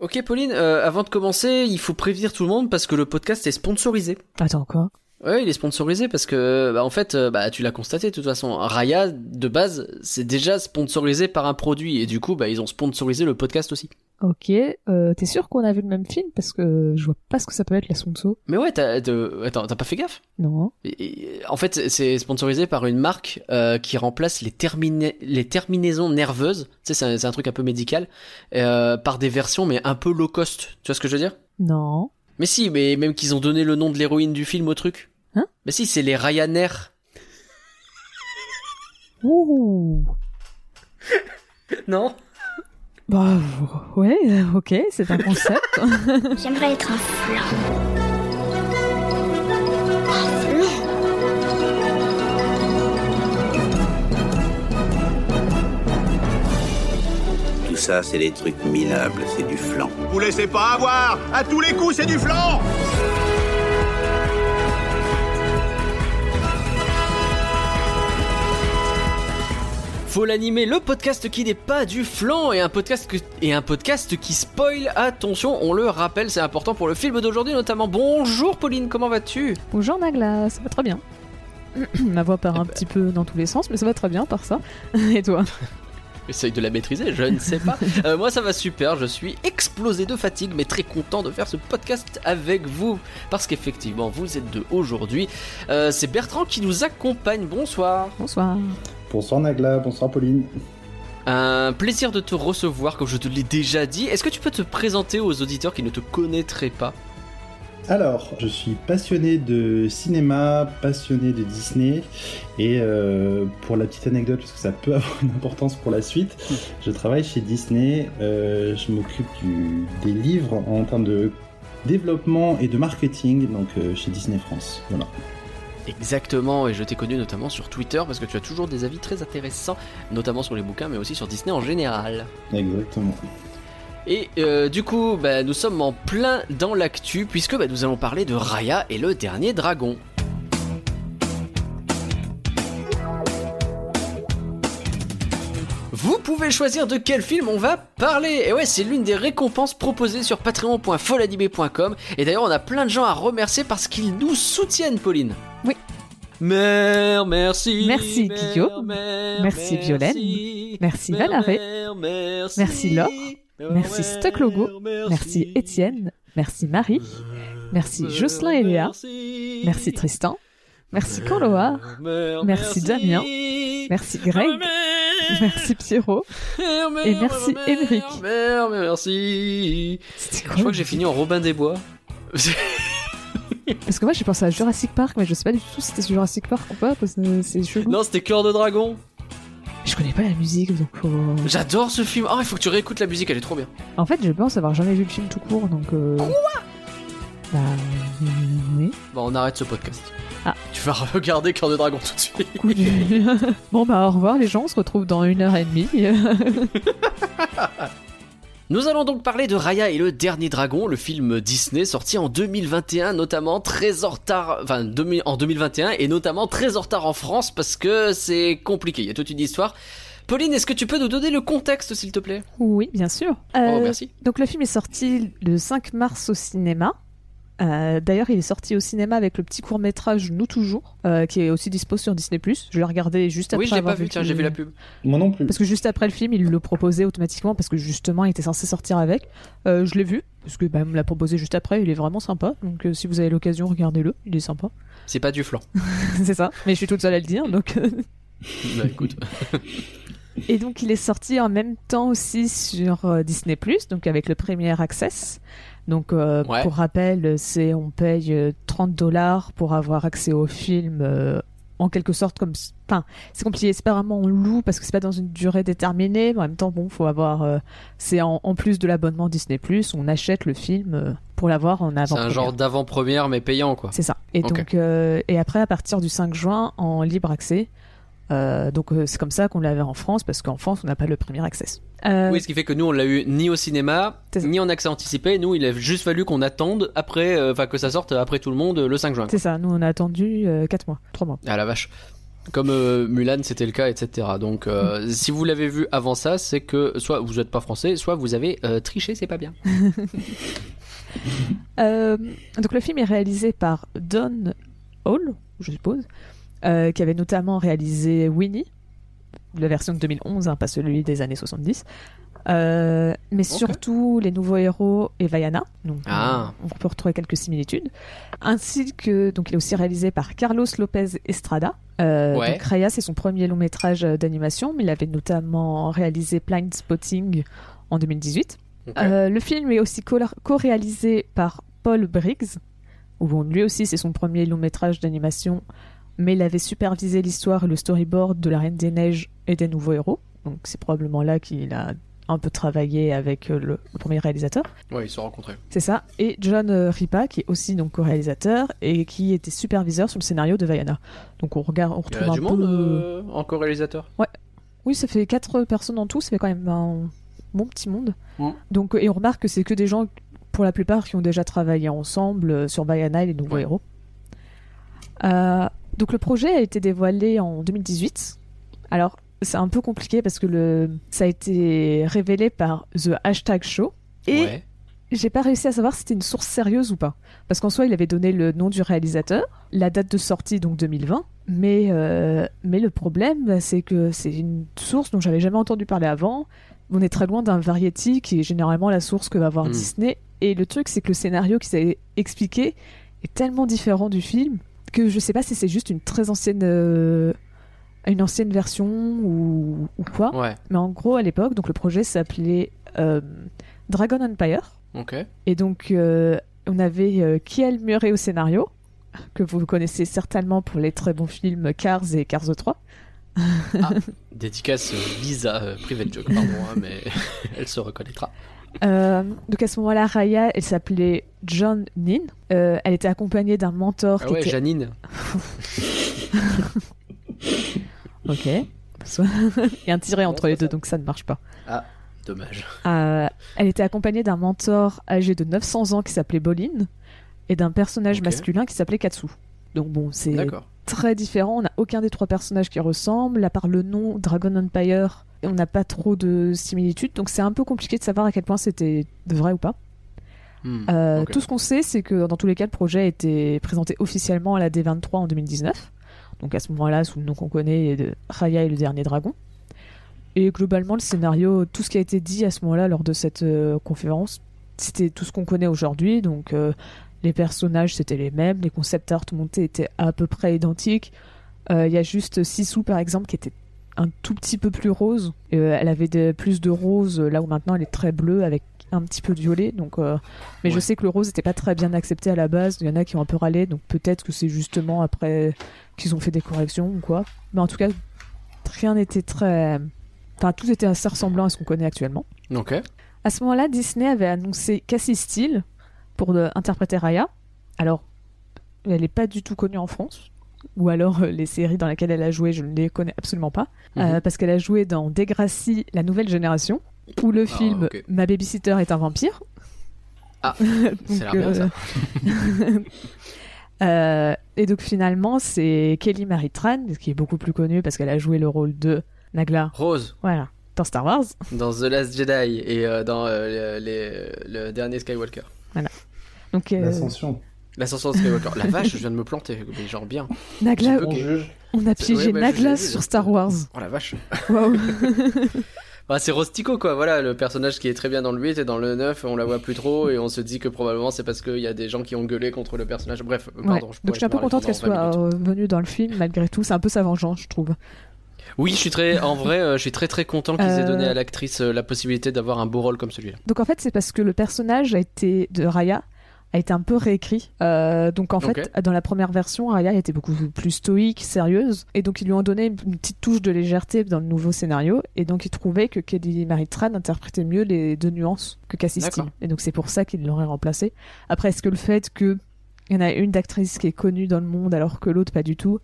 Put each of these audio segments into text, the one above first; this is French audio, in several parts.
Ok Pauline, euh, avant de commencer, il faut prévenir tout le monde parce que le podcast est sponsorisé. Attends, quoi? Ouais, il est sponsorisé parce que, bah, en fait, euh, bah, tu l'as constaté de toute façon. Raya, de base, c'est déjà sponsorisé par un produit et du coup, bah, ils ont sponsorisé le podcast aussi. Ok, euh, t'es sûr qu'on a vu le même film? Parce que je vois pas ce que ça peut être la sponsor. Mais ouais, t'as, de- attends, t'as pas fait gaffe? Non. Et- et- En fait, c'est sponsorisé par une marque euh, qui remplace les, termina- les terminaisons nerveuses, tu sais, c'est un, c'est un truc un peu médical, euh, par des versions mais un peu low cost. Tu vois ce que je veux dire? Non. Mais si, mais même qu'ils ont donné le nom de l'héroïne du film au truc. Hein? Mais si, c'est les Ryanair. Ouh Non? Bah, ouais, euh, ok, c'est un concept. J'aimerais être un flan. Un flan Tout ça, c'est des trucs minables, c'est du flan. Vous laissez pas avoir À tous les coups, c'est du flan Faut l'animer, le podcast qui n'est pas du flanc et un podcast que- et un podcast qui spoil. Attention, on le rappelle, c'est important pour le film d'aujourd'hui notamment. Bonjour Pauline, comment vas-tu? Bonjour Nagla, ça va très bien. Ma voix part un petit peu dans tous les sens, mais ça va très bien par ça. Et toi? Essaye de la maîtriser, je ne sais pas. Euh, moi ça va super, je suis explosé de fatigue, mais très content de faire ce podcast avec vous. Parce qu'effectivement, vous êtes deux aujourd'hui. Euh, c'est Bertrand qui nous accompagne. Bonsoir. Bonsoir. Bonsoir Nagla, bonsoir Pauline. Un plaisir de te recevoir, comme je te l'ai déjà dit. Est-ce que tu peux te présenter aux auditeurs qui ne te connaîtraient pas? Alors, je suis passionné de cinéma, passionné de Disney, et euh, pour la petite anecdote, parce que ça peut avoir une importance pour la suite, je travaille chez Disney, euh, je m'occupe des livres en termes de développement et de marketing, donc euh, chez Disney France. Voilà. Exactement, et je t'ai connu notamment sur Twitter parce que tu as toujours des avis très intéressants, notamment sur les bouquins, mais aussi sur Disney en général. Exactement. Et euh, du coup, bah, nous sommes en plein dans l'actu, puisque bah, nous allons parler de Raya et le dernier dragon. Vous pouvez choisir de quel film on va parler. Et ouais, c'est l'une des récompenses proposées sur patreon.foladibé.com. Et d'ailleurs, on a plein de gens à remercier parce qu'ils nous soutiennent, Pauline. Oui. Mère, merci. Merci, Guillaume. mère, Merci, Violaine. Merci, Mère, Valaré. mère, merci. Merci, Laure. Merci, Stuck Logo. Merci, Étienne. Merci, Marie. Merci, Jocelyn et Léa. Merci, Tristan. Merci, Canloa. Mère, Merci, Damien. Merci, Greg. Merci, Pierrot. Et merci, Émeric. Merci. Quoi Je crois que j'ai fini en Robin des Bois. Parce que moi j'ai pensé à Jurassic Park, mais je sais pas du tout si c'était Jurassic Park ou pas, parce que c'est chelou. non, c'était Cœur de Dragon. Je connais pas la musique, donc faut... J'adore ce film. Ah, il faut que tu réécoutes la musique, elle est trop bien. En fait, je pense avoir jamais vu le film tout court, donc... Euh... Quoi? Bah... euh, oui. Bon, on arrête ce podcast. Tu vas regarder Cœur de Dragon tout de suite. Du- bon bah au revoir les gens, on se retrouve dans une heure et demie. Nous allons donc parler de Raya et le dernier dragon, le film Disney sorti en 2021, notamment très en retard, enfin en 2021 et notamment très en retard en France parce que c'est compliqué. Il y a toute une histoire. Pauline, est-ce que tu peux nous donner le contexte, s'il te plaît? Oui, bien sûr. Oh, Euh, merci. Donc le film est sorti le 5 mars au cinéma. Euh, D'ailleurs, il est sorti au cinéma avec le petit court métrage Nous toujours, euh, qui est aussi dispo sur Disney+. Je l'ai regardé juste après Oui, je l'ai pas vu, tiens, j'ai vu la pub. Moi non plus. Parce que juste après le film, il le proposait automatiquement parce que justement, il était censé sortir avec. Euh, je l'ai vu parce que bah, il me l'a proposé juste après. Il est vraiment sympa. Donc euh, si vous avez l'occasion, regardez-le. Il est sympa. C'est pas du flan. C'est ça. Mais je suis toute seule à le dire. Donc bah écoute. et donc il est sorti en même temps aussi sur Disney donc avec le Premier Access. Donc euh, Ouais. pour rappel, c'est on paye euh, 30 dollars pour avoir accès au film. euh, en quelque sorte comme enfin c'est compliqué c'est pas vraiment on loue parce que c'est pas dans une durée déterminée mais en même temps bon faut avoir euh, c'est en, en plus de l'abonnement Disney on achète le film euh, pour l'avoir en avant C'est un genre d'avant-première mais payant quoi. c'est ça et donc euh, et après à partir du 5 juin en libre accès Euh, donc euh, c'est comme ça qu'on l'avait en France parce qu'en France on n'a pas le premier access Euh, Oui, ce qui fait que nous on l'a eu ni au cinéma, ni en accès anticipé. Nous, il a juste fallu qu'on attende après, euh, enfin que ça sorte après tout le monde le 5 juin. c'est ça nous on a attendu 4 mois 3 mois Ah la vache. Comme euh, Mulan, c'était le cas, etc. Donc, euh, si vous l'avez vu avant ça, c'est que soit vous n'êtes pas français, soit vous avez euh, triché, c'est pas bien. Euh, donc le film est réalisé par Don Hall, je suppose, euh, qui avait notamment réalisé Winnie, la version de 2011, hein, pas celui des années 70. Euh, mais surtout les nouveaux héros et Vaiana, donc Ah. on peut retrouver quelques similitudes, ainsi que donc il est aussi réalisé par Carlos Lopez Estrada. Euh, Ouais. Donc Raya c'est son premier long métrage euh, d'animation, mais il avait notamment réalisé Blind Spotting en 2018. Ok. Euh, le film est aussi co- co-réalisé par Paul Briggs, où bon, lui aussi c'est son premier long métrage d'animation, mais il avait supervisé l'histoire et le storyboard de La Reine des Neiges et des Nouveaux Héros. Donc c'est probablement là qu'il a un peu travaillé avec euh, le, le premier réalisateur. Ouais, ils se sont rencontrés. C'est ça. Et John euh, Ripa, qui est aussi donc co-réalisateur et qui était superviseur sur le scénario de Vaiana. Donc on regarde, on Il y retrouve a un du peu. monde euh, en co-réalisateur? Oui, ça fait quatre personnes en tout. Ça fait quand même un bon petit monde. Mm. Donc et on remarque que c'est que des gens, pour la plupart, qui ont déjà travaillé ensemble euh, sur Vaiana et les nouveaux Ouais. héros. Euh, donc le projet a été dévoilé en 2018. Alors c'est un peu compliqué parce que le ça a été révélé par The Hashtag Show et Ouais. j'ai pas réussi à savoir si c'était une source sérieuse ou pas. Parce qu'en soi, il avait donné le nom du réalisateur, la date de sortie, donc 2020. Mais, euh, mais le problème, bah, c'est que c'est une source dont j'avais jamais entendu parler avant. On est très loin d'un Variety, qui est généralement la source que va avoir Mm. Disney. Et le truc, c'est que le scénario qu'ils avaient expliqué est tellement différent du film que je sais pas si c'est juste une très ancienne. euh, une ancienne version ou, ou quoi. Ouais. Mais en gros, à l'époque, donc le projet s'appelait euh, Dragon Empire. Et donc, euh, on avait Kiel Murray au scénario, que vous connaissez certainement pour les très bons films Cars et Cars 3. Dédicace euh, Lisa, private joke, pardon, hein, mais elle se reconnaîtra. Euh, donc à ce moment-là, Raya, elle s'appelait John Nin. Euh, elle était accompagnée d'un mentor Ah qui ouais, était... Janine. Ok. Il y a un tiret entre les deux, donc ça ne marche pas. Dommage. Euh, elle était accompagnée d'un mentor âgé de 900 ans qui s'appelait Bolin et d'un personnage masculin qui s'appelait Katsu. Donc bon, c'est très différent. On n'a aucun des trois personnages qui ressemblent, à part le nom Dragon Empire. Et On n'a pas trop de similitudes, donc c'est un peu compliqué de savoir à quel point c'était vrai ou pas. Hmm, Euh. Tout ce qu'on sait, c'est que dans tous les cas, le projet a été présenté officiellement à la D23 en 2019. Donc à ce moment-là, sous le nom qu'on connaît, de Raya et le dernier dragon. Et globalement, le scénario, tout ce qui a été dit à ce moment-là lors de cette euh, conférence, c'était tout ce qu'on connaît aujourd'hui. Donc euh, les personnages, c'était les mêmes, les concept art montés étaient à peu près identiques. Il y a juste Sisu, par exemple, qui était un tout petit peu plus rose. Euh, elle avait de- plus de rose, là où maintenant elle est très bleue avec un petit peu de violet. Donc, euh, mais je sais que le rose n'était pas très bien accepté à la base. Il y en a qui ont un peu râlé, donc peut-être que c'est justement après qu'ils ont fait des corrections ou quoi. Mais en tout cas, rien n'était très. Enfin, tout était assez ressemblant à ce qu'on connaît actuellement. Ok. À ce moment-là, Disney avait annoncé Cassie Steele pour euh, interpréter Raya. Alors, elle n'est pas du tout connue en France. Ou alors, euh, les séries dans lesquelles elle a joué, je ne les connais absolument pas. Euh, Mhm. parce qu'elle a joué dans Degrassi, la nouvelle génération, où le Ah, film ok. Ma babysitter est un vampire. Ah, Donc, ça a l'air bien, ça. euh, et donc finalement, c'est Kelly Marie Tran, qui est beaucoup plus connue parce qu'elle a joué le rôle de Nagla, Rose, voilà, dans Star Wars. dans The Last Jedi et euh, dans euh, les- le dernier Skywalker. Donc euh, L'ascension. L'ascension de Skywalker. La vache, je viens de me planter, mais genre bien. Nagla. On a piégé ouais, bah, Nagla sur. Star Wars. Oh la vache. Waouh. Bah, c'est Rostico quoi, voilà, le personnage qui est très bien dans le 8 et dans le 9, on la voit plus trop et on se dit que probablement c'est parce qu'il y a des gens qui ont gueulé contre le personnage. Bref, Ouais. pardon. Donc je suis un peu contente qu'elle pendant 20 soit euh, venue dans le film malgré tout. C'est un peu sa vengeance, je trouve. Oui, je suis très, en vrai, euh, je suis très très content qu'ils aient Euh. donné à l'actrice euh, la possibilité d'avoir un beau rôle comme celui-là. Donc en fait, c'est parce que le personnage a été de Raya a été un peu réécrit. Euh, donc en fait, dans la première version, Raya était beaucoup plus stoïque, sérieuse, et donc ils lui ont donné une petite touche de légèreté dans le nouveau scénario, et donc ils trouvaient que Kelly Marie Tran interprétait mieux les deux nuances que Cassie. Steele. Et donc c'est pour ça qu'ils l'auraient remplacée. Après, est-ce que le fait que il y en a une d'actrice qui est connue dans le monde alors que l'autre pas du tout,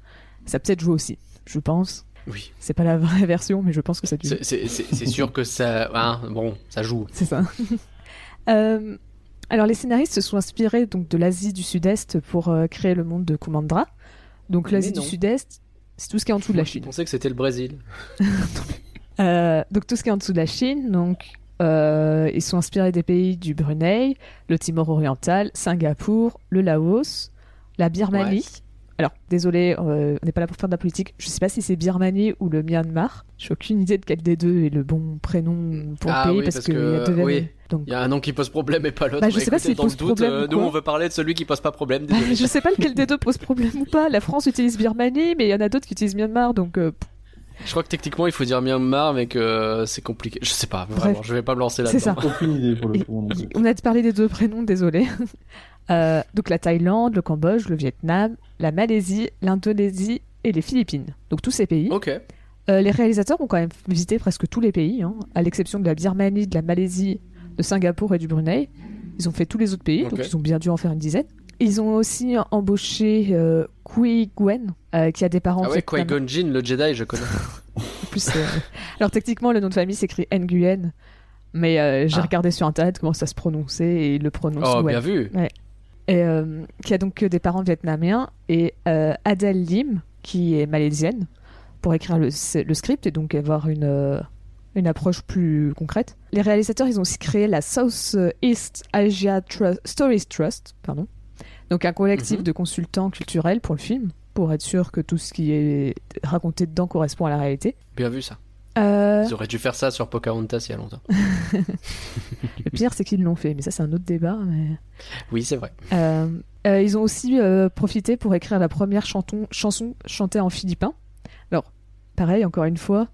ça peut-être joue aussi, je pense. Oui. C'est pas la vraie version, mais je pense que ça. C'est- sûr que ça, hein, bon, ça joue. C'est ça. Euh, alors les scénaristes se sont inspirés donc de l'Asie du Sud-Est pour euh, créer le monde de Kumandra. Donc l'Asie du. Sud-Est, C'est tout ce qui est en dessous de la Je Chine. pensais que c'était le Brésil. Euh, donc tout ce qui est en dessous de la Chine, donc euh, ils sont inspirés des pays du Brunei, le Timor oriental, Singapour, le Laos, la Birmanie. Ouais. Alors désolé, euh, on n'est pas là pour faire de la politique. Je sais pas si c'est Birmanie ou le Myanmar. J'ai aucune idée de quel des deux est le bon prénom pour Ah le pays oui, parce, parce que que- il y a deux oui. Donc Il y a un nom qui pose problème et pas l'autre. Bah, je sais pas s'il dans pose doute, problème euh, ou nous on veut parler de celui qui pose pas problème. Je sais pas lequel des deux pose problème ou pas. La France utilise Birmanie, mais il y en a d'autres qui utilisent Myanmar, donc euh, Je crois que techniquement il faut dire Myanmar, mais que euh, c'est compliqué. Je sais pas, vraiment, je vais pas me lancer C'est là-dedans. ça. Aucune idée pour le coup. non plus. On a parlé des deux prénoms, désolé. Euh, donc la Thaïlande, le Cambodge, le Vietnam, la Malaisie, l'Indonésie et les Philippines. Donc tous ces pays. Ok. Euh, les réalisateurs ont quand même visité presque tous les pays, hein, à l'exception de la Birmanie, de la Malaisie, de Singapour et du Brunei. Ils ont fait tous les autres pays, donc ils ont bien dû en faire une dizaine. Ils ont aussi embauché euh, Kui Gwen, euh, qui a des parents Ah ouais. Qui-Gon Jinn, le Jedi, je connais. En plus, euh, Alors techniquement, le nom de famille s'écrit Nguyen, mais euh, j'ai Ah. regardé sur internet comment ça se prononçait et il le prononce Oh, Wen. bien vu. et euh, qui a donc des parents vietnamiens, et Adèle Lim, qui est malaisienne, pour écrire le, le script et donc avoir une, une approche plus concrète. Les réalisateurs, ils ont aussi créé la South East Asia Stories Trust, pardon. donc un collectif Mhm. de consultants culturels pour le film, pour être sûr que tout ce qui est raconté dedans correspond à la réalité. Bien vu ça. Euh, Ils auraient dû faire ça sur Pocahontas il y a longtemps. le pire, c'est qu'ils l'ont fait, mais ça, c'est un autre débat. Mais... Oui, c'est vrai. Euh, euh, ils ont aussi profité pour écrire la première chanson chantée en philippin. Alors, pareil, encore une fois,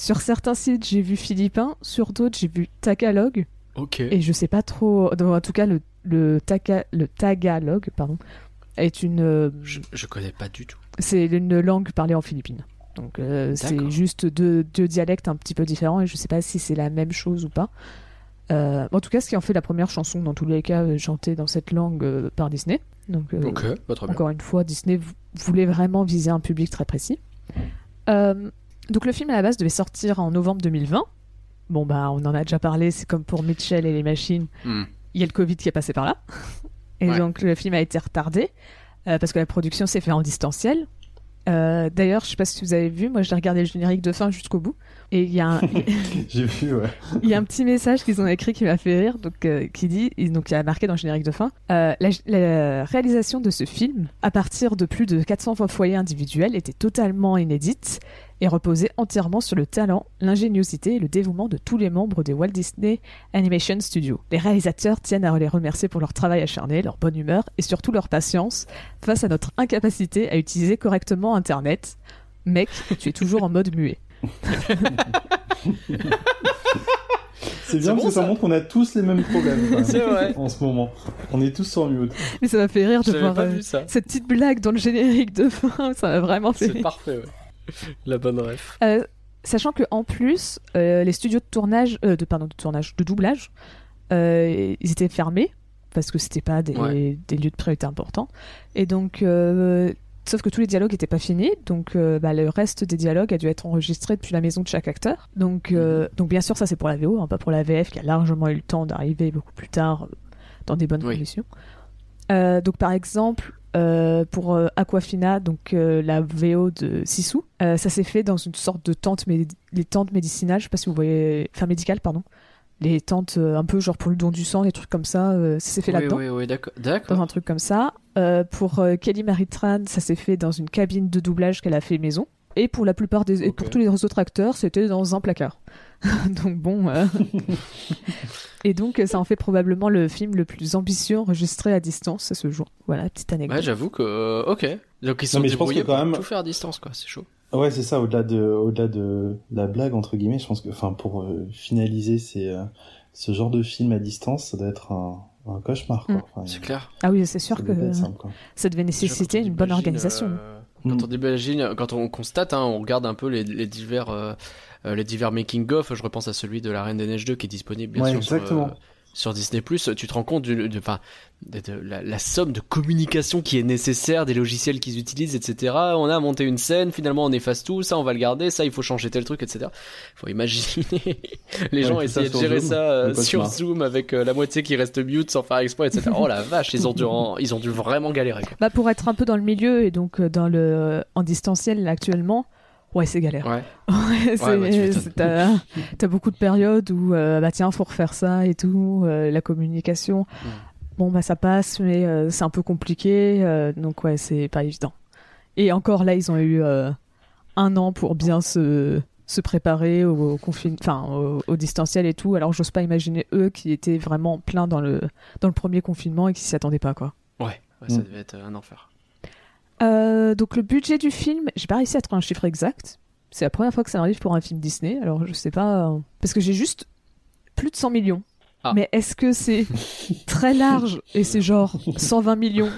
sur certains sites, j'ai vu philippin, sur d'autres, j'ai vu tagalog, Ok. et je sais pas trop. non, en tout cas, le, le, taga- le tagalog, pardon, est une, euh, Je, je connais pas du tout. c'est une langue parlée en Philippines. Donc, euh, c'est juste deux, deux dialectes un petit peu différents, et je sais pas si c'est la même chose ou pas. Euh, en tout cas, ce qui en fait la première chanson, dans tous les cas, chantée dans cette langue euh, par Disney. Donc, Ok, pas très bien. encore une fois, Disney vou- voulait vraiment viser un public très précis. Donc le film à la base devait sortir en novembre 2020. Bon bah on en a déjà parlé, c'est comme pour Mitchell et les machines. Hmm. Il y a le Covid qui est passé par là. Et Ouais. donc le film a été retardé euh, parce que la production s'est faite en distanciel. Euh, D'ailleurs, je sais pas si vous avez vu, moi j'ai regardé le générique de fin jusqu'au bout. Et il y, a un- J'ai vu, ouais. il y a un petit message qu'ils ont écrit qui m'a fait rire, donc euh, qui dit, donc il y a marqué dans le générique de fin, euh, la, la réalisation de ce film, à partir de plus de 400 foyers individuels, était totalement inédite et reposait entièrement sur le talent, l'ingéniosité et le dévouement de tous les membres des Walt Disney Animation Studios. Les réalisateurs tiennent à les remercier pour leur travail acharné, leur bonne humeur et surtout leur patience face à notre incapacité à utiliser correctement Internet. Mec, tu es toujours en mode muet. C'est bien parce bon, que ça, ça montre qu'on a tous les mêmes problèmes vrai. en ce moment. On est tous sur mute. Mais ça m'a fait rire de voir euh, cette petite blague dans le générique de fin. Ça m'a vraiment fait C'est parfait, ouais. La bonne ref. Euh, sachant que en plus, euh, les studios de tournage, euh, de pardon, de tournage, de doublage, euh, ils étaient fermés parce que c'était pas des, Ouais. des lieux de priorité importants. Et donc, euh, sauf que tous les dialogues n'étaient pas finis, donc euh, bah, le reste des dialogues a dû être enregistré depuis la maison de chaque acteur. Donc, euh, donc bien sûr, ça c'est pour la VO, hein, pas pour la VF qui a largement eu le temps d'arriver beaucoup plus tard euh, dans des bonnes Oui. conditions. Euh, donc par exemple, euh, pour euh, Aquafina, donc euh, la VO de Sisu, euh, ça s'est fait dans une sorte de tente, médi- les tentes médicinales, je sais pas si vous voyez, enfin médicales, pardon. Les tentes un peu genre pour le don du sang, des trucs comme ça, euh, ça s'est fait oui, là-dedans oui, oui, d'accord. dans un truc comme ça. Euh, pour euh, Kelly Maritran, ça s'est fait dans une cabine de doublage qu'elle a fait maison. Et pour la plupart des, et pour tous les autres acteurs, c'était dans un placard. donc bon. euh, et donc ça en fait probablement le film le plus ambitieux enregistré à distance à ce jour. Voilà, petite anecdote. Ouais, j'avoue que. euh, ok. Donc ils sont mais je pense débrouillés que quand pour même- tout faire à distance, quoi. C'est chaud. Ouais, c'est ça. Au-delà de, au-delà de la blague entre guillemets, je pense que, enfin, pour euh, finaliser ces, euh, ce genre de film à distance, ça doit être un, un cauchemar. Quoi. Mm. Enfin, C'est clair. ah oui, c'est sûr ça que simple, ça devait nécessiter une bonne organisation. euh, Quand Mm. on imagine, quand on constate, hein, on regarde un peu les, les divers, les divers making of. Je repense à celui de la Reine des Neiges 2 qui est disponible bien Ouais, sûr sur, exactement. euh, sur Disney Plus, tu te rends compte du, de, enfin, de, de la, la somme de communication qui est nécessaire, des logiciels qu'ils utilisent, etc. On a monté une scène, finalement on efface tout, ça on va le garder, ça il faut changer tel truc, etc. Faut imaginer les gens essayer de sur gérer Zoom, ça euh, sur. Zoom avec euh, la moitié qui reste mute sans faire exprès, etc. Oh la vache, ils ont dû, en- ils ont dû vraiment galérer. quoi. Bah, pour être un peu dans le milieu et donc euh, dans le en distanciel actuellement, ouais, c'est galère. Ouais. Ouais, c'est- bah, tu m'étonnes. c'est- t'as beaucoup de périodes où euh, bah tiens, faut refaire ça et tout, euh, la communication. Mm. Bon bah ça passe, mais euh, c'est un peu compliqué, euh, donc ouais, c'est pas évident. Et encore là, ils ont eu euh, un an pour bien se se préparer au, confin... enfin au, au distanciel et tout. Alors j'ose pas imaginer eux qui étaient vraiment pleins dans le dans le premier confinement et qui s'y attendaient pas quoi. Ouais, ouais, ça Mm. devait être un enfer. Euh, donc le budget du film, j'ai pas réussi à trouver un chiffre exact. C'est la première fois que ça arrive pour un film Disney. Alors je sais pas euh, parce que j'ai juste plus de 100 millions. Ah. Mais est-ce que c'est très large et c'est genre 120 millions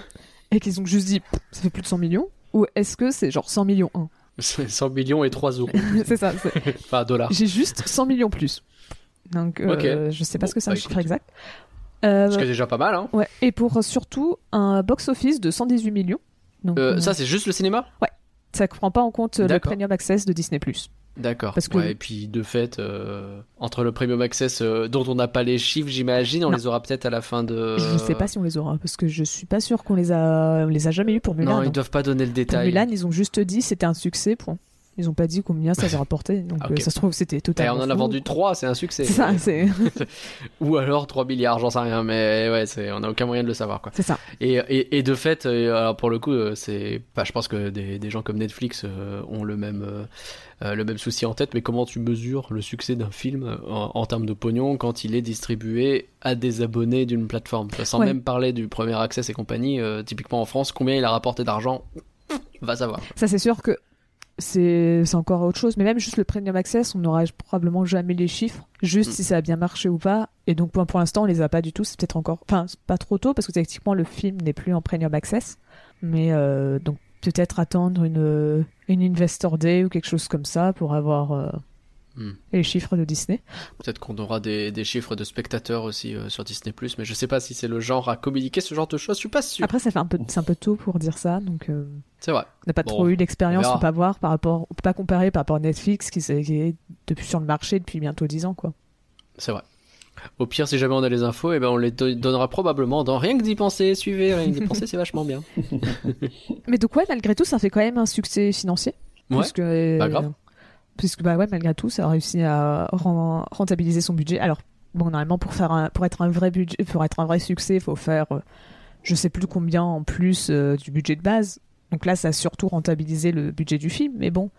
et qu'ils ont juste dit ça fait plus de 100 millions? Ou est-ce que c'est genre 100 millions 1 C'est 100 millions et 3 euros. C'est ça. Enfin, dollars. J'ai juste 100 millions plus. Donc euh, Ok. je sais pas Bon, ce que c'est un bah, chiffre exact. Euh, Ce qui est déjà pas mal, hein. ouais. Et pour euh, surtout un box-office de 118 millions. Donc, Euh, ça, c'est juste le cinéma ça ne prend pas en compte euh, le. Premium Access de Disney+. D'accord. Que- Ouais, et puis de fait, euh, entre le Premium Access euh, dont on n'a pas les chiffres, j'imagine, on Non. les aura peut-être à la fin de. Je sais pas si on les aura parce que je suis pas sûr qu'on les a, on les a jamais eu pour Mulan. Non, ils doivent pas donner le Pour détail. Mulan, ils ont juste dit c'était un succès. Point. Ils ont pas dit combien ça avait rapporté. Donc Ah, euh, ça se trouve c'était Et totalement. on en a vendu 3, c'est un succès. C'est ça, c'est Ou alors 3 milliards, j'en sais rien, mais ouais, on a aucun moyen de le savoir, quoi. c'est ça. Et, et, et de fait, euh, alors pour le coup, euh, c'est, enfin, je pense que des, des gens comme Netflix euh, ont le même, euh, euh, le même souci en tête, mais comment tu mesures le succès d'un film euh, en, en termes de pognon quand il est distribué à des abonnés d'une plateforme? Sans Ouais. même parler du premier access et compagnie, euh, typiquement en France, combien il a rapporté d'argent? Va savoir. Ça c'est sûr que c'est encore autre chose. Mais même juste le Premium Access, on n'aura probablement jamais les chiffres. Juste Mm. si ça a bien marché ou pas. Et donc pour, pour l'instant on les a pas du tout. C'est peut-être encore, enfin c'est pas trop tôt parce que techniquement le film n'est plus en Premium Access. Mais euh, donc peut-être attendre une une Investor Day ou quelque chose comme ça pour avoir Mm. les chiffres de Disney. Peut-être qu'on aura des, des chiffres de spectateurs aussi euh, sur Disney+, mais je sais pas si c'est le genre à communiquer ce genre de choses, je suis pas sûr. Après, ça fait un peu, c'est un peu tôt pour dire ça, donc euh, C'est vrai. on n'a pas Bon, trop eu verra. on peut pas voir par rapport, on peut pas comparer par rapport à Netflix qui, est depuis sur le marché depuis bientôt 10 ans, quoi. C'est vrai. Au pire, si jamais on a les infos, eh ben on les do- donnera probablement dans Rien que d'y penser. Suivez, Rien que d'y penser, c'est vachement bien. Mais donc ouais, malgré tout, ça fait quand même un succès financier, Ouais. euh, Bah, grave. Puisque bah ouais, malgré tout, ça a réussi à ren- rentabiliser son budget. Alors bon, normalement pour faire un, pour être un vrai budget, pour être un vrai succès, il faut faire, euh, je sais plus combien en plus euh, du budget de base. Donc là, ça a surtout rentabilisé le budget du film, mais bon.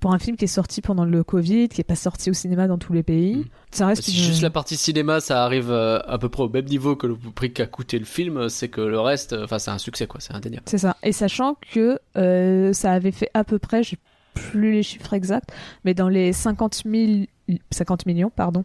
Pour un film qui est sorti pendant le Covid, qui est pas sorti au cinéma dans tous les pays, Mm. ça reste Si une- juste la partie cinéma, ça arrive euh, à peu près au même niveau que le prix qu'a coûté le film, c'est que le reste, euh, enfin, c'est un succès, quoi. C'est indéniable. C'est ça. Et sachant que euh, ça avait fait à peu près, j'ai plus les chiffres exacts, mais dans les 50, 000 50 millions pardon,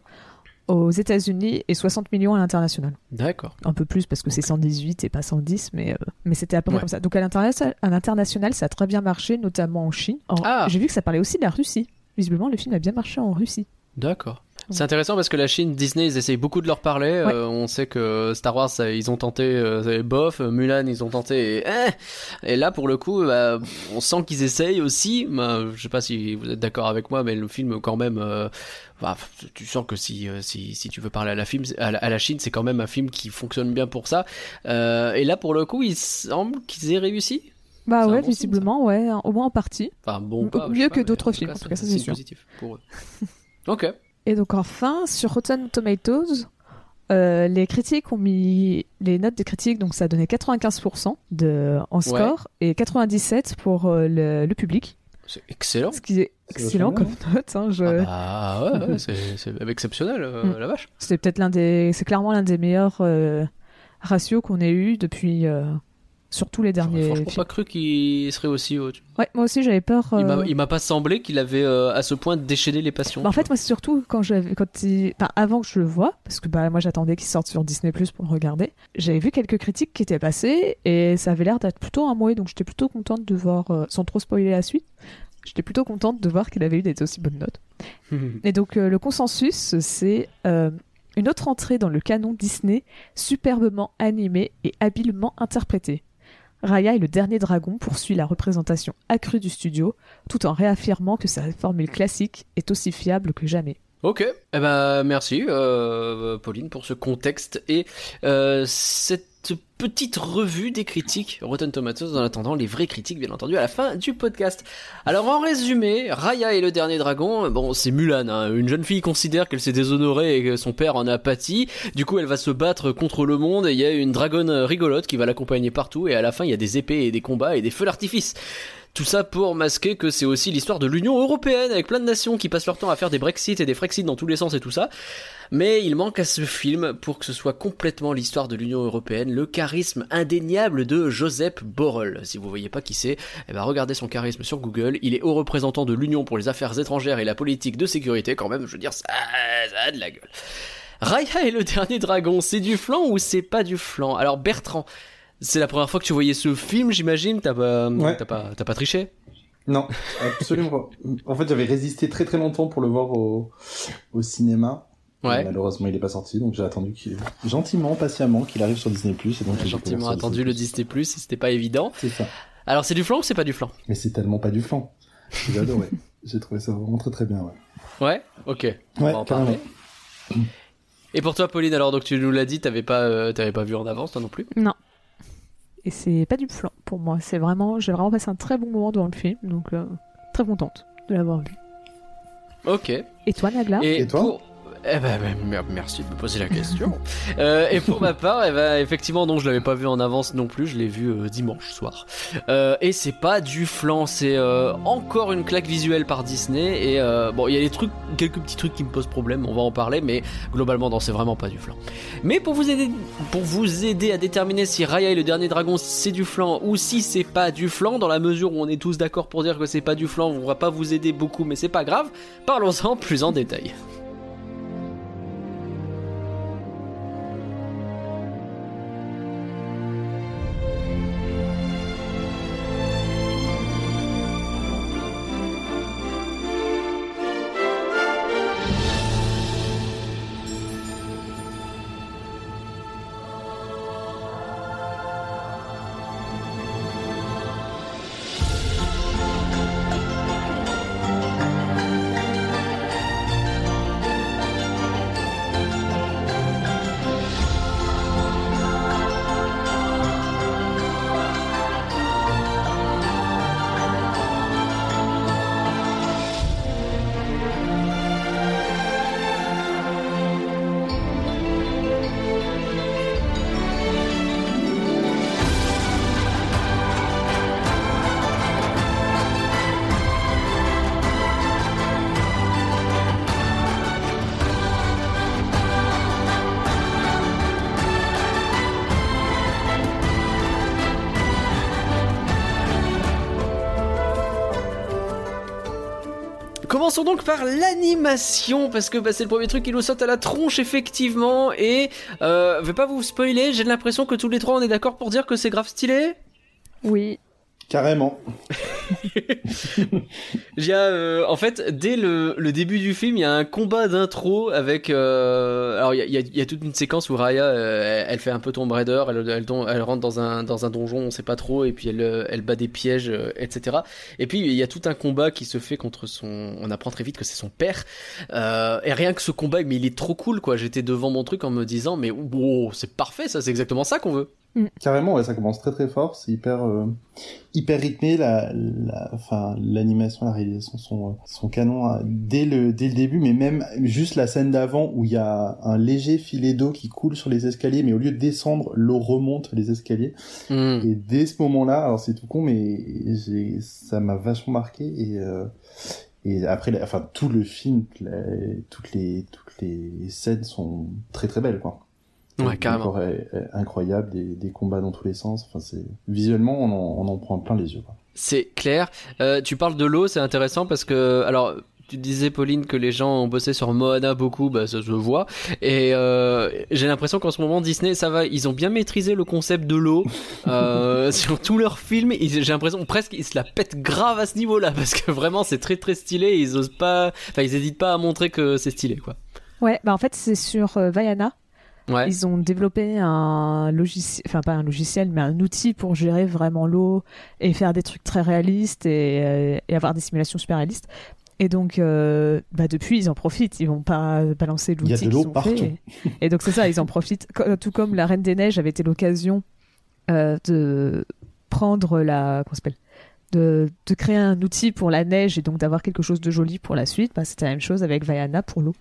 aux États-Unis et 60 millions à l'international. D'accord. Un peu plus parce que c'est 118 et pas 110, mais, euh, mais c'était à peu près Ouais. comme ça. Donc à l'interna- à l'international, ça a très bien marché, notamment en Chine. En- Ah. J'ai vu que ça parlait aussi de la Russie. Visiblement, le film a bien marché en Russie. D'accord. C'est intéressant parce que la Chine, Disney, ils essayent beaucoup de leur parler. Euh, on sait que Star Wars, ça, ils ont tenté, euh, bof. Mulan, ils ont tenté. Et, eh. Et là, pour le coup, bah, on sent qu'ils essayent aussi. Bah, je sais pas si vous êtes d'accord avec moi, mais le film, quand même, euh, bah, tu sens que si, euh, si, si tu veux parler à la, film, à la, à la Chine, c'est quand même un film qui fonctionne bien pour ça. Euh, et là, pour le coup, il semble qu'ils aient réussi. Bah ouais, bon visiblement, ouais, au moins en partie. Enfin, bon, pas, mieux que d'autres films, en tout cas, ça, c'est sûr. positif pour eux. ok. Et donc enfin, sur Rotten Tomatoes, euh, les critiques ont mis les notes des critiques, donc ça a donné 95% de, en score et 97% pour euh, le, le public, C'est excellent. ce qui est excellent comme note. hein, je... Ah bah ouais, ouais, c'est exceptionnel, euh, Mm. la vache. C'est peut-être l'un des, c'est clairement l'un des meilleurs euh, ratios qu'on ait eu depuis euh, surtout les J'aurais derniers. franchement films. pas cru qu'il serait aussi haut. Ouais, moi aussi j'avais peur. Il euh, m'a- Il m'a pas semblé qu'il avait euh, à ce point déchaîné les passions. Bah, en fait, moi, c'est surtout quand j'avais, quand il, enfin, avant que je le vois, parce que bah, moi, j'attendais qu'il sorte sur Disney Plus pour le regarder. J'avais vu quelques critiques qui étaient passées et ça avait l'air d'être plutôt un mouet, donc j'étais plutôt contente de voir, euh, sans trop spoiler la suite, j'étais plutôt contente de voir qu'il avait eu des aussi bonnes notes. Et donc, euh, le consensus, c'est euh, Une autre entrée dans le canon Disney, superbement animée et habilement interprétée. Raya et le dernier dragon poursuit la représentation accrue du studio, tout en réaffirmant que sa formule classique est aussi fiable que jamais. Ok, eh ben merci euh, Pauline pour ce contexte et euh, cette petite revue des critiques Rotten Tomatoes en attendant les vraies critiques bien entendu à la fin du podcast. Alors en résumé, Raya et le dernier dragon, bon c'est Mulan, hein. une jeune fille considère qu'elle s'est déshonorée et que son père en a pâti, du coup elle va se battre contre le monde et il y a une dragonne rigolote qui va l'accompagner partout et à la fin il y a des épées et des combats et des feux d'artifice. Tout ça pour masquer que c'est aussi l'histoire de l'Union Européenne avec plein de nations qui passent leur temps à faire des Brexit et des Frexit dans tous les sens et tout ça. Mais il manque à ce film pour que ce soit complètement l'histoire de l'Union Européenne, le charisme indéniable de Joseph Borrell. Si vous voyez pas qui c'est, eh ben regardez son charisme sur Google. Il est haut représentant de l'Union pour les affaires étrangères et la politique de sécurité quand même. Je veux dire, ça, ça a de la gueule. Raya et le dernier dragon, c'est du flan ou c'est pas du flan Alors Bertrand, c'est la première fois que tu voyais ce film, j'imagine. T'as pas, Ouais. t'as pas, t'as pas triché? Non, absolument pas. En fait, j'avais résisté très très longtemps pour le voir au, au cinéma. Ouais. Malheureusement, il est pas sorti, donc j'ai attendu qu'il gentiment, patiemment, qu'il arrive sur Disney+. Et donc j'ai Gentiment attendu le Disney+. Disney+, c'était pas évident. C'est ça. Alors c'est du flan ou c'est pas du flan Mais c'est tellement pas du flan. J'ai adoré. j'ai trouvé ça vraiment très très bien, ouais. Ouais? Ok. On Ouais, va en carrément. parler. Et pour toi, Pauline, alors donc tu nous l'as dit, t'avais pas, euh, t'avais pas vu en avance, toi non plus? Non. Et c'est pas du flan pour moi. C'est vraiment, j'ai vraiment passé un très bon moment devant le film, donc euh, très contente de l'avoir vu. Ok. Et toi, Nagla? Et, Et toi? pour... Eh ben, ben, mer- merci de me poser la question. Euh, et pour ma part, eh ben, effectivement, non, je l'avais pas vu en avance non plus. Je l'ai vu euh, dimanche soir. Euh, et c'est pas du flan, c'est euh, encore une claque visuelle par Disney. Et bon, il y a des trucs, quelques petits trucs qui me posent problème. On va en parler, mais globalement, non, c'est vraiment pas du flan. Mais pour vous aider, pour vous aider à déterminer si Raya et le dernier dragon c'est du flan ou si c'est pas du flan, dans la mesure où on est tous d'accord pour dire que c'est pas du flan, on va pas vous aider beaucoup, mais c'est pas grave. Parlons-en plus en détail. Donc par l'animation, parce que bah, c'est le premier truc qui nous saute à la tronche, effectivement. Et euh, je vais pas vous spoiler, j'ai l'impression que tous les trois on est d'accord pour dire que c'est grave stylé? Oui. Carrément. Il y a, euh, en fait, dès le, le début du film, il y a un combat d'intro avec. euh, alors, il y a, il y a- toute une séquence où Raya, euh, elle, fait un peu Tomb Raider, elle, elle, elle rentre dans un, dans un donjon, on sait pas trop, et puis elle, euh, elle bat des pièges, euh, etc. Et puis, il y a tout un combat qui se fait contre son. On apprend très vite que c'est son père. Et rien que ce combat, mais il est trop cool, quoi. J'étais devant mon truc en me disant, mais wow, c'est parfait, ça, c'est exactement ça qu'on veut. Carrément, ouais, ça commence très très fort, c'est hyper euh, hyper rythmé, la, la, enfin l'animation, la réalisation sont sont canon hein, dès le dès le début, mais même juste la scène d'avant où il y a un léger filet d'eau qui coule sur les escaliers, mais au lieu de descendre, l'eau remonte les escaliers. Hmm. Et dès ce moment-là, alors c'est tout con, mais j'ai ça m'a vachement marqué et euh, et après, la- enfin tout le film, la- toutes les toutes les scènes sont très très belles quoi. Ouais, carrément. décor est- est incroyable, des, des combats dans tous les sens. Enfin, c'est visuellement, on en, on en prend plein les yeux. C'est clair. Euh, tu parles de l'eau, c'est intéressant parce que, alors, tu disais Pauline que les gens ont bossé sur Moana beaucoup, bah ça se voit. Et euh, j'ai l'impression qu'en ce moment Disney, ça va, ils ont bien maîtrisé le concept de l'eau euh, sur tous leurs films. J'ai l'impression presque ils se la pètent grave à ce niveau-là parce que vraiment c'est très très stylé. Ils osent pas, enfin ils hésitent pas à montrer que c'est stylé quoi. Ouais, bah en fait, c'est sur euh, Vaiana. Ouais. Ils ont développé un logiciel, enfin pas un logiciel, mais un outil pour gérer vraiment l'eau et faire des trucs très réalistes et, euh, et avoir des simulations super réalistes. Et donc, euh, bah depuis, ils en profitent. Ils vont pas balancer Il y a l'outil de l'eau qu'ils ont partout. fait. Et, et donc c'est ça, ils en profitent. Co- Tout comme la Reine des Neiges avait été l'occasion euh, de prendre la, comment s'appelle, de, de créer un outil pour la neige et donc d'avoir quelque chose de joli pour la suite. Bah, c'était la même chose avec Vaiana pour l'eau.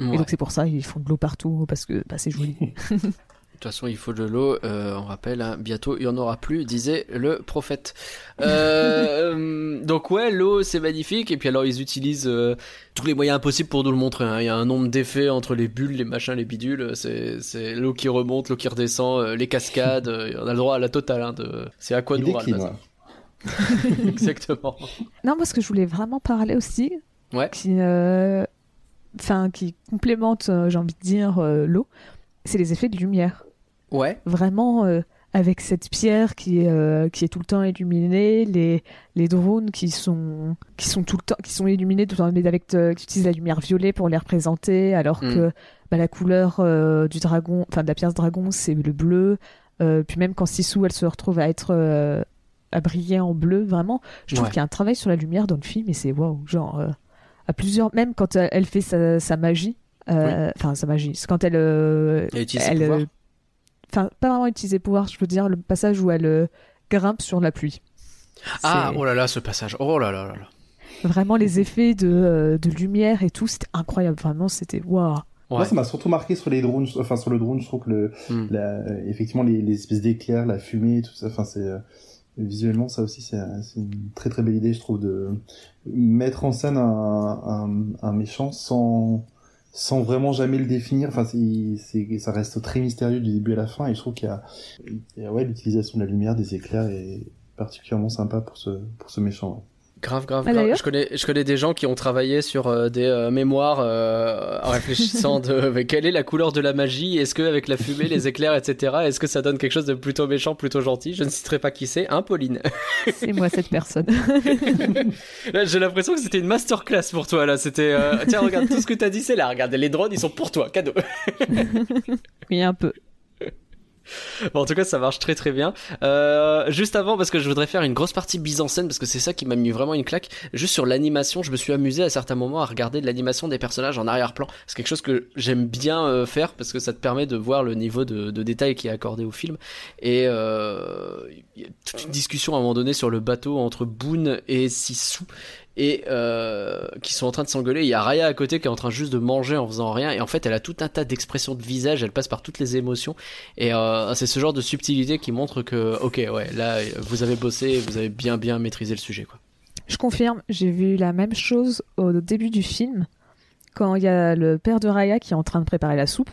Ouais. Et donc c'est pour ça ils font de l'eau partout parce que bah, c'est joli. De toute façon, il faut de l'eau. euh, on rappelle, hein, bientôt il y en aura plus, disait le prophète. Euh, donc ouais, l'eau c'est magnifique. Et puis alors ils utilisent euh, tous les moyens possibles pour nous le montrer. hein. Il y a un nombre d'effets entre les bulles, les machins, les bidules. C'est l'eau qui remonte, l'eau qui redescend, euh, les cascades. euh, on a le droit à la totale. Hein, de... C'est à quoi nous. Exactement. non, moi ce que je voulais vraiment parler aussi, Ouais. qui, euh, enfin qui complémente, euh, j'ai envie de dire euh, l'eau, c'est les effets de lumière. Ouais. Vraiment euh, avec cette pierre qui est euh, qui est tout le temps illuminée, les les drones qui sont qui sont tout le temps qui sont illuminés tout le temps mais avec euh, qui utilisent la lumière violet pour les représenter alors Mm. que bah, la couleur euh, du dragon enfin de la pierre dragon c'est le bleu puis même quand Sisu elle se retrouve à être à briller en bleu vraiment je trouve Ouais. qu'il y a un travail sur la lumière dans le film et c'est waouh genre à plusieurs même quand euh, elle fait sa, sa magie euh, enfin sa magie c'est quand elle euh, Elle euh, enfin pas vraiment utiliser pouvoir je veux dire le passage où elle euh, grimpe sur la pluie Ah, oh là là, ce passage. Oh là là là là. vraiment les effets de, euh, de lumière et tout c'était incroyable vraiment c'était waouh Ouais. Moi, ça m'a surtout marqué sur les drones, enfin sur le drone, je trouve que le, Hmm. la- effectivement les, les espèces d'éclairs, la fumée, tout ça, enfin c'est euh, visuellement ça aussi c'est une très très belle idée, je trouve, de mettre en scène un, méchant sans sans vraiment jamais le définir. Enfin, ça reste très mystérieux du début à la fin et je trouve qu'il y a, il y a, ouais l'utilisation de la lumière, des éclairs est particulièrement sympa pour ce pour ce méchant. ouais. Grave, grave, Ah, grave. Je connais, je connais des gens qui ont travaillé sur euh, des euh, mémoires euh, en réfléchissant de mais quelle est la couleur de la magie? Est-ce que avec la fumée, les éclairs, etc. Est-ce que ça donne quelque chose de plutôt méchant, plutôt gentil? Je ne citerai pas qui c'est. Hein, Pauline c'est moi cette personne j'ai l'impression que c'était une masterclass pour toi. Là, c'était euh, tiens, regarde tout ce que t'as dit, c'est là. Regarde, les drones, ils sont pour toi, cadeau. oui un peu Bon, en tout cas, ça marche très très bien. Euh, juste avant, parce que je voudrais faire une grosse partie mise en scène, parce que c'est ça qui m'a mis vraiment une claque. Juste sur l'animation, je me suis amusé à certains moments à regarder de l'animation des personnages en arrière-plan. C'est quelque chose que j'aime bien euh, faire, parce que ça te permet de voir le niveau de, détail qui est accordé au film. Et euh, il y a toute une discussion à un moment donné sur le bateau entre Boone et Sisu. Et euh, qui sont en train de s'engueuler. Il y a Raya à côté qui est en train juste de manger en faisant rien. Et en fait, elle a tout un tas d'expressions de visage. Elle passe par toutes les émotions. Et euh, c'est ce genre de subtilité qui montre que, ok, ouais, là, vous avez bossé vous avez bien, bien maîtrisé le sujet, quoi. Je confirme, j'ai vu la même chose au début du film, quand il y a le père de Raya qui est en train de préparer la soupe.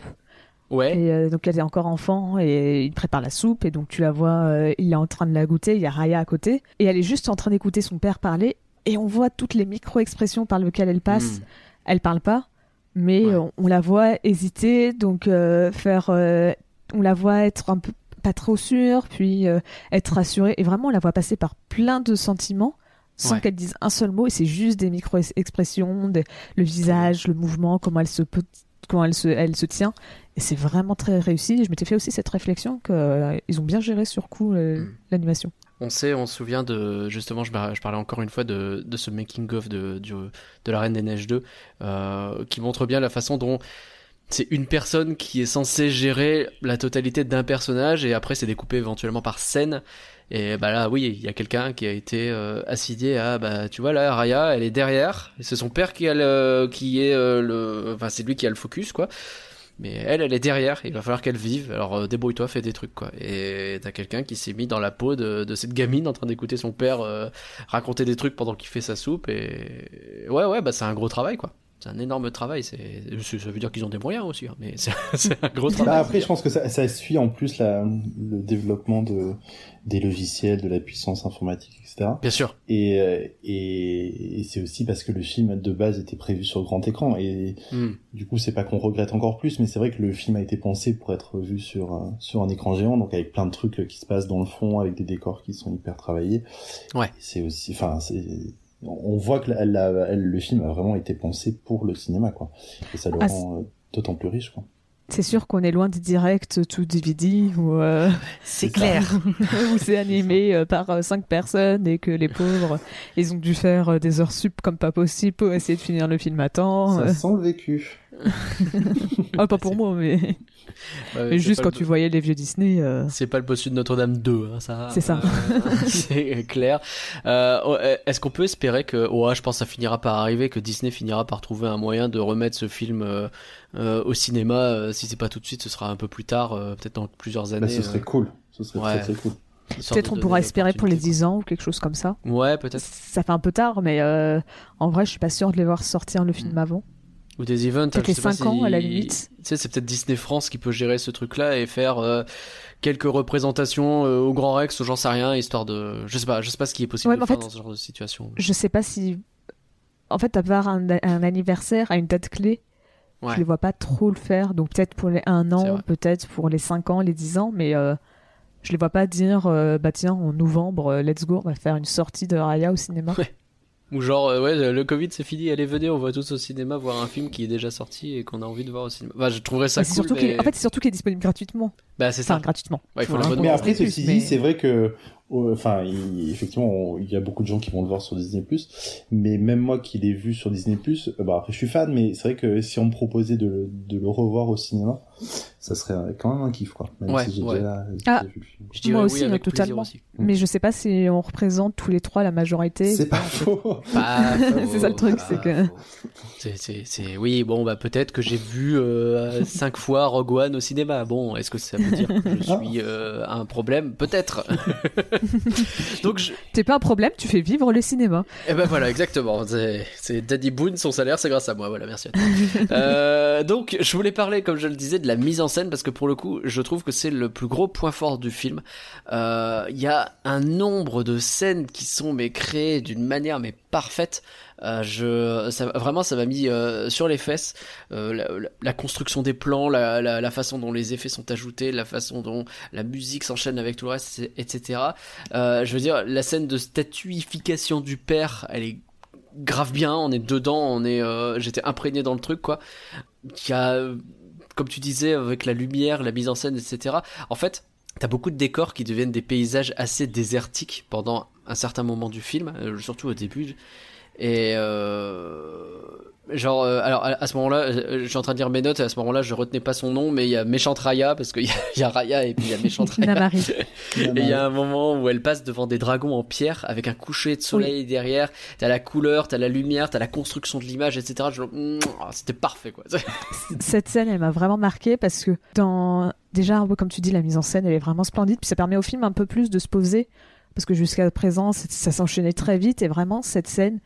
Ouais, Et euh, donc elle est encore enfant et il prépare la soupe et donc tu la vois, euh, il est en train de la goûter, il y a Raya à côté et elle est juste en train d'écouter son père parler et on voit toutes les micro-expressions par lesquelles elle passe. Mm. Elle parle pas, mais Ouais. on, on la voit hésiter, donc euh, faire, euh, on la voit être un peu pas trop sûre, puis euh, être rassurée et vraiment on la voit passer par plein de sentiments sans Ouais. qu'elle dise un seul mot et c'est juste des micro-expressions, des- le visage, le mouvement, comment elle se peut comment elle se, elle se tient et c'est vraiment très réussi et je m'étais fait aussi cette réflexion qu'ils ont bien géré sur coup euh, Mm. l'animation On sait, on se souvient de justement, je, par- je parlais encore une fois de, de ce making of de, du- de la Reine des Neiges 2, euh, qui montre bien la façon dont c'est une personne qui est censée gérer la totalité d'un personnage et après c'est découpé éventuellement par scène. Et bah là, oui, il y a quelqu'un qui a été euh, assidié à, bah tu vois là, Raya, elle est derrière, c'est son père qui a le, qui est euh, le, enfin c'est lui qui a le focus quoi. Mais elle, elle est derrière, il va falloir qu'elle vive, alors euh, débrouille-toi, fais des trucs quoi. Et t'as quelqu'un qui s'est mis dans la peau de, cette gamine en train d'écouter son père euh, raconter des trucs pendant qu'il fait sa soupe, et ouais, ouais, bah c'est un gros travail quoi. C'est un énorme travail, c'est, ça veut dire qu'ils ont des moyens aussi, hein, mais c'est, un gros Bah, travail. après, je pense que ça, ça suit en plus la, le développement de, des logiciels, de la puissance informatique, etc. Bien sûr. Et, euh, et, et c'est aussi parce que le film de base était prévu sur grand écran. Et Hmm. du coup, c'est pas qu'on regrette encore plus, mais c'est vrai que le film a été pensé pour être vu sur, euh, sur un écran géant, donc avec plein de trucs qui se passent dans le fond, avec des décors qui sont hyper travaillés. Ouais. C'est aussi, enfin, c'est, on voit que la- la- elle- le film a vraiment été pensé pour le cinéma, quoi. Et ça le Ah, rend euh, d'autant plus riche, quoi. C'est sûr qu'on est loin des directs tout DVD euh, C'est clair. où c'est animé euh, par euh, cinq personnes et que les pauvres, ils ont dû faire euh, des heures sup comme pas possible pour essayer de finir le film à temps. Ça Euh, sent le vécu. ah, pas pour moi, mais, mais juste quand tu voyais les vieux Disney. euh, C'est pas le bossu de Notre-Dame 2, hein, ça. C'est ça. euh, c'est clair. Euh, Est-ce qu'on peut espérer que, ouais, je pense que ça finira par arriver, que Disney finira par trouver un moyen de remettre ce film euh, euh, au cinéma. euh, si c'est pas tout de suite, ce sera un peu plus tard, euh, peut-être dans plusieurs années. Bah, ce serait euh, cool. Ce serait ouais. très très cool. Peut-être on pourra espérer pour les l'opportunité, 10 ans ou quelque chose comme ça. Ouais, peut-être. Ça fait un peu tard, mais euh, en vrai, je suis pas sûre de les voir sortir le film avant. Ou des events. Peut-être les sais pas 5 ans, si- à la limite. Tu sais, c'est peut-être Disney France qui peut gérer ce truc-là et faire euh, quelques représentations euh, au Grand Rex ou j'en sais rien, histoire de. Je sais pas, je sais pas ce qui est possible Ouais, de en faire fait, dans ce genre de situation. Je sais pas si. En fait, avoir un, un anniversaire à une date clé, Ouais. je les vois pas trop le faire. Donc peut-être pour les 1 C'est an, peut-être pour les 5 ans, les 10 ans, mais euh, je les vois pas dire euh, bah tiens, en novembre, let's go, on va faire une sortie de Raya au cinéma. Ou genre, euh, ouais, le Covid c'est fini, allez venez, on va tous au cinéma voir un film qui est déjà sorti et qu'on a envie de voir au cinéma. Bah, je trouverais ça Bah, cool. surtout mais- En fait, c'est surtout qu'il est disponible gratuitement. bah, c'est Enfin, ça. gratuitement. Ouais, il faut Mais après, ceci mais- dit, c'est vrai que, enfin, il- effectivement, on- il y a beaucoup de gens qui vont le voir sur Disney+. Mais même moi qui l'ai vu sur Disney+, euh, bah après, je suis fan, mais c'est vrai que si on me proposait de, le- de le revoir au cinéma, ça serait quand même un kiff, quoi. Même Ouais, si j'ai ouais. déjà, j'ai Ah. déjà vu le film. Je dirais Moi oui aussi, avec euh, plaisir totalement. aussi. Mais je sais pas si on représente tous les trois la majorité. C'est pas faux. C'est ça le truc, c'est que- C'est, c'est, c'est- oui, bon, bah peut-être que j'ai vu euh, cinq fois Rogue One au cinéma. Bon, est-ce que ça veut dire que je Ah. suis euh, un problème? Peut-être. Donc, je... T'es pas un problème, tu fais vivre le cinéma. eh ben voilà, exactement. C'est, c'est Daddy Boone, son salaire, c'est grâce à moi. Voilà, merci à toi. Euh, donc, je voulais parler, comme je le disais, de la mise en scène parce que pour le coup, je trouve que c'est le plus gros point fort du film. Euh, Il y a un nombre de scènes qui sont mais créées d'une manière mais parfaite. Euh, je, ça, vraiment, ça m'a mis euh, sur les fesses. Euh, la, construction des plans, la, la, façon dont les effets sont ajoutés, la façon dont la musique s'enchaîne avec tout le reste, etc. Je veux dire, la scène de statuification du père, elle est grave bien. On est dedans, on est. J'étais imprégné dans le truc, quoi. A, comme tu disais, avec la lumière, la mise en scène, etc. En fait, T'as beaucoup de décors qui deviennent des paysages assez désertiques pendant un certain moment du film, surtout au début. Et euh, genre, euh, alors à, à ce moment-là, euh, je suis en train de lire mes notes. Et à ce moment-là, je retenais pas son nom, mais il y a méchante Raya parce qu'il y, a- il y a Raya et puis il y a méchante Raya. Et il y a un moment où elle passe devant des dragons en pierre avec un coucher de soleil derrière. T'as la couleur, t'as la lumière, t'as la construction de l'image, etc. C'était parfait, quoi. Cette scène, elle m'a vraiment marqué parce que dans déjà comme tu dis, la mise en scène, elle est vraiment splendide. Puis ça permet au film un peu plus de se poser parce que jusqu'à présent, ça s'enchaînait très vite et vraiment cette scène,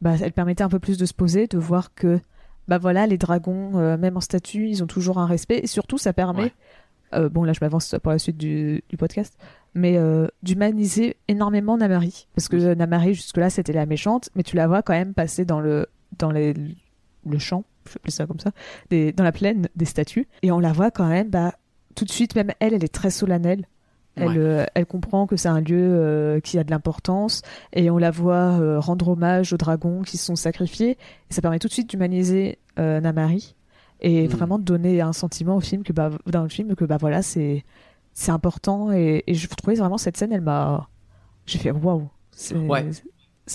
bah, elle permettait un peu plus de se poser, de voir que bah voilà, les dragons, euh, même en statue, ils ont toujours un respect et surtout ça permet, Ouais. euh, bon là je m'avance pour la suite du, du podcast, mais euh, d'humaniser énormément Namari parce que Namari jusque là c'était la méchante, mais tu la vois quand même passer dans le dans les le champ, je vais appeler ça comme ça, des, dans la plaine des statues. Et on la voit quand même, bah, tout de suite, même elle, elle est très solennelle. Elle, Ouais. euh, elle comprend que c'est un lieu euh, qui a de l'importance et on la voit euh, rendre hommage aux dragons qui se sont sacrifiés. Et ça permet tout de suite d'humaniser Namari et Mm. vraiment de donner un sentiment au film que bah, dans le film que bah voilà c'est c'est important et, et je trouvais vraiment cette scène elle m'a j'ai fait waouh Ouais.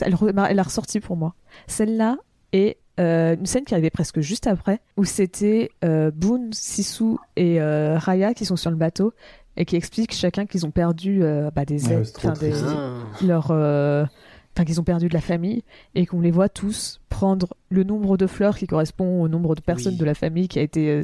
elle, a ressorti pour moi celle-là et euh, une scène qui arrivait presque juste après où c'était euh, Boone, Sisu et euh, Raya qui sont sur le bateau et qui expliquent chacun qu'ils ont perdu euh, bah, des Ouais, aides, enfin, des- triste. leur euh, enfin qu'ils ont perdu de la famille et qu'on les voit tous prendre le nombre de fleurs qui correspond au nombre de personnes Oui. de la famille qui a été euh,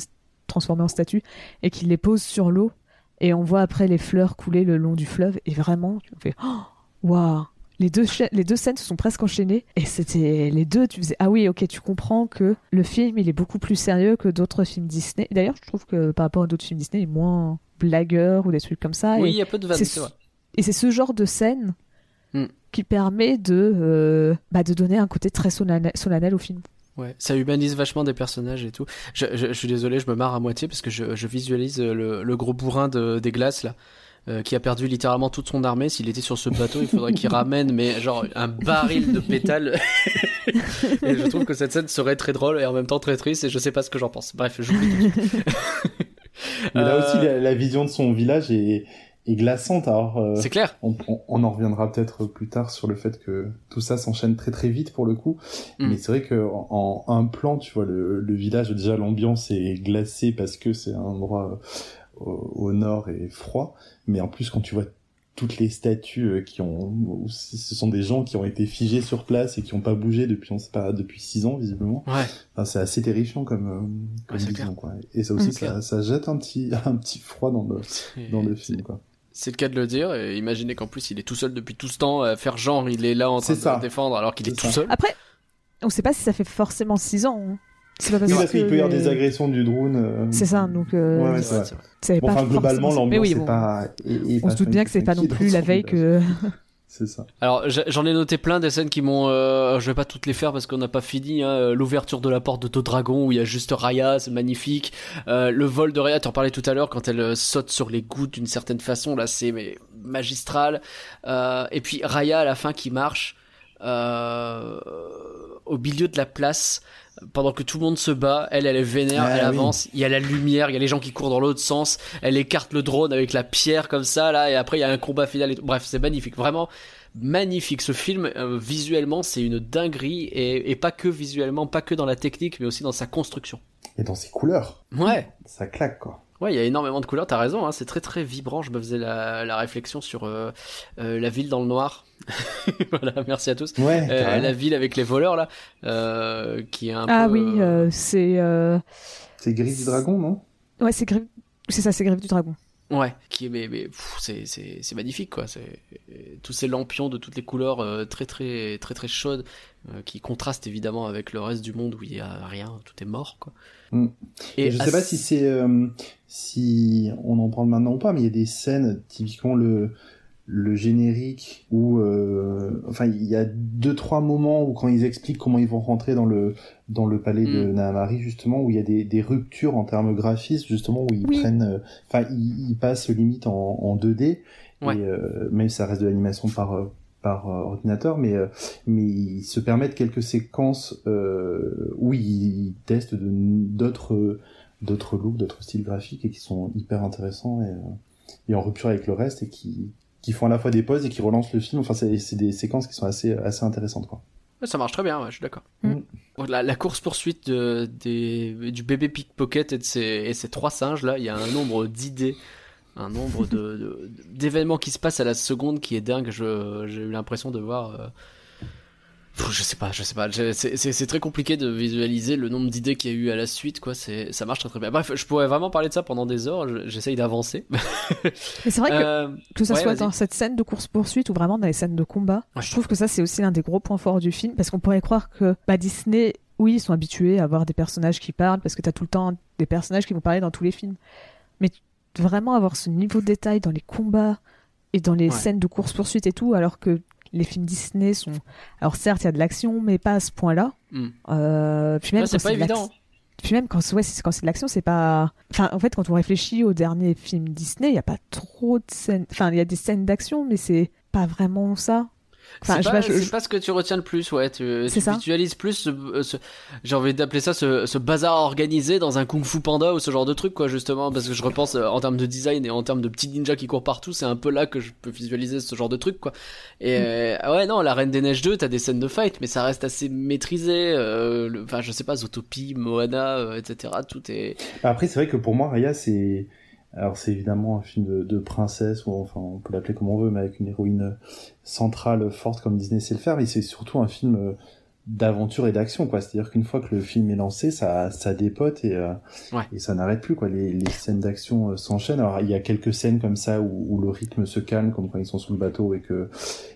transformé en statue et qu'ils les posent sur l'eau et on voit après les fleurs couler le long du fleuve et vraiment tu fais oh, waouh les deux, les deux scènes se sont presque enchaînées et c'était les deux tu faisais ah oui ok tu comprends que le film il est beaucoup plus sérieux que d'autres films Disney d'ailleurs je trouve que par rapport à d'autres films Disney il est moins blagueur ou des trucs comme ça Oui, et il y a peu de vannes, et c'est ce genre de scène Hmm. qui permet de, euh, bah, de donner un côté très solennel, solennel au film. Ouais, ça humanise vachement des personnages et tout. Je, je- je suis désolé, je me marre à moitié parce que je, je visualise euh, le, le gros bourrin de, des glaces là. euh, qui a perdu littéralement toute son armée. S'il était sur ce bateau, il faudrait qu'il ramène, mais genre un baril de pétales. et je trouve que cette scène serait très drôle et en même temps très triste. Et je sais pas ce que j'en pense. Bref, j'oublie. Mais là Euh, aussi, la, la vision de son village est, est glaçante. Alors, euh, C'est clair. on, on- on en reviendra peut-être plus tard sur le fait que tout ça s'enchaîne très très vite pour le coup. Mm. Mais c'est vrai que en, en un plan, tu vois, le, le village, déjà l'ambiance est glacée parce que c'est un endroit euh, au, au nord et froid. Mais en plus, quand tu vois toutes les statues euh, qui ont, ce sont des gens qui ont été figés sur place et qui n'ont pas bougé depuis, on sait pas, depuis six ans visiblement. Ouais. Enfin, c'est assez terrifiant comme, euh, comme Ouais, vision, quoi. Et ça aussi, ça, ça jette un petit, un petit froid dans le, dans le film, quoi. C'est le cas de le dire. Et imaginez qu'en plus, il est tout seul depuis tout ce temps. à faire genre, il est là en train de ça. se défendre alors qu'il est, tout ça. seul. Après, on sait pas si ça fait forcément 6 ans. hein. C'est pas parce Oui, parce qu'il peut y avoir des agressions du drone. euh, C'est ça, donc euh, Ouais, ouais, C'est Bon, pas enfin, globalement, l'ambiance oui, bon, pas. est- est on pas se doute bien que c'est pas non plus la veille que. C'est ça. Alors j'en ai noté plein des scènes qui m'ont. euh, je vais pas toutes les faire parce qu'on n'a pas fini. Hein, L'ouverture de la porte de Todragon où il y a juste Raya, c'est magnifique. Euh, le vol de Raya, tu en parlais tout à l'heure quand elle euh, saute sur les gouttes d'une certaine façon. Là, c'est mais magistral. Euh, et puis Raya à la fin qui marche euh, au milieu de la place pendant que tout le monde se bat. Elle, elle est vénère, Ah, elle oui. avance. Il y a la lumière, il y a les gens qui courent dans l'autre sens. Elle écarte le drone avec la pierre comme ça là, et après il y a un combat final. Et tout. Bref, c'est magnifique, vraiment magnifique. Ce film, euh, visuellement, c'est une dinguerie et, et pas que visuellement, pas que dans la technique, mais aussi dans sa construction. Et dans ses couleurs, Ouais. ça claque, quoi. Ouais, il y a énormément de couleurs, t'as raison, hein, c'est très très vibrant. Je me faisais la, la réflexion sur euh, euh, la ville dans le noir. voilà, merci à tous. Ouais, Euh, la ville avec les voleurs là, euh, qui est un Ah peu. oui, euh, euh, c'est. euh, C'est Gris du Dragon, non? Ouais, c'est Griffe- c'est ça, c'est Griffe du Dragon. Ouais, qui mais, mais c'est c'est c'est magnifique quoi. C'est tous ces lampions de toutes les couleurs euh, très très très très chaudes euh, qui contrastent évidemment avec le reste du monde où il y a rien, tout est mort quoi. Mm. Et je sais à- pas si c'est euh, si on en parle maintenant ou pas, mais il y a des scènes, typiquement le le générique où euh, enfin il y a deux trois moments où quand ils expliquent comment ils vont rentrer dans le dans le palais de Mm. Nahamari justement où il y a des, des ruptures en termes graphistes justement où ils Oui. prennent euh, enfin ils, ils passent limite en, en 2D Ouais. et euh, même si ça reste de l'animation par euh, par euh, ordinateur mais euh, mais ils se permettent quelques séquences euh, où ils testent d'autres d'autres looks d'autres styles graphiques et qui sont hyper intéressants et, euh, et en rupture avec le reste et qui qui font à la fois des pauses et qui relancent le film enfin c'est des séquences qui sont assez assez intéressantes quoi ça marche très bien, ouais, je suis d'accord. Mm. La, la course poursuite de, des, du bébé pickpocket et de et ces trois singes là, il y a un nombre d'idées, un nombre de, de- d'événements qui se passent à la seconde qui est dingue. Je, j'ai eu l'impression de voir. euh, Je sais pas, je sais pas. C'est, très compliqué de visualiser le nombre d'idées qu'il y a eu à la suite, quoi. C'est, ça marche très très bien. Bref, je pourrais vraiment parler de ça pendant des heures. je- j'essaye d'avancer. Mais c'est vrai que, Euh, que ça ouais, soit dans cette scène de course-poursuite ou vraiment dans les scènes de combat, Ouais. je trouve que ça, c'est aussi l'un des gros points forts du film. Parce qu'on pourrait croire que bah, Disney, oui, ils sont habitués à avoir des personnages qui parlent, parce que t'as tout le temps des personnages qui vont parler dans tous les films. Mais vraiment avoir ce niveau de détail dans les combats et dans les Ouais. scènes de course-poursuite et tout, alors que les films Disney sont. Alors certes, il y a de l'action, mais pas à ce point-là. Hmm. Euh, puis même c'est quand pas évident. Puis même quand, ouais, c'est- quand c'est de l'action, c'est pas. Enfin, en fait, quand on réfléchit aux derniers films Disney, il n'y a pas trop de scènes. Enfin, il y a des scènes d'action, mais c'est pas vraiment ça. Enfin, c'est je pas, sais pas, je- pas ce que tu retiens le plus, ouais. Tu, C'est tu ça. visualises plus, ce, euh, ce- j'ai envie d'appeler ça ce, ce bazar organisé dans un kung fu panda ou ce genre de truc, quoi, justement, parce que je repense euh, en termes de design et en termes de petits ninjas qui courent partout, c'est un peu là que je peux visualiser ce genre de truc, quoi. Et Mm. euh, ouais, non, la Reine des Neiges 2, t'as des scènes de fight, mais ça reste assez maîtrisé. euh, Enfin, je sais pas, Zootopie, Moana, euh, etc. Tout est. Après, c'est vrai que pour moi, Raya, c'est. Alors, c'est évidemment un film de, de princesse, ou enfin, on peut l'appeler comme on veut, mais avec une héroïne centrale forte comme Disney sait le faire, mais c'est surtout un film euh, d'aventure et d'action, quoi. C'est-à-dire qu'une fois que le film est lancé, ça, ça dépote et, euh, Ouais. et ça n'arrête plus, quoi. Les, les scènes d'action euh, s'enchaînent. Alors, il y a quelques scènes comme ça où, où le rythme se calme, comme quand ils sont sous le bateau et que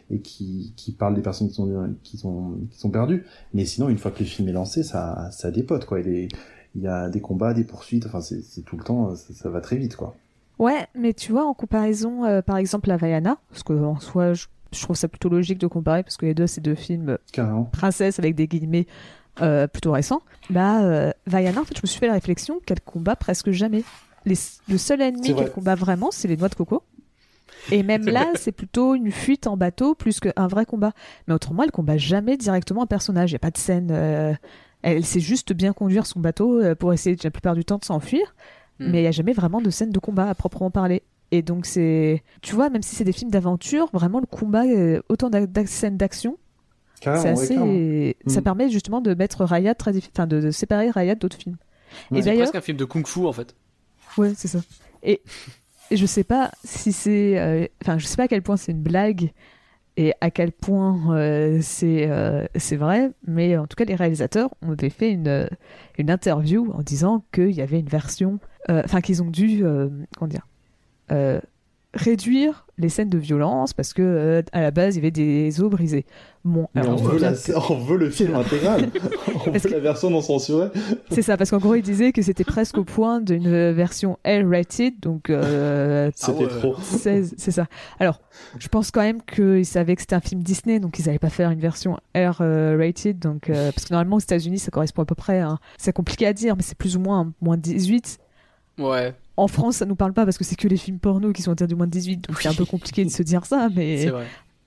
et qui, qui parlent des personnes qui sont qui sont qui sont perdues. Mais sinon, une fois que le film est lancé, ça, ça dépote, quoi. Et les- il y a des combats, des poursuites, enfin c'est tout le temps, ça, ça va très vite quoi. Ouais, mais tu vois, en comparaison, euh, par exemple, à Vaiana, parce que en soi, je, je trouve ça plutôt logique de comparer, parce que les deux, c'est deux films euh, Carrément. princesse avec des guillemets euh, plutôt récents. Bah, euh, Vaiana, en fait, je me suis fait la réflexion qu'elle combat presque jamais. Les- le seul ennemi qu'elle combat vraiment, c'est les noix de coco. Et même là, c'est plutôt une fuite en bateau plus qu'un vrai combat. Mais autrement, elle combat jamais directement un personnage. Il n'y a pas de scène. euh, Elle sait juste bien conduire son bateau euh, pour essayer la plupart du temps de s'enfuir. Hmm. Mais il n'y a jamais vraiment de scène de combat à proprement parler. Et donc, c'est. Tu vois, même si c'est des films d'aventure, vraiment le combat, euh, autant d'a- d'a- scènes d'action, c'est assez. Ça Mm. permet justement de mettre Raya très. diffi- Enfin, de, de séparer Raya d'autres films. Ouais. Et C'est presque un film de kung-fu en fait. Ouais, c'est ça. Et, et je sais pas si c'est. euh, Enfin, je sais pas à quel point c'est une blague et à quel point euh, c'est euh, c'est vrai, mais en tout cas, les réalisateurs ont fait une, une interview en disant qu'il y avait une version. euh, Enfin, qu'ils ont dû. euh, comment dire euh, réduire les scènes de violence parce que euh, à la base il y avait des os brisés. Bon, Mais on alors, veut, bien la- que- on veut le film intégral. on Parce veut que- la version non censurée. c'est ça parce qu'en gros il disait que c'était presque au point d'une version L-rated donc euh, C'était ouais. trop. 16, c'est ça. Alors, je pense quand même qu'ils savaient que c'était un film Disney, donc ils n'allaient pas faire une version R-rated, donc euh, parce que normalement aux États-Unis ça correspond à peu près. à- C'est compliqué à dire, mais c'est plus ou moins moins 18. Ouais, En France, ça nous parle pas parce que c'est que les films porno qui sont interdits moins de 18, donc c'est un peu compliqué de se dire ça, mais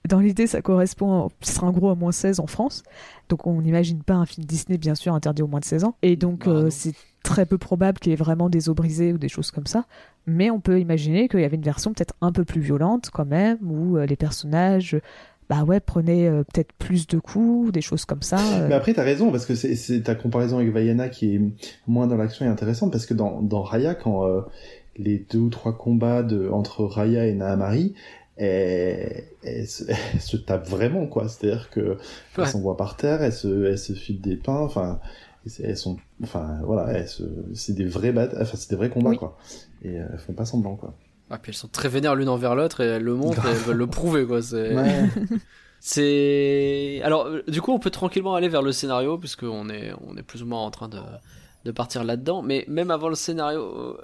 dans l'idée, ça correspond, ce sera en gros à moins 16 en France. Donc on n'imagine pas un film Disney, bien sûr, interdit au moins de 16 ans. Et donc Bah, euh, c'est très peu probable qu'il y ait vraiment des os brisés ou des choses comme ça. Mais on peut imaginer qu'il y avait une version peut-être un peu plus violente quand même, où euh, les personnages, bah ouais, prenaient euh, peut-être plus de coups, des choses comme ça. euh. Mais après, t'as raison, parce que c'est, c'est ta comparaison avec Vaiana qui est moins dans l'action est intéressante, parce que dans, dans Raya, quand euh, les deux ou trois combats de, entre Raya et Nahamari, elles, elles se, elles se tapent vraiment, quoi. C'est-à-dire que Ouais. elles s'envoient par terre, elles se, elles se filent des pains, enfin, c'est- elles sont, enfin, voilà, c'est des vrais bat, enfin, c'est des vrais combats, Oui. quoi. Et euh, elles font pas semblant, quoi. Ah, puis elles sont très vénères l'une envers l'autre et elles le montrent et elles veulent le prouver quoi. C'est. Ouais. C'est alors euh, du coup on peut tranquillement aller vers le scénario puisque on est on est plus ou moins en train de de partir là-dedans. Mais même avant le scénario, euh,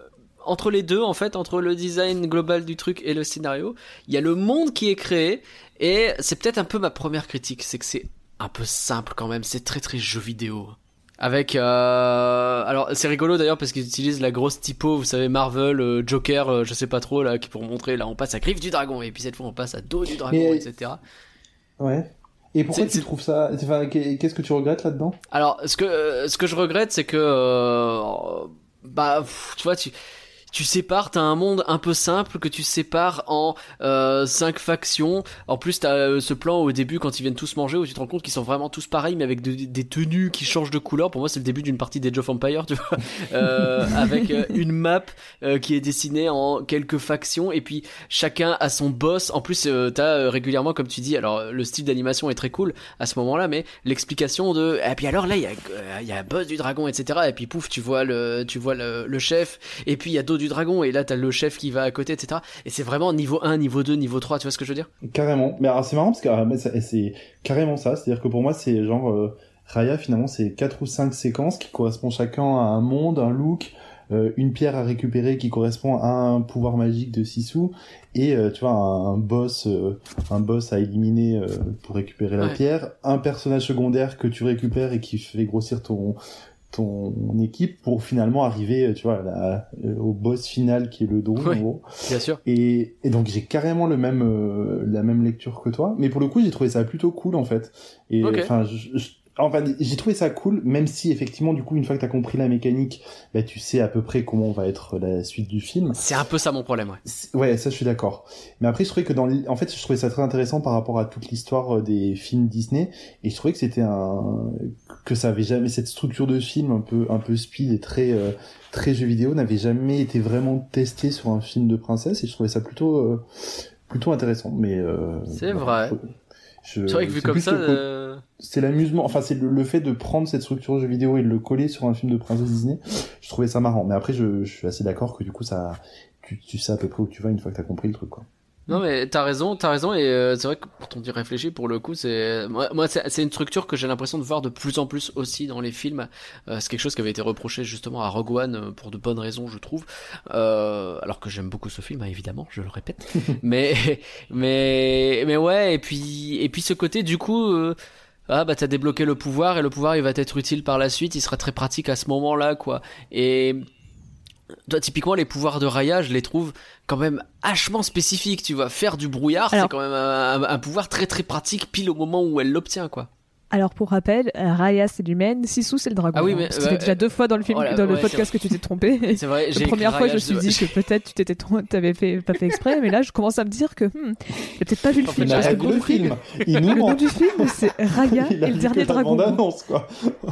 entre les deux en fait, entre le design global du truc et le scénario, il y a le monde qui est créé et c'est peut-être un peu ma première critique, c'est que c'est un peu simple quand même. C'est très très jeu vidéo. Avec euh... alors c'est rigolo d'ailleurs parce qu'ils utilisent la grosse typo, vous savez Marvel, euh, Joker, euh, je sais pas trop là, qui pour montrer là on passe à griffe du dragon et puis cette fois on passe à dos du dragon, etc. Ouais. Et pourquoi tu trouves ça, enfin, qu'est-ce que tu regrettes là-dedans? Alors, ce que ce que je regrette, c'est que euh, bah pff, tu vois, tu tu sépares, t'as un monde un peu simple que tu sépares en euh, cinq factions. En plus, t'as euh, ce plan au début quand ils viennent tous manger où tu te rends compte qu'ils sont vraiment tous pareils, mais avec de- des tenues qui changent de couleur. Pour moi, c'est le début d'une partie d'Age of Empire, tu vois, euh, avec euh, une map euh, qui est dessinée en quelques factions et puis chacun a son boss. En plus, euh, t'as régulièrement, comme tu dis, alors le style d'animation est très cool à ce moment-là, mais l'explication de et puis alors là il y a y a boss du dragon etc et puis pouf tu vois le tu vois le, le chef et puis il y a dos du dragon et là t'as le chef qui va à côté etc et c'est vraiment niveau 1 niveau 2 niveau 3 tu vois ce que je veux dire? Carrément. Mais alors c'est marrant parce que ah, ça- c'est carrément ça. C'est-à-dire que pour moi c'est genre euh, Raya finalement c'est quatre ou cinq séquences qui correspondent chacun à un monde, un look, euh, une pierre à récupérer qui correspond à un pouvoir magique de Sisu et euh, tu vois un, un boss euh, un boss à éliminer pour récupérer la Ouais. pierre, un personnage secondaire que tu récupères et qui fait grossir ton ton équipe pour finalement arriver euh, tu vois la- euh, au boss final qui est le drone en gros. bien sûr Et, et donc j'ai carrément le même euh, la même lecture que toi, mais pour le coup j'ai trouvé ça plutôt cool en fait. Et enfin, je- je- enfin j'ai trouvé ça cool, même si effectivement du coup une fois que t'as compris la mécanique, bah tu sais à peu près comment va être la suite du film. c'est un peu ça mon problème ouais Ouais, ça je suis d'accord. Mais après je trouvais que dans l'- en fait je trouvais ça très intéressant par rapport à toute l'histoire euh, des films Disney et je trouvais que c'était un que ça avait jamais cette structure de film un peu un peu speed et très euh, très jeu vidéo n'avait jamais été vraiment testé sur un film de princesse et je trouvais ça plutôt euh, plutôt intéressant mais euh, C'est vrai. je- c'est vrai que vu c'est comme ça euh, c'est l'amusement enfin c'est le, le fait de prendre cette structure jeu vidéo et de le coller sur un film de princesse Disney je trouvais ça marrant. Mais après je, je suis assez d'accord que du coup ça tu, tu sais à peu près où tu vas une fois que t'as compris le truc quoi Non mais t'as raison, t'as raison et euh, c'est vrai que quand on y réfléchit pour le coup c'est moi, moi c'est c'est une structure que j'ai l'impression de voir de plus en plus aussi dans les films. Euh, c'est quelque chose qui avait été reproché justement à Rogue One euh, pour de bonnes raisons je trouve. Euh, alors que j'aime beaucoup ce film hein, évidemment, je le répète. mais mais mais ouais et puis et puis ce côté du coup euh, ah bah t'as débloqué le pouvoir et le pouvoir il va t'être utile par la suite, il sera très pratique à ce moment-là quoi. Et toi, typiquement, les pouvoirs de Raya, je les trouve quand même hachement spécifiques. Tu vois, faire du brouillard, c'est quand même un, un- un pouvoir très très pratique pile au moment où elle l'obtient, quoi. Alors pour rappel, euh, Raya c'est l'humaine, Sisu c'est le dragon. Ah oui, hein, mais- parce que ouais, ça fait déjà deux fois dans le film, oh dans le ouais, podcast que tu t'es trompé. C'est vrai, j'ai La première fois, je me suis dit que peut-être tu t'étais trom- t'avais fait pas fait exprès, mais là je commence à me dire que hmm, j'ai peut-être pas vu le film. Parce que le film- film. Il nous Le nom du film c'est Raya et le dernier dragon. bande-annonce, quoi. Oh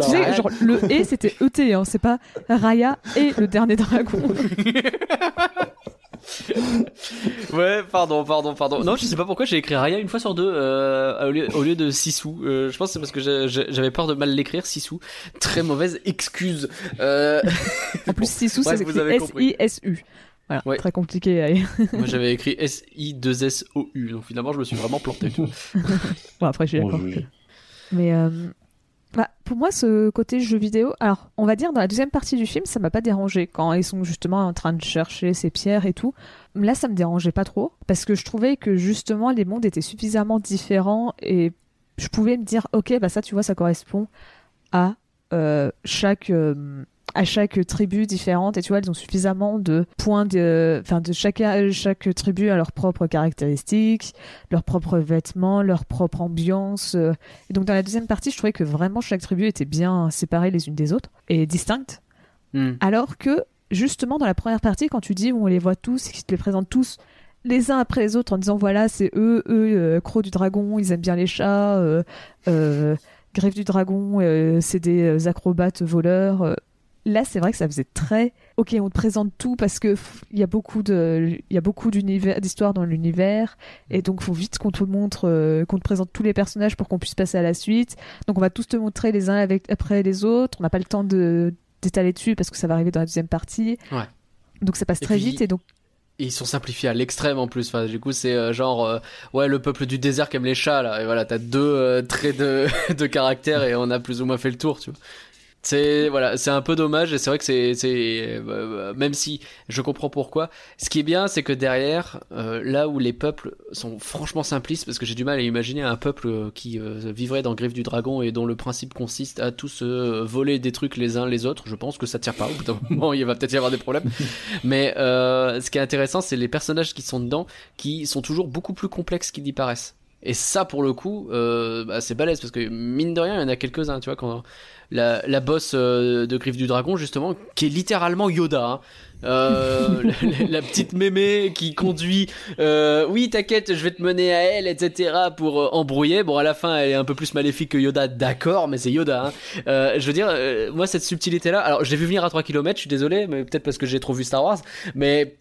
Tu sais, genre le et c'était ET, hein, c'est pas Raya et le dernier dragon. Ouais, pardon, pardon, pardon. Non, je sais pas pourquoi j'ai écrit Raya une fois sur deux euh, au, lieu, au lieu de Sissou. Euh, je pense que c'est parce que j'avais peur de mal l'écrire, Sissou. Très mauvaise excuse. Euh, En plus Sisu Bref, c'est. S-I-S-U. Voilà, Ouais. très compliqué. moi j'avais écrit S-I-2-S-O-U. Donc finalement, je me suis vraiment planté. Bon après je suis On d'accord. Mais euh, bah, pour moi, ce côté jeu vidéo, alors on va dire dans la deuxième partie du film, ça m'a pas dérangé quand ils sont justement en train de chercher ces pierres et tout. Là, ça me dérangeait pas trop parce que je trouvais que justement les mondes étaient suffisamment différents et je pouvais me dire, ok, bah ça, tu vois, ça correspond à euh, chaque euh, à chaque tribu différente et tu vois elles ont suffisamment de points de enfin de chaque chaque tribu a leurs propres caractéristiques leurs propres vêtements leur propre ambiance euh, et donc dans la deuxième partie, je trouvais que vraiment chaque tribu était bien séparée les unes des autres et distincte. Hmm. Alors que justement dans la première partie, quand tu dis où on les voit tous et qu'ils te les présentent tous les uns après les autres en disant voilà c'est eux, eux, euh, Croc du dragon, ils aiment bien les chats, euh, euh, Griffe du dragon, c'est des acrobates voleurs. Là, c'est vrai que ça faisait très. Ok, on te présente tout parce que il y a beaucoup de, il y a beaucoup d'univers, d'histoires dans l'univers, et donc faut vite qu'on te montre, euh, qu'on te présente tous les personnages pour qu'on puisse passer à la suite. Donc on va tous te montrer les uns avec après les autres. On n'a pas le temps de d'étaler dessus parce que ça va arriver dans la deuxième partie. Ouais. Donc ça passe Et très puis, vite et donc Et ils sont simplifiés à l'extrême en plus. Enfin, du coup, c'est euh, genre, euh, ouais, le peuple du désert qui aime les chats, là. Et voilà, t'as deux euh, traits de, de caractère et on a plus ou moins fait le tour, tu vois. C'est voilà, c'est un peu dommage et c'est vrai que c'est c'est euh, même si je comprends pourquoi. Ce qui est bien, c'est que derrière, euh, là où les peuples sont franchement simplistes, parce que j'ai du mal à imaginer un peuple euh, qui vivrait dans Griffe du Dragon et dont le principe consiste à tous voler des trucs les uns les autres. Je pense que ça tient pas. Au bout d'un moment, il va peut-être y avoir des problèmes. Mais ce qui est intéressant, c'est les personnages qui sont dedans, qui sont toujours beaucoup plus complexes qu'ils n'y paraissent. Et ça, pour le coup, euh, bah, c'est balèze parce que mine de rien, il y en a quelques-uns. Tu vois, quand la, la boss euh, de Griffe du Dragon, justement, qui est littéralement Yoda. hein. Euh, la, petite mémé qui conduit euh, oui t'inquiète je vais te mener à elle etc pour euh, embrouiller bon à la fin elle est un peu plus maléfique que Yoda d'accord mais c'est Yoda hein. Euh, je veux dire euh, moi cette subtilité là alors je l'ai vu venir à 3 km je suis désolé mais peut-être parce que j'ai trop vu Star Wars mais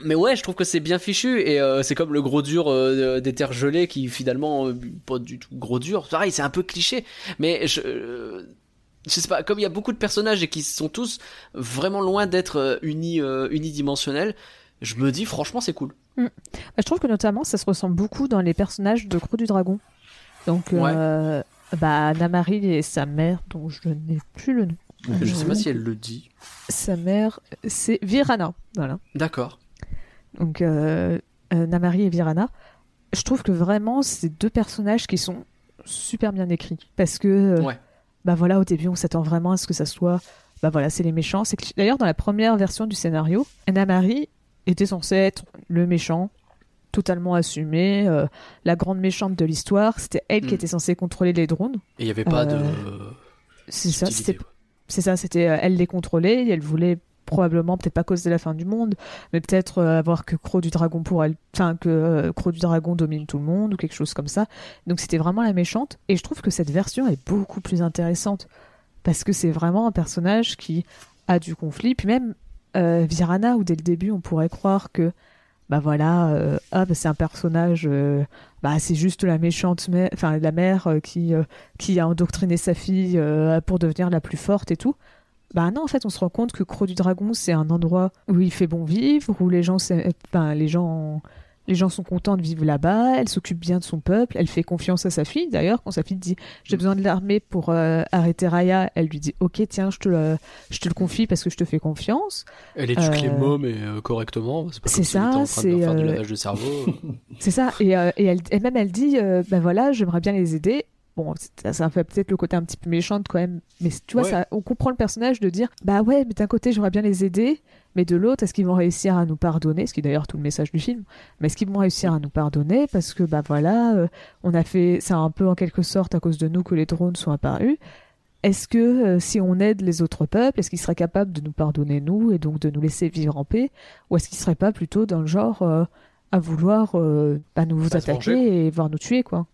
mais ouais, je trouve que c'est bien fichu et euh, c'est comme le gros dur euh, des terres gelées qui finalement euh, pas du tout gros dur. Pareil, c'est un peu cliché, mais je euh, je sais pas, comme il y a beaucoup de personnages et qui sont tous vraiment loin d'être euh, uni euh, unidimensionnels, je me dis franchement c'est cool. Bah, je trouve que notamment ça se ressemble beaucoup dans les personnages de Croc du Dragon. Donc, euh, bah, Namari et sa mère, dont je n'ai plus le nom. Je sais pas si elle le dit. Sa mère, c'est Virana. Voilà. D'accord. Donc, euh, euh, Namari et Virana. Je trouve que vraiment, c'est deux personnages qui sont super bien écrits. Parce que, euh, Ouais. bah voilà, au début, on s'attend vraiment à ce que ça soit. Bah voilà, c'est les méchants. C'est D'ailleurs, dans la première version du scénario, Namari était censé être le méchant, totalement assumé, euh, la grande méchante de l'histoire. C'était elle qui Hmm. était censée contrôler les drones. Et il y avait pas de C'est ça, c'était c'est ça, c'était elle les contrôlait, et elle voulait probablement peut-être pas causer la fin du monde, mais peut-être euh, avoir que Croc du dragon pour elle, enfin que euh, Croc du dragon domine tout le monde ou quelque chose comme ça. Donc c'était vraiment la méchante et je trouve que cette version est beaucoup plus intéressante parce que c'est vraiment un personnage qui a du conflit, puis même euh, Virana où dès le début on pourrait croire que bah voilà, euh, c'est un personnage, bah c'est juste la méchante, enfin la mère qui qui a endoctriné sa fille pour devenir la plus forte et tout. Bah non, en fait, on se rend compte que Croc du Dragon, c'est un endroit où il fait bon vivre, où les gens, enfin, les gens, les gens sont contents de vivre là-bas. Elle s'occupe bien de son peuple. Elle fait confiance à sa fille. D'ailleurs, quand sa fille dit j'ai besoin de l'armée pour euh, arrêter Raya, elle lui dit ok, tiens, je te le, je te le confie parce que je te fais confiance. Elle éduque les Euh, mots mais euh, correctement. C'est ça, de c'est, euh, de cerveau. C'est ça. Et, et, elle, et même elle dit, ben voilà, j'aimerais bien les aider, Bon, ça, ça fait peut-être le côté un petit peu méchante quand même, mais tu vois, Ouais. ça, on comprend le personnage de dire bah ouais, mais d'un côté j'aimerais bien les aider, mais de l'autre, est-ce qu'ils vont réussir à nous pardonner Ce qui est d'ailleurs tout le message du film. Mais est-ce qu'ils vont réussir à nous pardonner Parce que bah voilà, euh, on a fait, c'est un peu en quelque sorte à cause de nous que les drones sont apparus. Est-ce que euh, si on aide les autres peuples, est-ce qu'ils seraient capables de nous pardonner nous et donc de nous laisser vivre en paix Ou est-ce qu'ils seraient pas plutôt dans le genre euh, à vouloir bah, nous attaquer et voir nous tuer quoi?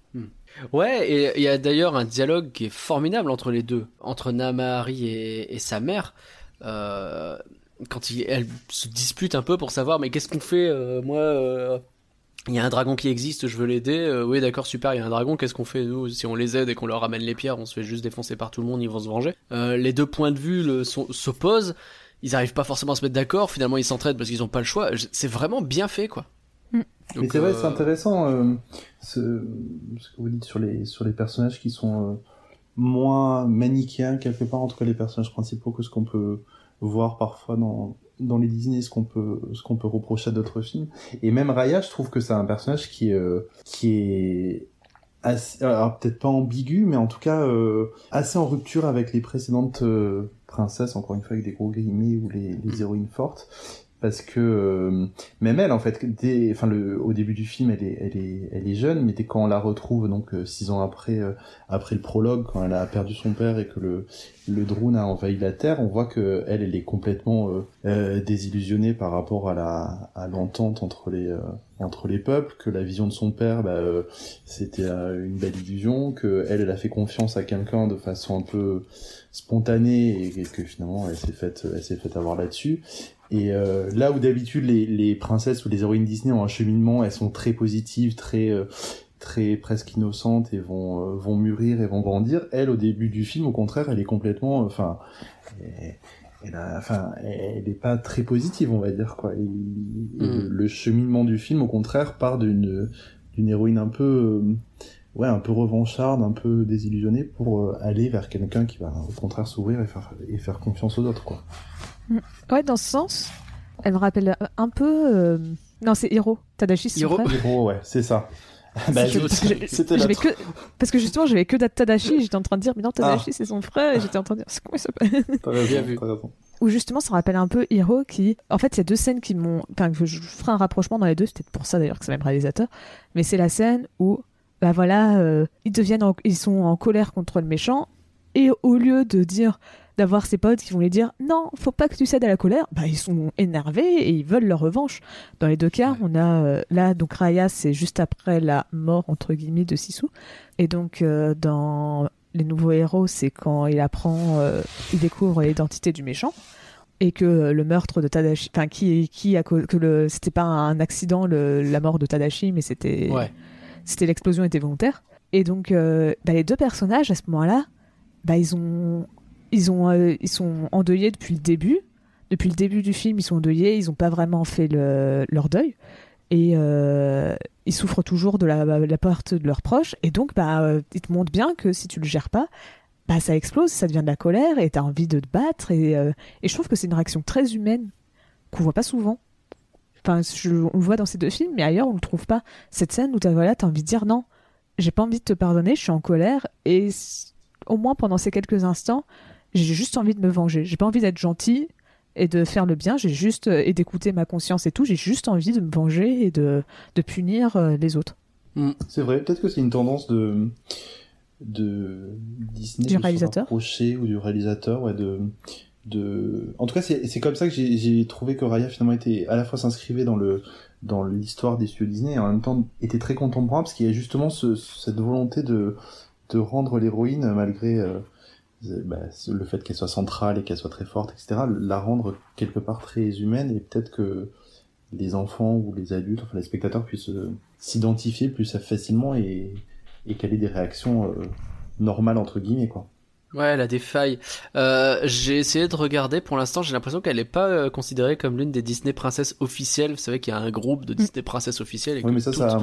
Ouais, et il y a d'ailleurs un dialogue qui est formidable entre les deux, entre Namahari et, et sa mère. Euh, quand il, elle se dispute un peu pour savoir, mais qu'est-ce qu'on fait euh, Moi, euh, il y a un dragon qui existe, je veux l'aider. Euh, oui, d'accord, super, il y a un dragon. Qu'est-ce qu'on fait nous Si on les aide et qu'on leur ramène les pierres, on se fait juste défoncer par tout le monde, ils vont se venger. Euh, les deux points de vue s'opposent. Ils arrivent pas forcément à se mettre d'accord. Finalement, ils s'entraident parce qu'ils ont pas le choix. C'est vraiment bien fait, quoi. Mm. Mais c'est vrai, euh, c'est intéressant euh, ce, ce que vous dites sur les, sur les personnages qui sont euh, moins manichéens quelque part, en tout cas les personnages principaux, que ce qu'on peut voir parfois dans, dans les Disney, ce qu'on peut, ce qu'on peut reprocher à d'autres films. Et même Raya, je trouve que c'est un personnage qui, euh, qui est assez, alors peut-être pas ambigu, mais en tout cas euh, assez en rupture avec les précédentes euh, princesses, encore une fois avec des gros guillemets ou les, les héroïnes fortes. Parce que euh, même elle, en fait, dès, enfin, le, au début du film, elle est, elle est, elle est jeune, mais dès quand on la retrouve, donc euh, six ans après, euh, après le prologue, quand elle a perdu son père et que le, le drone a envahi la Terre, on voit que elle, elle est complètement euh, euh, désillusionnée par rapport à la, à l'entente entre les, euh, entre les peuples, que la vision de son père, bah, c'était une belle illusion, que elle, elle a fait confiance à quelqu'un de façon un peu spontanée et que finalement elle s'est faite, elle s'est fait avoir là-dessus. Et euh, là où d'habitude les, les princesses ou les héroïnes Disney ont un cheminement, elles sont très positives, très euh, très presque innocentes et vont euh, vont mûrir et vont grandir. Elle au début du film, au contraire, elle est complètement, enfin, elle, elle a- enfin, elle est pas très positive, on va dire quoi. Et- et le, le cheminement du film, au contraire, part d'une d'une héroïne un peu euh, ouais un peu revancharde, un peu désillusionnée pour euh, aller vers quelqu'un qui va au contraire s'ouvrir et faire et faire confiance aux autres quoi. Ouais, dans ce sens, elle me rappelle un peu. euh, Non, c'est Hiro. Tadashi, c'est son Hiro. frère. Héros, ouais, c'est ça. bah, Parce que- je- parce que parce que justement j'avais que date Tadashi et j'étais en train de dire mais non Tadashi c'est son frère et j'étais en train de dire c'est comment il s'appelle T'as Bien vu. où justement ça rappelle un peu Hiro qui en fait il y a deux scènes qui m'ont enfin je ferai un rapprochement dans les deux c'est peut-être pour ça d'ailleurs que c'est le même réalisateur mais c'est la scène où bah voilà euh, ils deviennent en- ils sont en colère contre le méchant et au lieu de dire d'avoir ses potes qui vont lui dire non faut pas que tu cèdes à la colère bah ils sont énervés et ils veulent leur revanche dans les deux cas Ouais. on a euh, là donc Raya c'est juste après la mort entre guillemets de Sisu et donc euh, dans les nouveaux héros c'est quand il apprend euh, il découvre l'identité du méchant et que le meurtre de Tadashi enfin qui qui a que le c'était pas un accident le, la mort de Tadashi mais c'était Ouais. c'était l'explosion était volontaire et donc bah, les deux personnages à ce moment-là bah ils ont ils ont euh, ils sont endeuillés depuis le début. Depuis le début du film ils sont endeuillés. Ils ont pas vraiment fait le, leur deuil. Et euh, ils souffrent toujours de la, la perte de leurs proches. Et donc bah euh, ils te montrent bien que si tu le gères pas bah ça explose ça devient de la colère et t'as envie de te battre. Et, et je trouve que c'est une réaction très humaine qu'on voit pas souvent. Enfin on le voit dans ces deux films mais ailleurs on le trouve pas. Cette scène où t'as voilà t'as envie de dire non j'ai pas envie de te pardonner je suis en colère. Et au moins pendant ces quelques instants j'ai juste envie de me venger. J'ai pas envie d'être gentil et de faire le bien. J'ai juste euh, et d'écouter ma conscience et tout. J'ai juste envie de me venger et de, de punir euh, les autres. C'est vrai, peut-être que c'est une tendance de de Disney Du de se réalisateur. rapprocher ou du réalisateur, ouais, de de. En tout cas, c'est c'est comme ça que j'ai j'ai trouvé que Raya finalement était à la fois s'inscrivait dans le dans l'histoire des studios Disney et en même temps était très contemporain parce qu'il y a justement ce, cette volonté de de rendre l'héroïne malgré euh, bah, le fait qu'elle soit centrale et qu'elle soit très forte, etc., la rendre quelque part très humaine et peut-être que les enfants ou les adultes, enfin les spectateurs puissent euh, s'identifier plus facilement et, et qu'elle ait des réactions euh, normales entre guillemets quoi. Ouais, elle a des failles. Euh, j'ai essayé de regarder. Pour l'instant, j'ai l'impression qu'elle n'est pas euh, considérée comme l'une des Disney princesses officielles. Vous savez qu'il y a un groupe de Disney princesses officielles et Oui que mais ça toutes ça,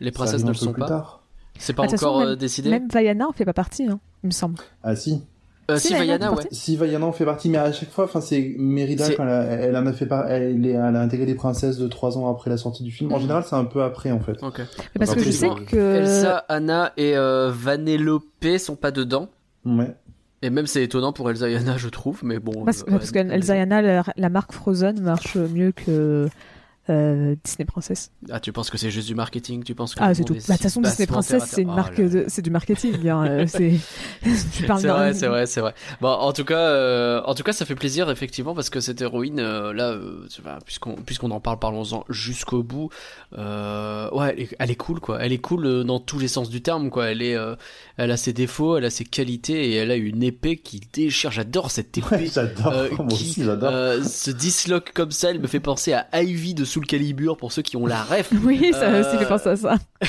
les princesses ne le sont plus pas. tard. C'est pas Ah, façon, encore même- euh, décidé. même Vaiana en fait pas partie hein, il me semble Ah si. Euh, Si, si, Vaiana ouais. partie. Si Vaiana en fait partie, mais à chaque fois, enfin c'est Mérida C'est- quand elle, a- elle en a fait par, elle, est- elle a intégré les princesses de 3 ans après la sortie du film. En Mhm. général, c'est un peu après en fait. Ok. Mais parce que je sais que Elsa, Anna et euh, Vanellope sont pas dedans. Ouais. Et même c'est étonnant pour Elsa et Anna, je trouve, mais bon. parce, euh, parce ouais, qu'Elsa et Anna, la, la marque Frozen marche mieux que euh, Disney Princess. Ah, tu penses que c'est juste du marketing Tu penses que Ah, c'est tout. Bah, de toute façon, Disney Princess, c'est une à marque. Oh c'est du marketing. hein, euh, c'est, tu parles C'est d'un- vrai, c'est vrai, c'est vrai. Bon, en tout cas, euh, en tout cas, ça fait plaisir effectivement parce que cette héroïne, euh, là, euh, tu vois, puisqu'on puisqu'on en parle, parlons-en jusqu'au bout. Euh, ouais, elle est, elle est cool, quoi. Elle est cool euh, dans tous les sens du terme, quoi. Elle est, euh, elle a ses défauts, elle a ses qualités et elle a une épée qui déchire. J'adore cette épée. Ouais, j'adore. Euh, Moi qui, aussi, j'adore. euh, se disloque comme ça, elle me fait penser à Ivy de Soul Calibur pour ceux qui ont la ref. Oui, ça Euh, aussi fait penser à ça.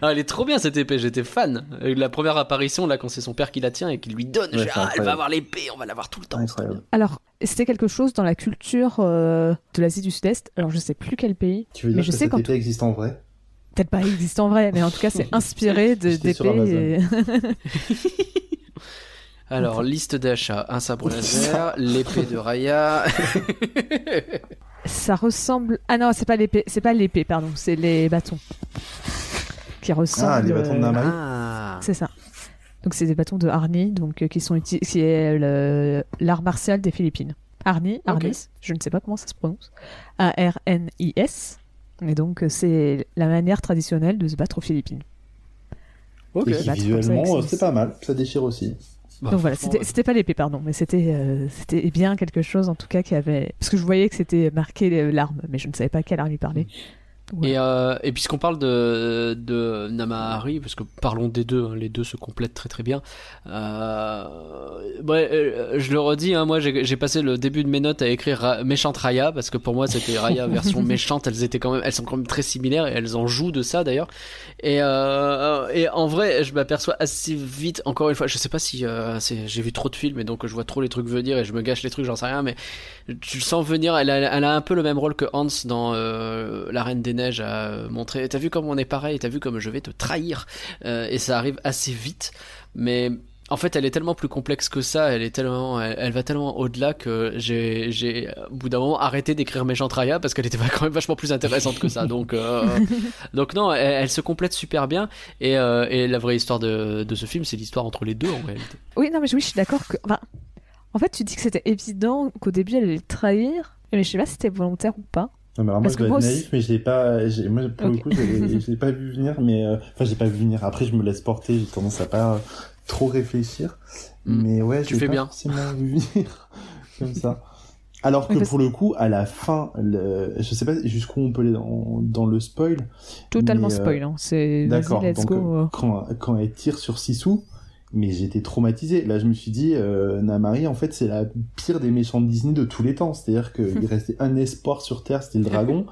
Ah, elle est trop bien cette épée, j'étais fan. Euh, La première apparition là quand c'est son père qui la tient et qui lui donne, Ouais, ah, elle va avoir l'épée, on va l'avoir tout le temps. Incroyable. Alors, c'était quelque chose dans la culture euh, de l'Asie du Sud-Est. Alors, je sais plus quel pays. Tu veux mais dire je que sais cette quand- épée existe en vrai? Peut-être pas existe en vrai, mais en tout cas, c'est inspiré d'épées. et- Alors liste d'achat, un sabre laser, l'épée de Raya. Ça ressemble. Ah non, c'est pas l'épée. C'est pas l'épée, pardon. C'est les bâtons qui ressemblent. Ah, les bâtons de Namari. ah. C'est ça. Donc c'est des bâtons de Arni, donc euh, qui sont uti- qui est le- l'art martial des Philippines. Arni. Arnis, je ne sais pas comment ça se prononce. A R N I S. Et donc euh, c'est la manière traditionnelle de se battre aux Philippines. Ok. Et se qui, battre comme ça visuellement, euh, c'est pas mal. Ça déchire aussi. Bah, donc voilà, c'était pas l'épée, pardon, mais c'était euh, c'était bien quelque chose en tout cas qui avait parce que je voyais que c'était marqué euh, l'arme, mais je ne savais pas quelle arme il parlait. Et, euh, et puisqu'on parle de, de Namahari, parce que parlons des deux, hein, les deux se complètent très très bien. Euh, ouais, euh, je le redis, hein, moi j'ai passé le début de mes notes à écrire Ra- méchante Raya, parce que pour moi c'était Raya version méchante. Elles étaient quand même, elles sont quand même très similaires et elles en jouent de ça d'ailleurs. Et, euh, et en vrai, je m'aperçois assez vite, encore une fois, je sais pas si j'ai vu trop de films et donc je vois trop les trucs venir et je me gâche les trucs, j'en sais rien, mais tu le sens venir. Elle a, elle a un peu le même rôle que Hans dans La Reine des Neiges à euh, montrer. T'as vu comme on est pareil, t'as vu comme je vais te trahir. Euh, et ça arrive assez vite, mais en fait, elle est tellement plus complexe que ça. Elle est tellement, elle, va tellement au-delà que j'ai, au bout d'un moment, arrêté d'écrire Méchante Raya parce qu'elle était quand même vachement plus intéressante que ça. Donc, euh, donc non, elle, se complète super bien. Et, la vraie histoire de, ce film, c'est l'histoire entre les deux en réalité. Oui, non, mais je suis d'accord que. en fait, tu dis que c'était évident qu'au début elle allait le trahir, mais je sais pas si c'était volontaire ou pas. Non, mais alors moi, Parce je dois être naïf, mais je l'ai pas. j'ai- Moi, pour le coup, je l'ai- je l'ai pas vu venir, mais euh, enfin, j'ai pas vu venir. Après, je me laisse porter. J'ai tendance à pas trop réfléchir, Mm. mais ouais, Tu je fais pas bien. forcément vu venir comme ça. Alors que Oui, pour le coup, à la fin, le... je sais pas jusqu'où on peut aller dans, dans le spoil. Totalement Mais, euh, spoil, hein. c'est. D'accord. let's Donc go. euh, quand quand elle tire sur Sisu, mais j'étais traumatisé. Là, je me suis dit, euh, Namari, en fait, c'est la pire des méchants de Disney de tous les temps. C'est-à-dire qu'il restait un espoir sur Terre, c'était le dragon,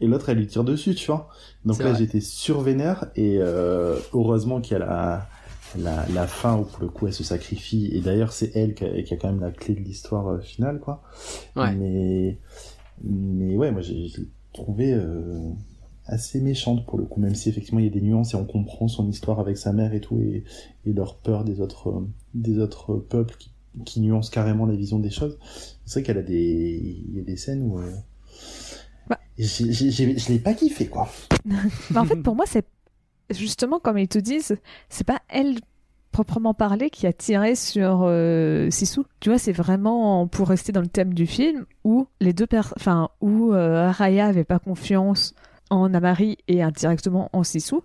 et l'autre, elle lui tire dessus, tu vois. Donc là, j'étais survénère, et euh, heureusement qu'il y a la, la, la fin où, pour le coup, elle se sacrifie. Et d'ailleurs, c'est elle qui a, qui a quand même la clé de l'histoire euh, finale, quoi. Ouais. Mais, mais ouais, moi, j'ai trouvé euh, assez méchante pour le coup, même si effectivement il y a des nuances et on comprend son histoire avec sa mère et tout, et, et leur peur des autres, euh, des autres peuples qui, qui nuancent carrément la vision des choses. C'est vrai qu'elle a des, il y a des scènes où euh, Bah. je l'ai pas kiffé quoi. En fait, pour moi, c'est justement comme ils te disent, c'est pas elle proprement parlé qui a tiré sur euh, Sisu. Tu vois, c'est vraiment pour rester dans le thème du film où les deux enfin où euh, Raya avait pas confiance en Amari et indirectement en Sisu.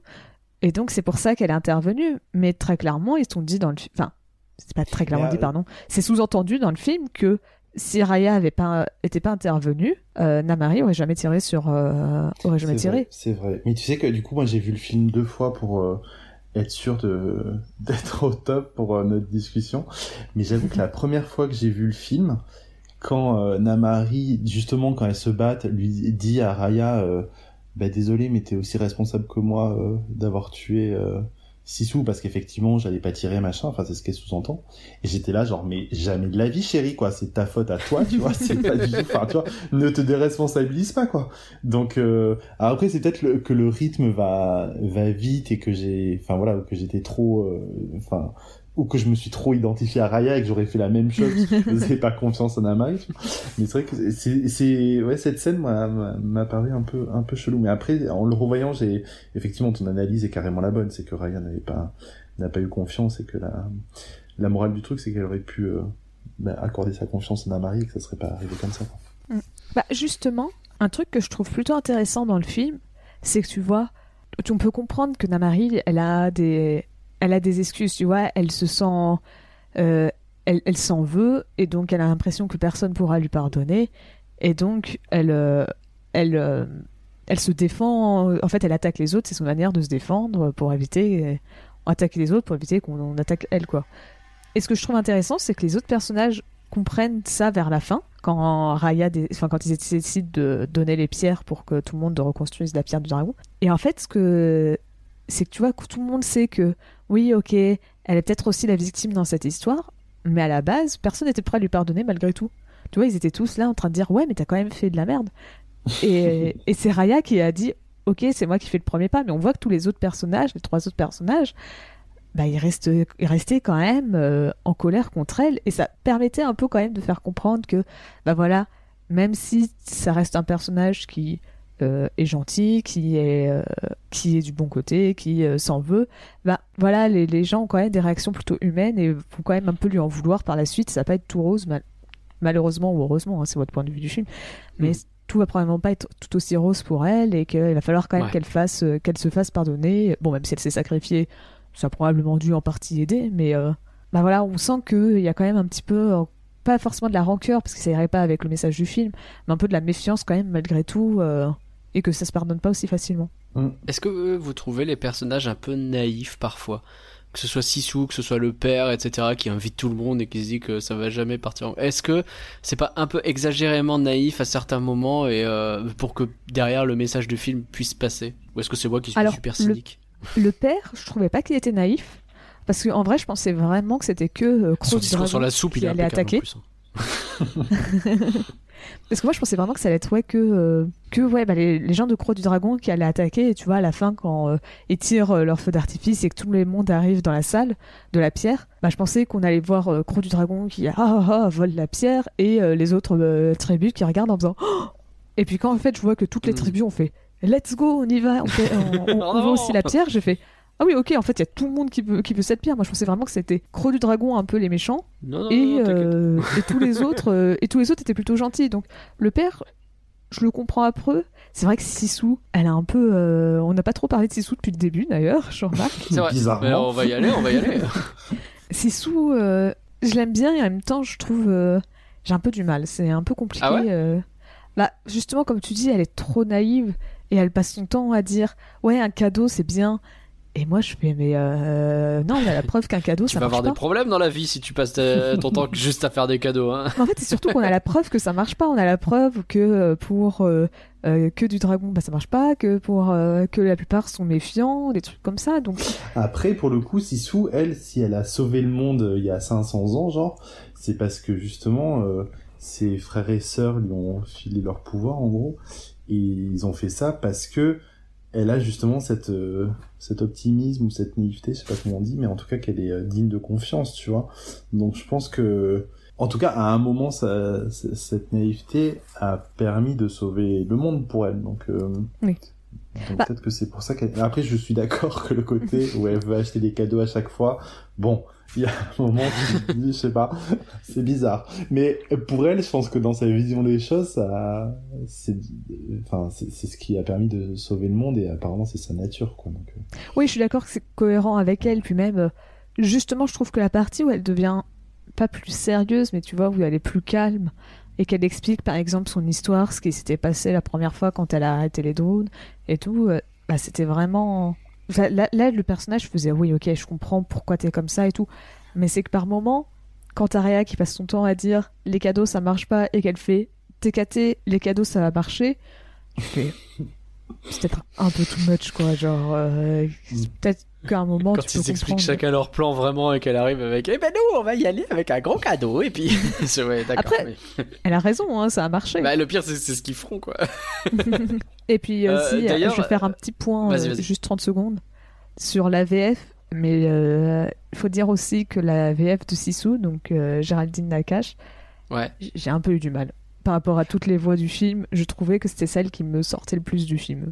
Et donc c'est pour ça qu'elle est intervenue. Mais très clairement, ils sont dit dans le film, enfin, c'est pas très clairement dit, euh, pardon. C'est sous-entendu dans le film que si Raya avait pas était pas intervenue, euh, Namari aurait jamais tiré sur euh, aurait jamais tiré. C'est vrai. Mais tu sais que du coup, moi j'ai vu le film deux fois pour euh, être sûr de d'être au top pour notre discussion. Mais j'avoue que la première fois que j'ai vu le film, quand Namari, justement, quand elles se battent, lui dit à Raya, bah désolé, mais t'es aussi responsable que moi euh, d'avoir tué euh, Sisu parce qu'effectivement j'allais pas tirer machin. Enfin, c'est ce qu'elle sous-entend. Et j'étais là, genre, mais jamais de la vie, chérie, quoi. C'est ta faute à toi, tu vois. C'est pas du tout. Enfin, tu ne te déresponsabilise pas, quoi. Donc euh, après c'est peut-être que le rythme va va vite et que j'ai enfin voilà que j'étais trop euh, enfin ou que je me suis trop identifié à Raya et que j'aurais fait la même chose parce que je faisais pas confiance en Amari. Mais c'est vrai que c'est, ouais, cette scène m'a, paru un peu, un peu chelou. Mais après, en le revoyant, j'ai, effectivement, ton analyse est carrément la bonne. C'est que Raya n'avait pas, n'a pas eu confiance et que la, la morale du truc, c'est qu'elle aurait pu, euh, bah, accorder sa confiance en Amari et que ça serait pas arrivé comme ça. quoi. Bah, justement, un truc que je trouve plutôt intéressant dans le film, c'est que tu vois, on peut comprendre que Namari, elle a des, elle a des excuses, tu vois, elle se sent, euh, elle, elle s'en veut et donc elle a l'impression que personne pourra lui pardonner et donc elle, euh, elle, euh, elle se défend. En fait, elle attaque les autres, c'est son manière de se défendre pour éviter, attaquer les autres pour éviter qu'on on attaque elle, quoi. Et ce que je trouve intéressant, c'est que les autres personnages comprennent ça vers la fin, quand Raya, enfin quand ils décident de donner les pierres pour que tout le monde reconstruise la pierre du dragon. Et en fait, ce que c'est que tu vois, que tout le monde sait que oui, ok, elle est peut-être aussi la victime dans cette histoire, mais à la base, personne n'était prêt à lui pardonner malgré tout. Tu vois, ils étaient tous là en train de dire ouais, mais t'as quand même fait de la merde. Et, et c'est Raya qui a dit ok, c'est moi qui fais le premier pas, mais on voit que tous les autres personnages, les trois autres personnages, bah, ils, restent, ils restaient quand même euh, en colère contre elle, et ça permettait un peu quand même de faire comprendre que, bah voilà, même si ça reste un personnage qui euh, est gentil, qui est, euh, qui est du bon côté, qui euh, s'en veut, bah voilà, les, les gens ont quand même des réactions plutôt humaines et vont quand même un peu lui en vouloir par la suite. Ça va pas être tout rose, mal- malheureusement ou heureusement, hein, c'est votre point de vue du film, mais Mm. tout va probablement pas être tout aussi rose pour elle et qu'il va falloir quand même Ouais. qu'elle fasse, qu'elle se fasse pardonner. Bon, même si elle s'est sacrifiée, ça a probablement dû en partie aider, mais bah voilà, on sent qu'il y a quand même un petit peu, pas forcément de la rancœur parce que ça irait pas avec le message du film, mais un peu de la méfiance quand même malgré tout euh, et que ça se pardonne pas aussi facilement. Est-ce que euh, vous trouvez les personnages un peu naïfs parfois? Que ce soit Sissou, que ce soit le père, etc., qui invite tout le monde et qui se dit que ça va jamais partir. en- Est-ce que c'est pas un peu exagérément naïf à certains moments et euh, pour que derrière le message du film puisse passer? Ou est-ce que c'est moi qui suis Alors, super le- cynique? Le père, je trouvais pas qu'il était naïf parce qu'en vrai, je pensais vraiment que c'était que euh, Son discours sur la soupe, qui il est allait Parce que moi, je pensais vraiment que ça allait être ouais, que, euh, que ouais, bah, les, les gens de Croix du Dragon qui allaient attaquer. Et tu vois, à la fin, quand euh, ils tirent euh, leur feu d'artifice et que tout le monde arrive dans la salle de la pierre, bah, je pensais qu'on allait voir euh, Croix du Dragon qui ah, ah, ah, vole la pierre et euh, les autres euh, tribus qui regardent en faisant Oh Et puis quand en fait, je vois que toutes les Mm. tribus ont fait Let's go, on y va, on, fait, on, on- on veut aussi la pierre, j'ai fait Ah oui, ok, en fait, il y a tout le monde qui veut, qui veut cette pierre. Moi, je pensais vraiment que c'était Croix du Dragon un peu les méchants Non, non, et, non, euh, et tous les autres euh, et tous les autres étaient plutôt gentils donc le père je le comprends peu c'est vrai que Sissou elle a un peu euh, on n'a pas trop parlé de Sissou depuis le début d'ailleurs je remarque C'est vrai. Bizarrement. Mais on va y aller, on va y aller. Sissou euh, je l'aime bien et en même temps je trouve euh, j'ai un peu du mal c'est un peu compliqué Ah ouais euh. bah justement comme tu dis elle est trop naïve et elle passe son temps à dire ouais un cadeau c'est bien et moi je fais mais euh, non mais la preuve qu'un cadeau tu ça vas marche avoir pas des problèmes dans la vie si tu passes ton temps juste à faire des cadeaux. Hein. Mais en fait, c'est surtout qu'on a la preuve que ça marche pas. On a la preuve que euh, pour euh, euh, que du dragon, bah ça marche pas. Que pour euh, que la plupart sont méfiants, des trucs comme ça. Donc Après, pour le coup, Sissou, elle, si elle a sauvé le monde il y a 500 ans, genre, c'est parce que justement, euh, ses frères et sœurs lui ont filé leur pouvoir, en gros, et ils ont fait ça parce que elle a justement cette, euh, cet optimisme ou cette naïveté, je sais pas comment on dit, mais en tout cas qu'elle est euh, digne de confiance, tu vois. Donc je pense que, en tout cas, à un moment, ça, cette naïveté a permis de sauver le monde pour elle. Donc, euh, Oui. donc Bah- peut-être que c'est pour ça qu'elle. Après, je suis d'accord que le côté où elle veut acheter des cadeaux à chaque fois, bon, il y a un moment où tu te dis, je sais pas, c'est bizarre. Mais pour elle, je pense que dans sa vision des choses, c'est, enfin, ce qui a permis de sauver le monde et apparemment c'est sa nature, quoi. Donc, euh. oui, je suis d'accord que c'est cohérent avec elle. Puis même, justement, je trouve que la partie où elle devient pas plus sérieuse, mais tu vois où elle est plus calme et qu'elle explique par exemple son histoire, ce qui s'était passé la première fois quand elle a arrêté les drones et tout, euh, bah c'était vraiment. Là, là, le personnage faisait oui, ok, je comprends pourquoi t'es comme ça et tout, mais c'est que par moment, quand Rhea qui passe son temps à dire les cadeaux ça marche pas et qu'elle fait TKT, les cadeaux ça va marcher, tu fais. C'est peut-être un peu too much quoi, genre. euh, peut-être qu'à un moment Quand tu peux ils expliquent comprendre. chacun leur plan vraiment et qu'elle arrive avec Eh ben nous on va y aller avec un gros cadeau et puis c'est ouais d'accord. Après, mais- Elle a raison, hein, ça a marché. Bah, le pire c'est c'est ce qu'ils feront quoi. Et puis Euh, aussi, euh, d'ailleurs, je vais faire un petit point, vas-y, euh, vas-y. juste 30 secondes, sur la VF. Mais il faut dire aussi que la VF de Sisu, donc euh, Géraldine Nakache, Ouais. j'ai un peu eu du mal. Par rapport à toutes les voix du film, je trouvais que c'était celle qui me sortait le plus du film.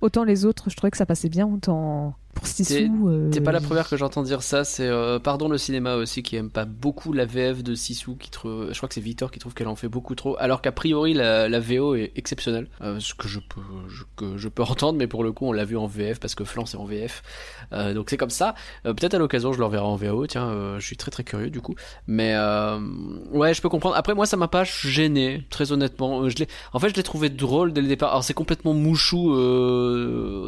Autant les autres, je trouvais que ça passait bien, autant pour Sisu. euh, T'es pas la première que j'entends dire ça, c'est euh, Pardon le cinéma aussi qui aime pas beaucoup la VF de Sisu, qui trouve, je crois que c'est Victor qui trouve qu'elle en fait beaucoup trop, alors qu'a priori la, la VO est exceptionnelle, euh, ce que je peux, je, que je peux entendre, mais pour le coup on l'a vu en VF parce que Flan c'est en VF, donc c'est comme ça. Peut-être à l'occasion je le reverrai en VO, tiens, je suis très très curieux du coup, mais ouais je peux comprendre. Après moi ça m'a pas gêné, très honnêtement. Je en fait je l'ai trouvé drôle dès le départ. Alors c'est complètement mouchou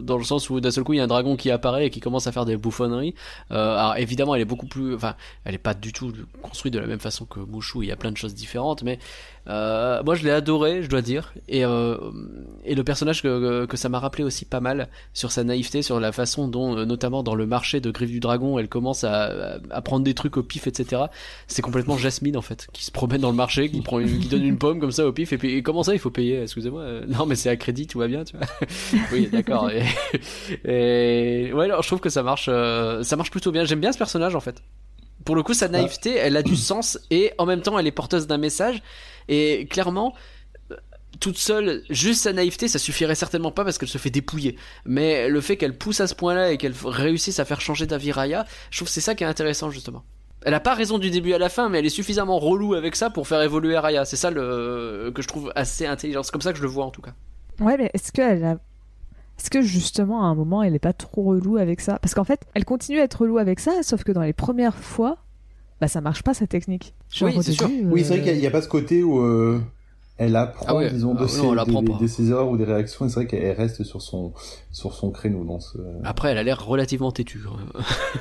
dans le sens où d'un seul coup il y a un dragon qui apparaît et qui commence à faire des bouffonneries. Euh, alors évidemment, elle est beaucoup plus, enfin, elle est pas du tout construite de la même façon que Mouchou. Il y a plein de choses différentes, mais euh, moi je l'ai adoré, je dois dire. Et euh, et le personnage que, que ça m'a rappelé aussi pas mal sur sa naïveté, sur la façon dont, euh, notamment dans le marché de Griffe du Dragon, elle commence à, à prendre des trucs au pif, etc. C'est complètement Jasmine en fait, qui se promène dans le marché, qui prend, une- qui donne une pomme comme ça au pif. Et puis comment ça, il faut payer? Excusez-moi. Euh, Non, mais c'est à crédit, tout va bien, tu vois. oui, d'accord. Et, et ouais, alors je trouve que ça marche, euh, ça marche plutôt bien. J'aime bien ce personnage en fait. Pour le coup, sa naïveté, elle a du sens et en même temps, elle est porteuse d'un message. Et clairement, toute seule, juste sa naïveté, ça suffirait certainement pas parce qu'elle se fait dépouiller. Mais le fait qu'elle pousse à ce point-là et qu'elle réussisse à faire changer d'avis Raya, je trouve que c'est ça qui est intéressant justement. Elle a pas raison du début à la fin, mais elle est suffisamment relou avec ça pour faire évoluer Raya. C'est ça le que je trouve assez intelligent. C'est comme ça que je le vois en tout cas. Ouais, mais est-ce. Est-ce que justement, à un moment, elle est pas trop relou avec ça? Parce qu'en fait, elle continue à être relou avec ça, sauf que dans les premières fois, bah ça marche pas sa technique. Genre, Oui, c'est sûr. Oui, euh, c'est vrai qu'il n'y a, pas ce côté où euh, elle apprend, Ah ouais. disons, de, Ah ses, non, elle apprend des- de ses erreurs ou des réactions. Et c'est vrai qu'elle reste sur son, sur son créneau dans ce. Après, elle a l'air relativement têtue.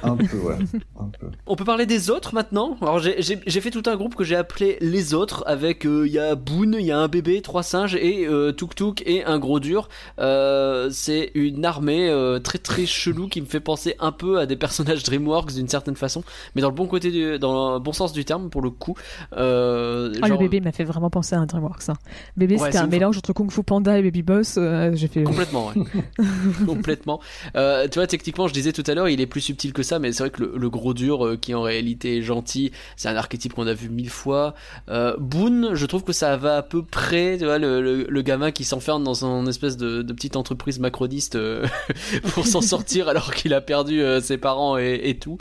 Un peu, ouais. Un peu. On peut parler des autres maintenant? Alors j'ai- fait tout un groupe que j'ai appelé les autres avec euh, il y a Boone, il y a un bébé, trois singes et euh, Tuk Tuk et un gros dur. Euh, c'est une armée euh, très très chelou qui me fait penser un peu à des personnages DreamWorks d'une certaine façon, mais dans le bon côté du, dans le bon sens du terme pour le coup. Euh, Ah, le bébé m'a fait vraiment penser à un DreamWorks. Bébé, Ouais, c'était un mélange entre Kung Fu Panda et Baby Boss. euh, J'ai fait. Complètement, ouais. Complètement. Euh, tu vois, techniquement, je disais tout à l'heure, il est plus subtil que ça, mais c'est vrai que le, le gros dur, euh, qui en réalité est gentil, c'est un archétype qu'on a vu mille fois. Boone, je trouve que ça va à peu près, tu vois, le, le, le gamin qui s'enferme dans son espèce de, de petite entreprise macroniste pour s'en sortir alors qu'il a perdu ses parents et, et tout.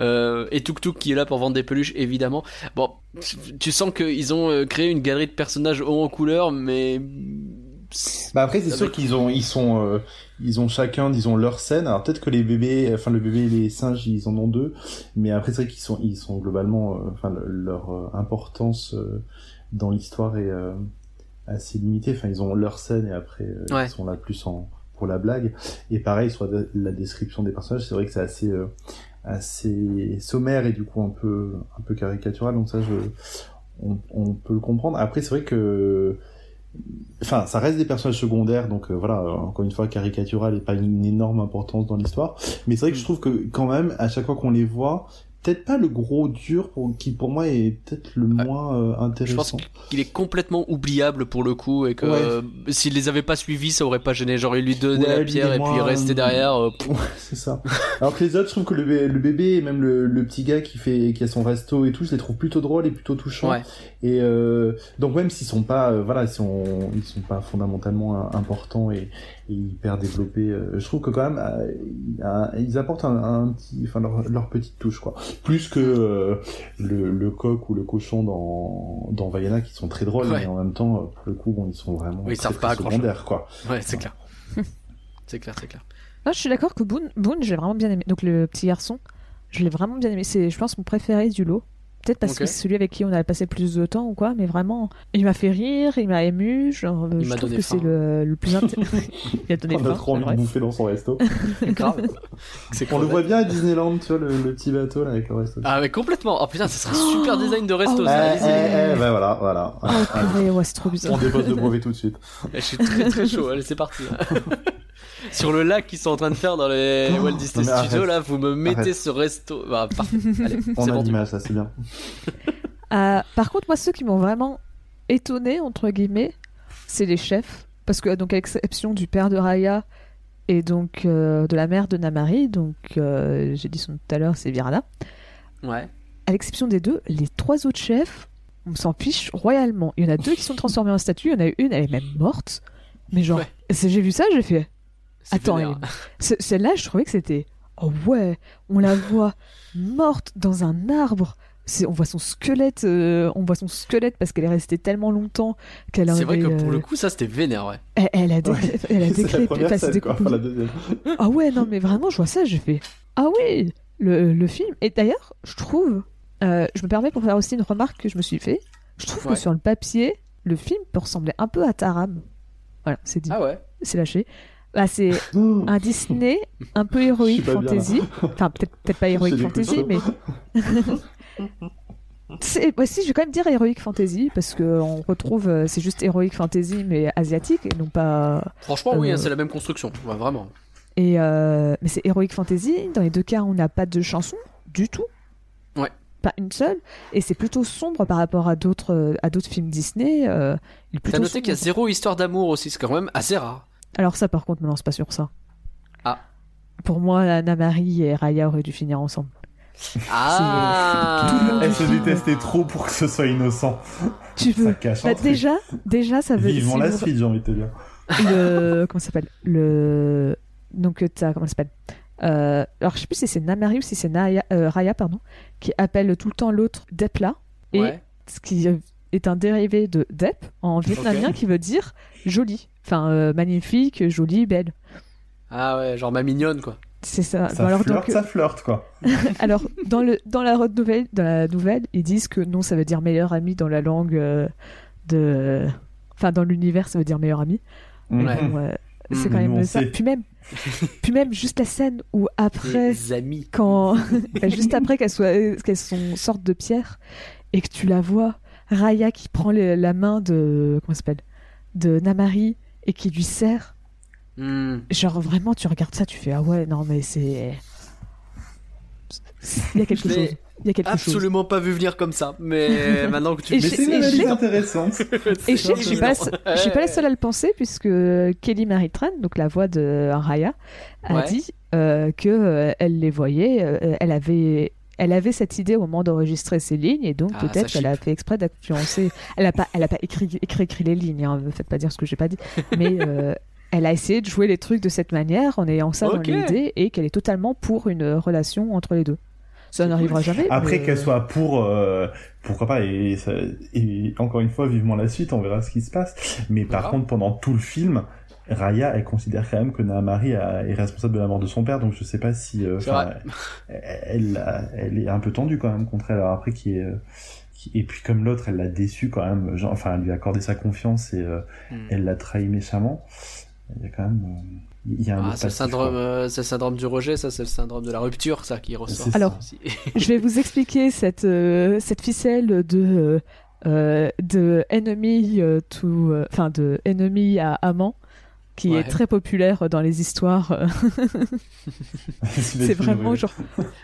Euh, et Tuk Tuk qui est là pour vendre des peluches, évidemment. Bon, tu- sens qu'ils ont euh, créé une galerie de personnages hauts en couleur, mais Bah après, c'est sûr Avec- qu'ils ont, ils sont, euh, ils ont chacun, disons, leur scène. Alors peut-être que les bébés, enfin le bébé et les singes, ils en ont deux. Mais après, c'est vrai qu'ils sont, ils sont globalement, euh, enfin le- leur importance dans l'histoire est assez limitée. Enfin, ils ont leur scène et après, Ouais. ils sont là plus en pour la blague. Et pareil sur la, la description des personnages, c'est vrai que c'est assez, euh, assez sommaire et du coup un peu, un peu caricatural. Donc ça, je, on, on peut le comprendre. Après, c'est vrai que Enfin, ça reste des personnages secondaires, donc euh, voilà, encore une fois, caricatural et pas une énorme importance dans l'histoire. Mais c'est vrai que je trouve que quand même, à chaque fois qu'on les voit, peut-être pas le gros dur, pour, qui pour moi est peut-être le Ouais. moins euh, Je pense intéressant. qu'il est complètement oubliable pour le coup et que Ouais. euh, s'il les avait pas suivis, ça aurait pas gêné. Genre, il lui donnait Ouais, la pierre et puis il restait derrière. euh, c'est ça. Alors que les autres, je trouve que le, bé- le bébé et même le, le petit gars qui fait, qui a son resto et tout, je les trouve plutôt drôles et plutôt touchants. ouais. Et euh, donc même s'ils sont pas, euh, voilà, ils sont, ils sont pas fondamentalement euh, importants et, et hyper développés, je trouve que quand même ils apportent un, un petit, enfin leur, leur petite touche quoi. Plus que euh, le, le coq ou le cochon dans dans Vaiana qui sont très drôles, Ouais. mais en même temps euh, pour le coup bon, ils sont vraiment Oui, ils très, très secondaires quoi. Ouais, c'est clair. c'est clair, c'est clair. Non, je suis d'accord que Boone, Boone j'ai vraiment bien aimé. Donc le petit garçon, je l'ai vraiment bien aimé. C'est, je pense, mon préféré du lot. Peut-être parce que c'est celui avec qui on a passé plus de temps ou quoi, mais vraiment, il m'a fait rire, il m'a ému. Genre, Il je trouve donné que c'est le, le plus intéressant. il a donné On a trop envie de bouffer dans son resto. Grave. C'est On le voit bien à Disneyland, tu vois le, le petit bateau là avec le resto. Ah, mais complètement. Oh putain, ce serait super design de resto, Oh, Eh, ça. eh, Allez-y. eh, ben voilà, voilà. Oh, purée, ouais, c'est trop bizarre. On dépose le brevet tout de suite. Je suis très très chaud. Allez, c'est parti. Sur le lac qu'ils sont en train de faire dans les Oh, Walt Disney Studios, là, vous me mettez Arrête. ce resto. Bah, parfait. Allez, On a l'image, ça c'est bien. Euh, par contre, moi, ceux qui m'ont vraiment étonné, entre guillemets, c'est les chefs. Parce que, donc, à l'exception du père de Raya et donc euh, de la mère de Namari, donc euh, j'ai dit son tout à l'heure, c'est Virana. Ouais. À l'exception des deux, les trois autres chefs, on s'en fiche royalement. Il y en a deux qui sont transformés en statue, il y en a une, elle est même morte. Mais genre, Ouais. j'ai vu ça, j'ai fait. Attends, Celle-là, je trouvais que c'était. Oh ouais, on la voit morte dans un arbre. On voit son squelette, euh, on voit son squelette parce qu'elle est restée tellement longtemps qu'elle a. C'est vrai que pour euh, le coup, ça c'était vénère, ouais. elle, elle a, dé- Ouais. elle a la scène, quoi. la deuxième. Ah ouais, non, mais vraiment, je vois ça, j'ai fait. Ah oui, le, le film. Et d'ailleurs, je trouve. euh, je me permets pour faire aussi une remarque que je me suis fait. Je trouve Ouais. que sur le papier, le film peut ressembler un peu à Taram. Voilà, c'est dit, Ah ouais. c'est lâché. Bah, c'est Oh, un Disney un peu héroïque bien, fantasy. Enfin, peut-être peut-être pas héroïque fantasy, mais. si, je vais quand même dire héroïque fantasy parce qu'on retrouve, euh, c'est juste héroïque fantasy mais asiatique et non pas. Franchement, oui, Euh, hein, c'est la même construction. Ouais, vraiment. Et euh, mais c'est héroïque fantasy. Dans les deux cas, on n'a pas de chanson du tout. Ouais. Pas une seule. Et c'est plutôt sombre par rapport à d'autres euh, à d'autres films Disney. euh, T'as noté qu'il y a zéro histoire d'amour aussi, c'est quand même assez rare. Alors ça, par contre, me lance pas sur ça. Ah. Pour moi, Namari et Raya auraient dû finir ensemble. Ah. Elle se détestait trop pour que ce soit innocent. Tu Ça veux cache Bah, déjà, déjà, ça veut Vivons si la vous- suite, j'ai envie de te dire. le comment ça s'appelle? Le donc t'as comment ça s'appelle? Euh, alors je sais plus si c'est Namari ou si c'est Naya- euh, Raya pardon qui appelle tout le temps l'autre Depla et Ouais. ce qui est un dérivé de Dep en vietnamien qui veut dire jolie. Enfin euh, magnifique jolie belle. Ah ouais, genre ma mignonne, quoi. C'est ça, Ça Bon, alors, flirte, donc, ça flirte, quoi. alors dans le dans la road nouvelle dans la nouvelle ils disent que non ça veut dire meilleur ami dans la langue euh, de enfin dans l'univers ça veut dire meilleur ami Ouais. Mhm. Ouais, c'est quand même on ça. sait. Puis même, puis même juste la scène où après, amis. quand, bah, juste après qu'elles soient, qu'elles sont sortes de pierre et que tu la vois, Raya qui prend le- la main de, comment ça s'appelle, de Namari et qui lui serre. Hmm. Genre vraiment, tu regardes ça, tu fais ah ouais, non mais c'est, il y a quelque chose. Il y a quelque chose. Absolument pas vu venir comme ça, mais maintenant que tu Mais c'est une et analyse je- intéressante. Et je, suis pas, je suis pas la seule à le penser puisque Kelly Marie Tran, donc la voix de Raya, a Ouais. dit euh, que euh, elle les voyait, euh, elle avait. Elle avait cette idée au moment d'enregistrer ces lignes et donc Ah, peut-être qu'elle a fait exprès d'influencer. Elle a pas, elle a pas écrit, écrit, écrit les lignes. Hein, faites pas dire ce que j'ai pas dit. Mais euh, elle a essayé de jouer les trucs de cette manière en ayant ça Ok. dans l'idée et qu'elle est totalement pour une relation entre les deux. Ça n'arrivera jamais. Après mais, qu'elle euh, soit pour, euh, pourquoi pas, et, ça- et encore une fois, vivement la suite, on verra ce qui se passe. Mais par contre, pendant tout le film, Raya, elle considère quand même que Naamari a- est responsable de la mort de son père, donc je sais pas si, euh, elle, elle, elle est un peu tendue quand même contre elle. Alors après, qui est, euh, qui- et puis comme l'autre, elle l'a déçu quand même, genre, enfin, elle lui a accordé sa confiance et euh, Hmm. elle l'a trahi méchamment. Il y a quand même, il y a un Ah, autre c'est le syndrome, quoi. euh, c'est le syndrome du rejet, ça c'est le syndrome de la rupture, ça qui ressort. Alors. Je vais vous expliquer cette, euh, cette ficelle de, euh, euh, de ennemi euh, to, euh, enfin de ennemi à amant qui Ouais. est très populaire dans les histoires. c'est vraiment genre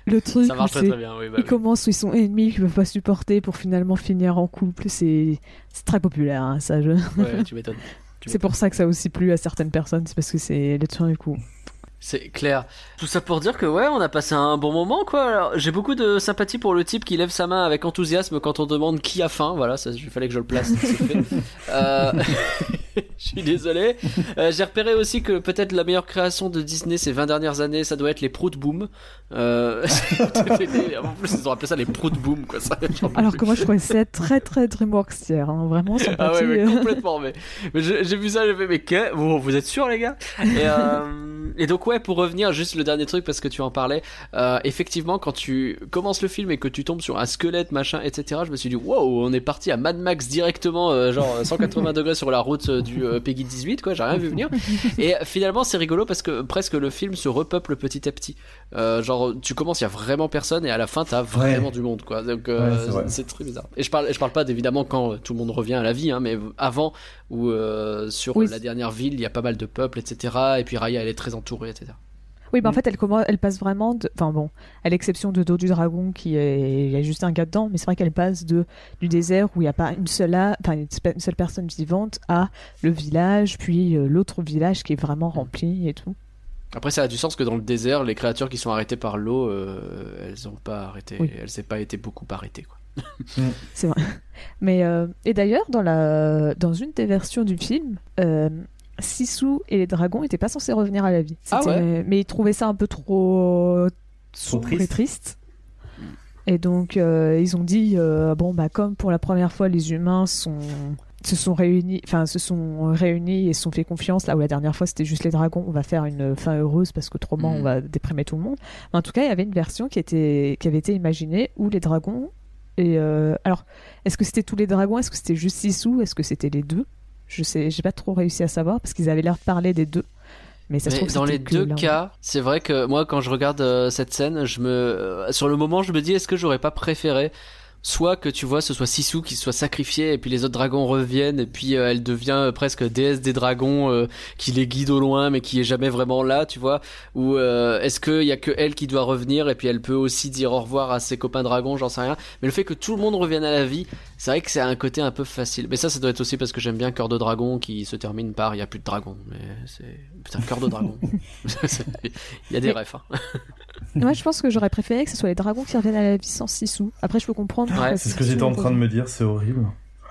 le truc ça où marche très c'est très bien, oui. Bah, ils oui. commencent où ils sont ennemis qu'ils peuvent pas supporter pour finalement finir en couple. C'est c'est très populaire hein, ça. Je... Ouais, tu m'étonnes. C'est pour ça que ça a aussi plu à certaines personnes. C'est parce que c'est le truc du coup. C'est clair. Tout ça pour dire que ouais, on a passé un bon moment quoi. J'ai beaucoup de sympathie pour le type qui lève sa main avec enthousiasme quand on demande qui a faim. Voilà, ça, il fallait que je le place. Euh, je suis désolé. Euh, j'ai repéré aussi que peut-être la meilleure création de Disney ces 20 dernières années, ça doit être les Prout Boom. Euh... en plus, ils ont appelé ça les Prout Boom quoi. Ça, Alors que moi je trouvais ça très très DreamWorks hier. hein. Vraiment son Ah ouais, mais complètement. Mais, mais j'ai vu ça, j'ai fait, mais que? Vous, vous êtes sûr, les gars? Et, euh, et donc, ouais, pour revenir, juste le dernier truc, parce que tu en parlais, effectivement, quand tu commences le film et que tu tombes sur un squelette, machin, etc., je me suis dit, wow, on est parti à Mad Max directement, genre 180 degrés sur la route du euh, Peggy 18, quoi, j'ai rien vu venir. Et finalement, c'est rigolo parce que presque le film se repeuple petit à petit. Euh, genre, tu commences, il y a vraiment personne, et à la fin, t'as vraiment du monde, quoi. Donc, euh, Ouais, c'est très bizarre. Et je parle, je parle pas d'évidemment quand euh, tout le monde revient à la vie, hein, mais avant, où euh, sur Oui. la dernière ville, il y a pas mal de peuple, etc. Et puis Raya, elle est très entourée, etc. Oui, bah en Mm. fait, elle, commence, elle passe vraiment. de- Enfin bon, à l'exception de Dos du Dragon, qui est. Il y a juste un gars dedans, mais c'est vrai qu'elle passe de, du désert où il n'y a pas une seule, a- enfin, une spe- une seule personne vivante à le village, puis euh, l'autre village qui est vraiment rempli et tout. Après, ça a du sens que dans le désert, les créatures qui sont arrêtées par l'eau, euh, elles ont pas arrêté, Oui. elles n'ont pas été beaucoup arrêtées. Quoi. C'est vrai. Mais euh, et d'ailleurs, dans la dans une des versions du film, euh, Sisu et les dragons n'étaient pas censés revenir à la vie. Ah Mais ils trouvaient ça un peu trop sombre triste. et triste. Et donc euh, ils ont dit euh, bon bah comme pour la première fois les humains sont se sont réunis, enfin se sont réunis et se sont fait confiance là où la dernière fois c'était juste les dragons, on va faire une fin heureuse parce qu'autrement Mhm. on va déprimer tout le monde. Mais en tout cas, il y avait une version qui était qui avait été imaginée où les dragons et euh, alors est-ce que c'était tous les dragons, est-ce que c'était juste Sisu, est-ce que c'était les deux? Je sais, j'ai pas trop réussi à savoir parce qu'ils avaient l'air de parler des deux. Mais ça se trouve dans les deux cas, c'est vrai que moi, quand je regarde euh, cette scène, je me, euh, sur le moment, je me dis, est-ce que j'aurais pas préféré soit que tu vois, ce soit Sisu qui soit sacrifié et puis les autres dragons reviennent et puis euh, elle devient euh, presque déesse des dragons euh, qui les guide au loin mais qui est jamais vraiment là, tu vois Ou est-ce qu'il y a que elle qui doit revenir et puis elle peut aussi dire au revoir à ses copains dragons, j'en sais rien. Mais le fait que tout le monde revienne à la vie, c'est vrai que c'est un côté un peu facile. Mais ça, ça doit être aussi parce que j'aime bien Cœur de Dragon qui se termine par il y a plus de dragons. Mais c'est putain Cœur de Dragon. Il y a des Mais- refs. hein. Moi, je pense que j'aurais préféré que ce soit les dragons qui reviennent à la vie sans Sisu. Après, je peux comprendre. Ouais, C'est ce que j'étais en train de me dire, c'est horrible.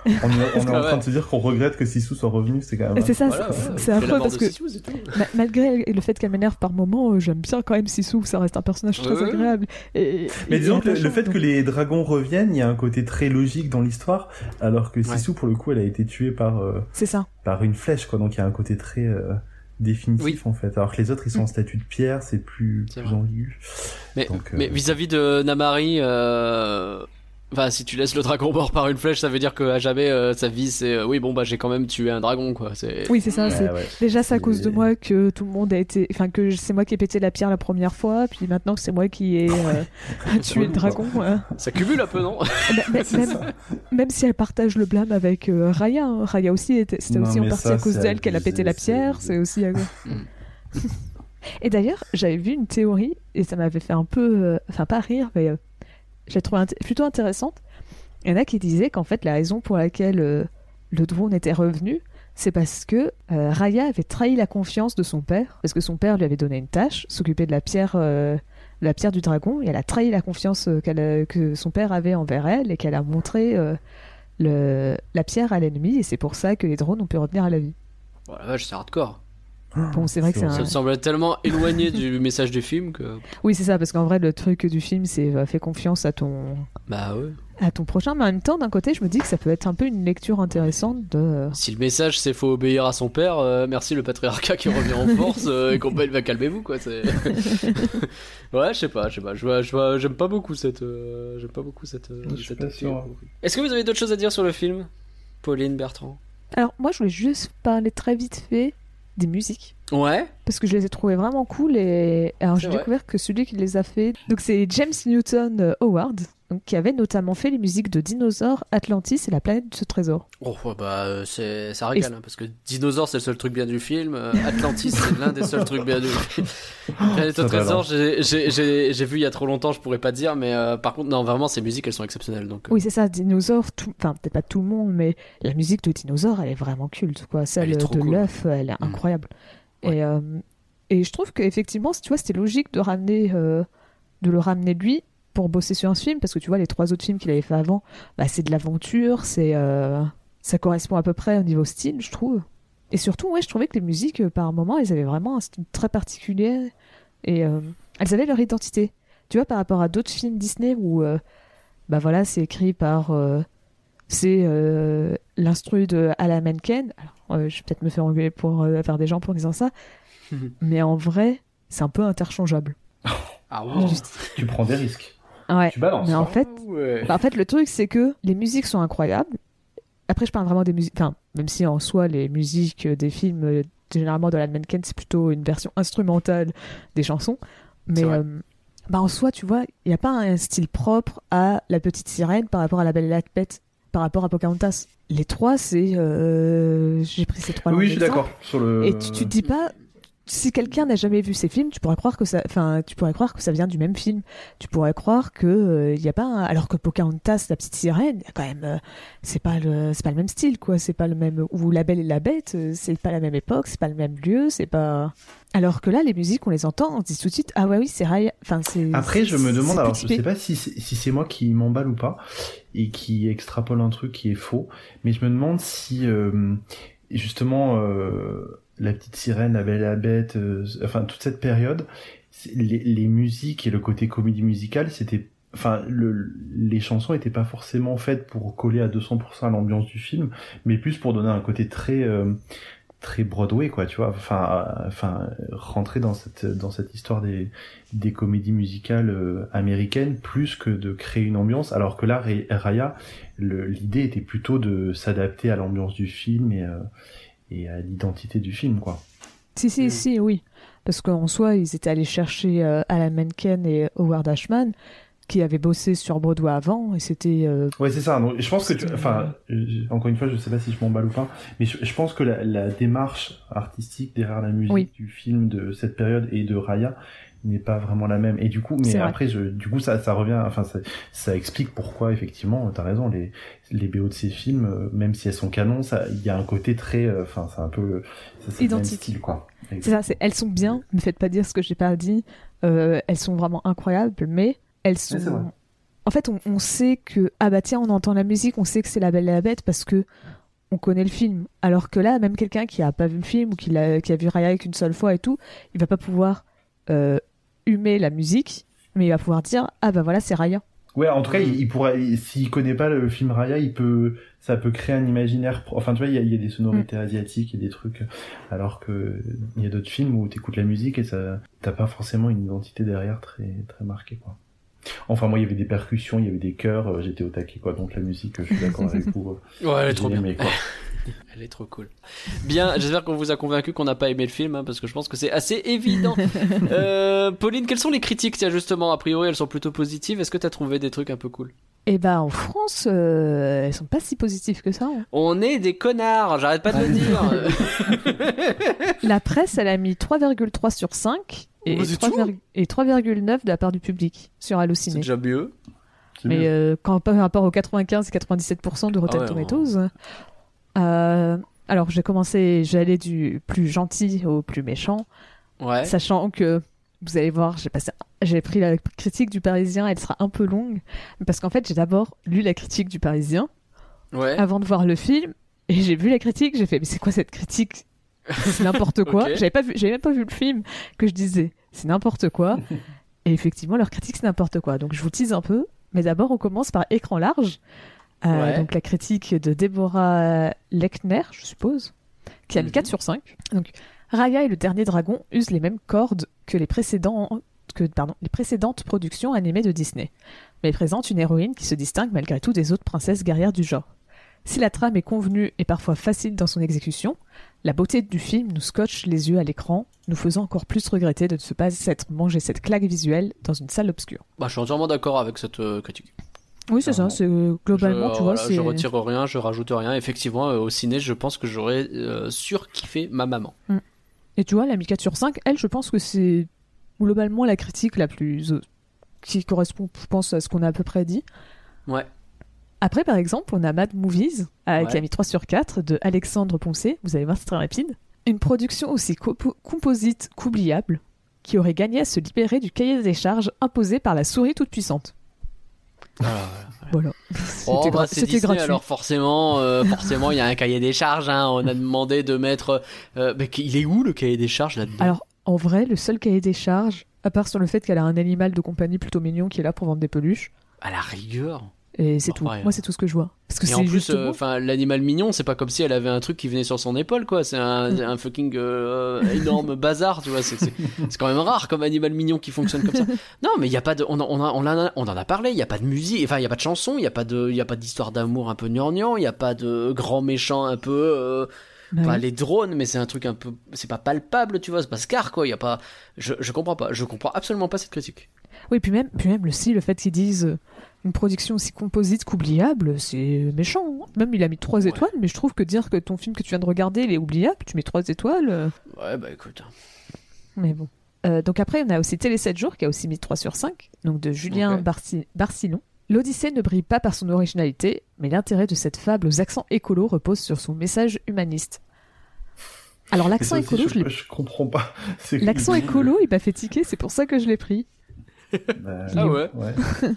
On est, on est en train ouais. de se dire qu'on regrette que Sisu soit revenu, c'est quand même. C'est ça, Voilà, c'est- ouais, affreux parce que ma- malgré le fait qu'elle m'énerve par moments, euh, j'aime bien quand même Sisu, ça reste un personnage très Ouais. agréable. Et, Mais et- disons que le, fait donc- que les dragons reviennent, il y a un côté très logique dans l'histoire, alors que Sisu, pour le coup, elle a été tuée par, euh, C'est ça. par une flèche, quoi. Donc il y a un côté très euh, définitif, Oui. en fait. Alors que les autres, ils sont en statut de pierre, c'est plus, plus ambigu. Mais, Donc, euh, mais vis-à-vis de Namari, euh... enfin, si tu laisses le dragon mort par une flèche, ça veut dire qu'à jamais euh, sa vie c'est euh, oui bon bah j'ai quand même tué un dragon quoi. C'est Oui, c'est ça. Ouais, c'est ouais. Déjà, c'est à cause de moi que tout le monde a été. Enfin, que c'est moi qui ai pété la pierre la première fois, puis maintenant que c'est moi qui ai euh, tué le dragon. ouais. ça cumule un peu non? Bah, bah, même, même si elle partage le blâme avec euh, Raya, hein. Raya aussi, était- c'était Non, aussi en partie ça, à cause d'elle qu'elle a pété la pierre, c'est aussi à Mm. Et d'ailleurs, j'avais vu une théorie, et ça m'avait fait un peu. euh, Enfin, pas rire, mais trouvée int- plutôt intéressante. Il y en a qui disaient qu'en fait, la raison pour laquelle euh, le drone était revenu, c'est parce que euh, Raya avait trahi la confiance de son père, parce que son père lui avait donné une tâche, s'occuper de la pierre, euh, la pierre du dragon, et elle a trahi la confiance que son père avait envers elle, et qu'elle a montré la pierre à l'ennemi, et c'est pour ça que les drones ont pu revenir à la vie. Bon, la vache c'est hardcore. Bon, c'est vrai que c'est un- Ça me semble tellement éloigné du message du film que Oui, c'est ça, parce qu'en vrai, le truc du film, c'est euh, fais confiance à ton, bah ouais. à ton prochain, mais en même temps, d'un côté, je me dis que ça peut être un peu une lecture intéressante de. Si le message c'est faut obéir à son père, euh, merci le patriarcat qui revient en force euh, et compagnie, bah calmez-vous quoi. c'est- ouais, je sais pas, je sais pas, je vois, je vois, j'aime pas beaucoup cette, euh, j'aime pas beaucoup cette. euh, cette sûr. Est-ce que vous avez d'autres choses à dire sur le film, Pauline Bertrand? Alors, moi, je voulais juste parler très vite fait des musiques. Ouais. Parce que je les ai trouvées vraiment cool et alors j'ai découvert que celui qui les a fait, donc c'est James Newton euh, Howard, qui avait notamment fait les musiques de Dinosaur, Atlantis et la planète de ce trésor. Oh bah euh, c'est ça régale hein, parce que Dinosaure c'est le seul truc bien du film, euh, Atlantis c'est l'un des seuls trucs bien du film. Planète va, trésor j'ai- j'ai j'ai- j'ai vu il y a trop longtemps je pourrais pas dire mais euh, par contre non vraiment ces musiques elles sont exceptionnelles donc. euh, Oui, c'est ça, Dinosaur, tout... enfin peut-être pas tout le monde, mais la musique de Dinosaur, elle est vraiment culte, quoi. Celle Elle est trop de cool. l'œuf, elle est Mm. incroyable. Ouais. Et, euh, et je trouve qu'effectivement, tu vois, c'était logique de ramener, euh, de le ramener lui pour bosser sur un film, parce que tu vois, les trois autres films qu'il avait fait avant, bah, c'est de l'aventure, c'est, euh, ça correspond à peu près au niveau style, je trouve. Et surtout, ouais, je trouvais que les musiques, euh, par moments, elles avaient vraiment un style très particulier et euh, elles avaient leur identité. Tu vois, par rapport à d'autres films Disney où, euh, bah voilà, c'est écrit par, euh, c'est euh, l'instru de Alan Menken. Alors, euh, je vais peut-être me faire engueuler pour euh, faire des gens pour disant ça, mais en vrai, c'est un peu interchangeable. Ah. Juste- Tu prends des risques. Ouais. Tu balances. Mais en hein. fait, Ouais. bah, en fait, le truc, c'est que les musiques sont incroyables. Après, je parle vraiment des musiques. Enfin, même si en soi, les musiques des films, euh, généralement de Alan Menken, c'est plutôt une version instrumentale des chansons. Mais euh, bah, en soi, tu vois, il n'y a pas un style propre à La Petite Sirène par rapport à La Belle et la Bête, par rapport à Pocahontas. Les trois, c'est. euh, J'ai pris ces trois Oui, je suis d'accord. Sur le... Et tu, tu te dis pas. Si quelqu'un n'a jamais vu ces films, tu pourrais croire que ça, enfin, tu pourrais croire que ça vient du même film. Tu pourrais croire que il y a pas, un... alors que Pocahontas, la petite sirène, quand même, euh, c'est pas le, c'est pas le même style, quoi. C'est pas le même. Ou La Belle et la Bête, euh, c'est pas la même époque, c'est pas le même lieu, c'est pas. Alors que là, les musiques, on les entend, on se dit tout de suite, ah ouais, oui, c'est Raya. Enfin, c'est. Après, je me demande, alors, je sais pas si c'est, si c'est moi qui m'emballe ou pas, et qui extrapole un truc qui est faux, mais je me demande si, euh, justement, euh, la petite sirène, la belle et la bête, euh, enfin, toute cette période, les, les musiques et le côté comédie musicale, c'était enfin le, les chansons étaient pas forcément faites pour coller à 200% à l'ambiance du film mais plus pour donner un côté très euh, très Broadway quoi tu vois enfin enfin rentrer dans cette dans cette histoire des des comédies musicales euh, américaines plus que de créer une ambiance alors que là Raya l'idée était plutôt de s'adapter à l'ambiance du film et euh, et à l'identité du film quoi. Si si si oui. Parce qu'en soi ils étaient allés chercher euh, Alan Menken et Howard Ashman qui avait bossé sur Broadway avant et c'était euh... ouais c'est ça. Donc je pense que tu enfin euh, encore une fois je sais pas si je m'emballe ou pas mais je, je, pense que la, la, démarche artistique derrière la musique oui. du film de cette période et de Raya n'est pas vraiment la même. Et du coup mais après je, du coup ça ça revient enfin ça, ça explique pourquoi effectivement t'as raison les les BO de ces films euh, même si elles sont canons ça il y a un côté très euh, enfin c'est un peu ça, identique. style, quoi. C'est ça c'est elles sont bien me faites pas dire ce que j'ai pas dit. Euh, elles sont vraiment incroyables mais elles sont. En fait, on, on, sait que ah bah tiens, on entend la musique, on sait que c'est La Belle et la Bête parce que on connaît le film. Alors que là, même quelqu'un qui a pas vu le film ou qui a, qui a vu Raya qu'une seule fois et tout, il va pas pouvoir humer la musique, mais il va pouvoir dire ah bah voilà, c'est Raya. Ouais, en tout cas, il, il pourrait, s'il connaît pas le film Raya, il peut, ça peut créer un imaginaire. Enfin, tu vois, il y a, il y a des sonorités mm. asiatiques et des trucs, alors que il y a d'autres films où t'écoutes la musique et ça, t'as pas forcément une identité derrière très, très marquée, quoi. Enfin, moi, il y avait des percussions, il y avait des chœurs, euh, j'étais au taquet, quoi. Donc, la musique, je suis d'accord avec vous. Ouais, elle est trop bien. Quoi. elle est trop cool. Bien, j'espère qu'on vous a convaincu qu'on n'a pas aimé le film, hein, parce que je pense que c'est assez évident. euh, Pauline, quelles sont les critiques? Tiens, justement, a priori, elles sont plutôt positives. Est-ce que tu as trouvé des trucs un peu cool? Eh ben, en France, euh, elles sont pas si positives que ça. Hein. On est des connards, j'arrête pas de le dire. la presse, elle a mis 3,3 sur 5 et 3,9 de la part du public sur Allociné. C'est déjà mieux. Mais euh, quand par rapport aux 95 et 97% de Rotten Ah ouais, Tomatoes, euh, alors j'ai commencé, j'allais du plus gentil au plus méchant, Ouais. sachant que vous allez voir, j'ai passé, j'ai pris la critique du Parisien, elle sera un peu longue, parce qu'en fait j'ai d'abord lu la critique du Parisien Ouais. avant de voir le film, et j'ai vu la critique, j'ai fait mais c'est quoi cette critique? C'est n'importe quoi. J'avais pas vu, j'avais même pas vu le film que je disais c'est n'importe quoi. et effectivement leur critique c'est n'importe quoi. Donc je vous tease un peu, mais d'abord on commence par écran large. Euh, Ouais. Donc la critique de Deborah Lechner, je suppose, qui a mis Mhm. 4 sur 5. Donc Raya et le dernier dragon usent les mêmes cordes que les précédents que pardon, les précédentes productions animées de Disney, mais présente une héroïne qui se distingue malgré tout des autres princesses guerrières du genre. Si la trame est convenue et parfois facile dans son exécution, la beauté du film nous scotche les yeux à l'écran, nous faisant encore plus regretter de ne pas être mangé cette claque visuelle dans une salle obscure. Bah, je suis entièrement d'accord avec cette euh, critique. Oui, c'est ça, c'est euh, globalement, je, tu vois, voilà, je retire rien, je rajoute rien. Effectivement, euh, au ciné, je pense que j'aurais euh, surkiffé ma maman. Et tu vois, la mi 4 sur 5, elle, je pense que c'est globalement la critique la plus. euh, qui correspond, je pense, à ce qu'on a à peu près dit. Ouais. Après, par exemple, on a Mad Movies, qui Ouais. a mis 3 sur 4, de Alexandre Poncé. Vous allez voir, c'est très rapide. Une production aussi compo- composite qu'oubliable, qui aurait gagné à se libérer du cahier des charges imposé par la souris toute puissante. Voilà. Oh, C'était bah, c'était Disney, gratuit. alors forcément, euh, forcément, il y a un cahier des charges. Hein. On a demandé de mettre. Euh, mais il est où le cahier des charges là-dedans? Alors, en vrai, le seul cahier des charges, à part sur le fait qu'elle a un animal de compagnie plutôt mignon qui est là pour vendre des peluches, À la rigueur. Et c'est tout. ouais. Moi, c'est tout ce que je vois. Parce que Et en c'est plus, euh, enfin, l'animal mignon, c'est pas comme si elle avait un truc qui venait sur son épaule, quoi. C'est un, Mm. un fucking euh, énorme bazar, tu vois. C'est, c'est, c'est quand même rare comme animal mignon qui fonctionne comme ça. Non, mais il y a pas de, on, en- on, en- on, a- on en a parlé. Il y a pas de musique, enfin, il y a pas de chanson, il y a pas de, il y a pas d'histoire d'amour un peu gnangnan, il y a pas de grand méchant un peu. euh, Bah pas oui. les drones, mais c'est un truc un peu, c'est pas palpable, tu vois, c'est pas Scar quoi. Il y a pas, je, je comprends pas, je comprends absolument pas cette critique. Oui, puis même, puis même le, si, le fait qu'ils disent une production aussi composite qu'oubliable, c'est méchant. hein. Même il a mis 3 Ouais. étoiles, mais je trouve que dire que ton film que tu viens de regarder, il est oubliable, tu mets 3 étoiles. euh, Ouais, bah écoute. Mais bon. Euh, donc après, on a aussi Télé 7 jours qui a aussi mis 3 sur 5, donc de Julien Ok. Barci- Barcillon. L'Odyssée ne brille pas par son originalité, mais l'intérêt de cette fable aux accents écolos repose sur son message humaniste. Alors l'accent écolo, je je, comprends pas. L'accent écolo, il m'a fait tiquer, c'est pour ça que je l'ai pris. Bah, Ah ouais. Genre-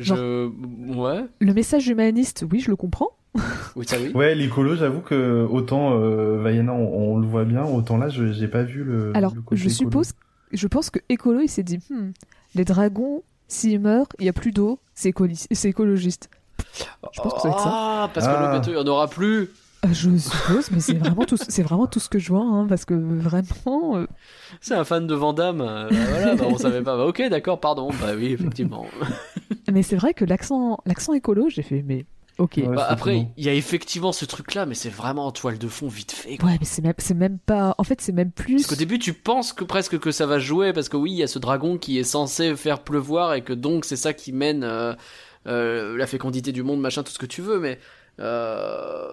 Je, ouais, Le message humaniste, oui, je le comprends. oui ça oui. Ouais, l'écolo, j'avoue que autant euh, Vaiana, on, on le voit bien, autant là, je j'ai pas vu le. Alors, le côté je écolo. suppose, je pense que écolo, il s'est dit, Hmm, les dragons, s'ils meurent, il y a plus d'eau, c'est écologiste. Je pense que ça va être ça. Ah, parce que Ah. le bateau, il y en aura plus. Euh, Je suppose, mais c'est vraiment tout, c'est vraiment tout ce que je vois, hein, parce que vraiment, euh, C'est un fan de Vandame. Euh, bah voilà, bah, on savait pas. Bah, ok, d'accord, pardon. Bah oui, effectivement. mais c'est vrai que l'accent, l'accent écolo, j'ai fait, mais ok. Ouais, Ouais, Bah, après, il y a effectivement ce truc-là, mais c'est vraiment en toile de fond vite fait. quoi. mais c'est même, c'est même pas, en fait, c'est même plus. Parce qu'au début, tu penses que presque que ça va jouer, parce que oui, il y a ce dragon qui est censé faire pleuvoir, et que donc c'est ça qui mène euh, euh, la fécondité du monde, machin, tout ce que tu veux, mais. Euh...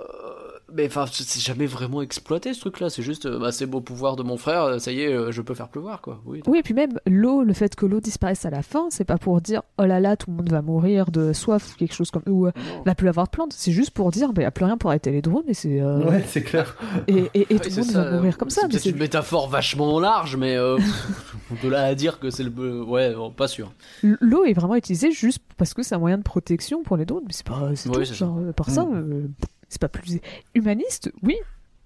Mais enfin, c'est jamais vraiment exploité ce truc-là, c'est juste, euh, bah, c'est beau pouvoir de mon frère, euh, ça y est, euh, je peux faire pleuvoir, quoi. Oui. Oui, et puis même l'eau, le fait que l'eau disparaisse à la fin, c'est pas pour dire oh là là, tout le monde va mourir de soif ou quelque chose comme ou euh, va plus avoir de plantes. C'est juste pour dire, bah, y a plus rien pour arrêter les drones et c'est euh, Ouais, c'est clair. et, et, et Ouais, tout le monde ça, va mourir comme ça. C'est une métaphore vachement large, mais euh, de là à dire que c'est le. Ouais, bon, pas sûr. l'eau est vraiment utilisée juste parce que c'est un moyen de protection pour les drones, mais c'est pas c'est Ouais, tout. c'est Genre, par ça, Mm. C'est pas plus humaniste. Oui,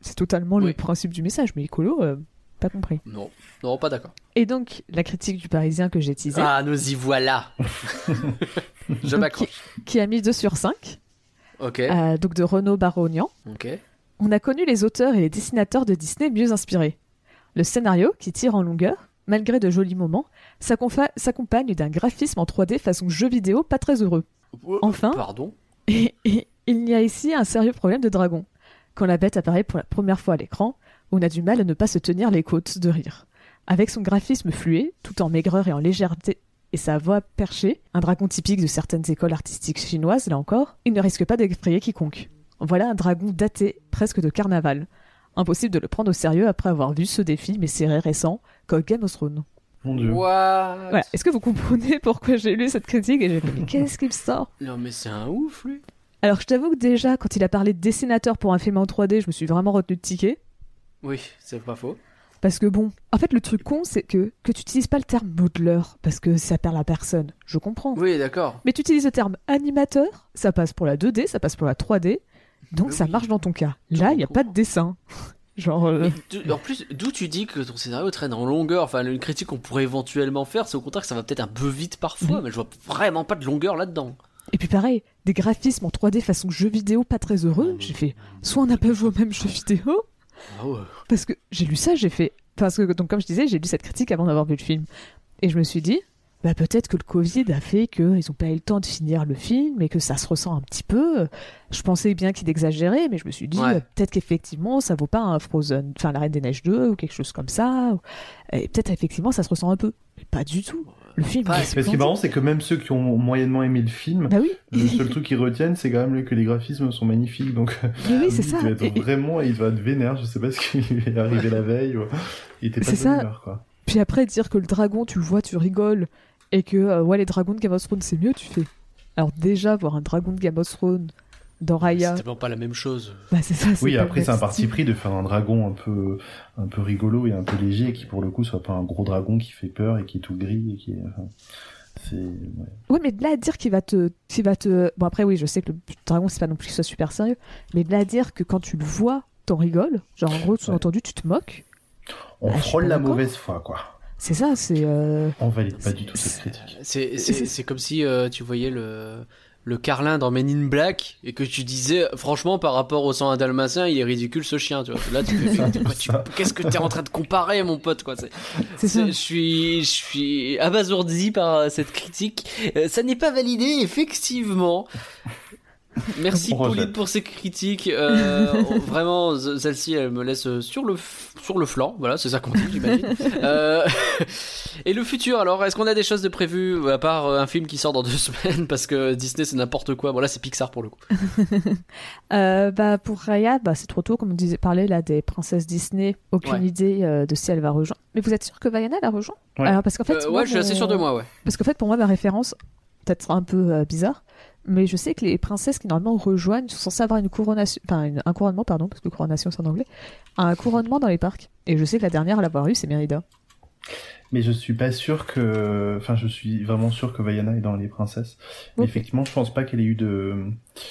c'est totalement le principe du message, mais écolo, euh, pas compris. Non, non, pas d'accord. Et donc la critique du Parisien que j'ai teasé, Ah, nous y voilà. Je m'accroche. qui a mis 2 sur 5, Ok, euh, donc de Renaud Barognan. ok. On a connu les auteurs et les dessinateurs de Disney mieux inspirés. Le scénario, qui tire en longueur, malgré de jolis moments, s'accompagne d'un graphisme en 3D façon jeu vidéo pas très heureux. Enfin Pardon. Et, et il y a ici un sérieux problème de dragon. Quand la bête apparaît pour la première fois à l'écran, on a du mal à ne pas se tenir les côtes de rire. Avec son graphisme fluet, tout en maigreur et en légèreté, et sa voix perchée, un dragon typique de certaines écoles artistiques chinoises, là encore, il ne risque pas d'effrayer quiconque. Voilà un dragon daté, presque de carnaval. Impossible de le prendre au sérieux après avoir vu ce défi, mais serré récent, comme Game of Thrones. Mon dieu. Voilà. Est-ce que vous comprenez pourquoi j'ai lu cette critique et j'ai fait, mais qu'est-ce qu'il sort? Non, mais c'est un ouf, lui. Alors, je t'avoue que déjà, quand il a parlé de dessinateur pour un film en 3D, je me suis vraiment retenu de ticket. Oui, c'est pas faux. Parce que bon, en fait, le truc con, c'est que, que tu utilises pas le terme modeleur, parce que ça perd la personne. Je comprends. Oui, d'accord. Mais tu utilises le terme animateur, ça passe pour la 2D, ça passe pour la 3D, donc Mais ça oui. marche dans ton cas. Là, il n'y a pas de dessin. Genre, euh, en plus, d'où tu dis que ton scénario traîne en longueur? Enfin, une critique qu'on pourrait éventuellement faire, c'est au contraire que ça va peut-être un peu vite parfois, mais je vois vraiment pas de longueur là-dedans. Et puis pareil, des graphismes en 3D façon jeu vidéo pas très heureux, j'ai fait, soit on n'a pas joué au même jeu vidéo, Ah. Parce que j'ai lu ça, j'ai fait. Parce que, donc, comme je disais, j'ai lu cette critique avant d'avoir vu le film. Et je me suis dit, bah, peut-être que le Covid a fait qu'ils n'ont pas eu le temps de finir le film et que ça se ressent un petit peu. Je pensais bien qu'il exagérait, mais je me suis dit, Ouais. peut-être qu'effectivement, ça vaut pas un Frozen, enfin, la Reine des Neiges 2 ou quelque chose comme ça. Et peut-être, effectivement, ça se ressent un peu. Mais pas du tout. Le film. Il ce qui est marrant, c'est que même ceux qui ont moyennement aimé le film, Bah oui. le seul truc qu'ils retiennent, c'est quand même que les graphismes sont magnifiques. Donc, oui, c'est il ça. doit être Et- et- vraiment, il doit être vénère. Je sais pas ce qui lui est arrivé la veille. ou- Il était pas de ça. humeur, quoi. Puis après, dire que le dragon, tu le vois, tu rigoles, et que euh, ouais, les dragons de Game of Thrones, c'est mieux, tu fais. Alors, déjà, voir un dragon de Game of Thrones dans Raya, C'est tellement pas la même chose. bah, c'est ça. Oui, après, c'est un parti pris de faire un dragon un peu, un peu rigolo et un peu léger, qui pour le coup soit pas un gros dragon qui fait peur et qui est tout gris et qui est, enfin, c'est, ouais. Ouais, mais de là à dire qu'il va te, qu'il va te. Bon, après, oui, je sais que le dragon, c'est pas non plus qu'il soit super sérieux, mais de là à dire que quand tu le vois, t'en rigoles. Genre, en gros, sous-entendu, tu te moques. on Bah, frôle la mauvaise foi, quoi. C'est ça, c'est. euh, On valide pas du tout cette critique. C'est, C'est- c'est, c'est comme si euh, tu voyais le, le Carlin dans Men in Black et que tu disais, franchement, par rapport au sang à dalmatien, il est ridicule ce chien, tu vois. Là, tu fais, mais quoi, tu- qu'est-ce que t'es en train de comparer, mon pote, quoi. C'est, C'est ça. c'est- je suis, je suis abasourdi par euh, cette critique. Euh, ça n'est pas validé, effectivement. Merci On rejette. Pauline pour ces critiques. Euh, vraiment, celle-ci, elle me laisse sur le sur le flanc. Voilà, c'est ça qu'on dit, j'imagine. Euh, et le futur, alors, est-ce qu'on a des choses de prévues à part euh, un film qui sort dans deux semaines? Parce que Disney c'est n'importe quoi. Bon là, c'est Pixar pour le coup. Euh, bah, pour Raya, bah, c'est trop tôt, comme on disait, parler là des princesses Disney. Aucune Ouais. idée euh, de si elle va rejoindre. Mais vous êtes sûr que Vaiana la rejoint? Ouais. Alors, parce qu'en fait, Euh, moi, ouais, je suis assez sûr de moi, ouais. Parce qu'en fait, pour moi, ma référence, peut-être un peu euh, bizarre, mais je sais que les princesses qui normalement rejoignent sont censées avoir une couronnation, enfin une- un couronnement, pardon, parce que couronation c'est en anglais, un couronnement dans les parcs. Et je sais que la dernière à l'avoir eu, c'est Mérida. Mais je suis pas sûr que. Enfin, je suis vraiment sûr que Vaiana est dans les princesses. Mais effectivement, je pense pas qu'elle ait eu de,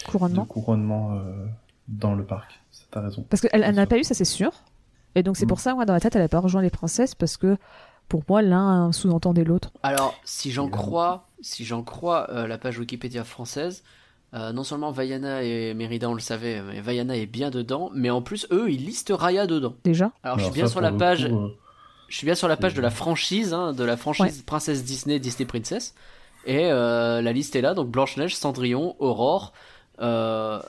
de Couronnement. couronnement euh, dans le parc. T'as raison. Parce qu'elle n'a pas eu, ça c'est sûr. Et donc c'est Mm. pour ça, moi, dans la tête, elle n'a pas rejoint les princesses, parce que pour moi, l'un sous-entendait l'autre. Alors, si j'en crois, si j'en crois euh, la page Wikipédia française, euh, non seulement Vaiana et Mérida, on le savait, mais Vaiana est bien dedans, mais en plus, eux, ils listent Raya dedans. Déjà. Alors, je suis bien ça, sur la page, coup, euh, je suis bien sur la page de la franchise, hein, de la franchise Princesse Disney, Disney Princess, et euh, la liste est là, donc Blanche Neige, Cendrillon, Aurore. Euh,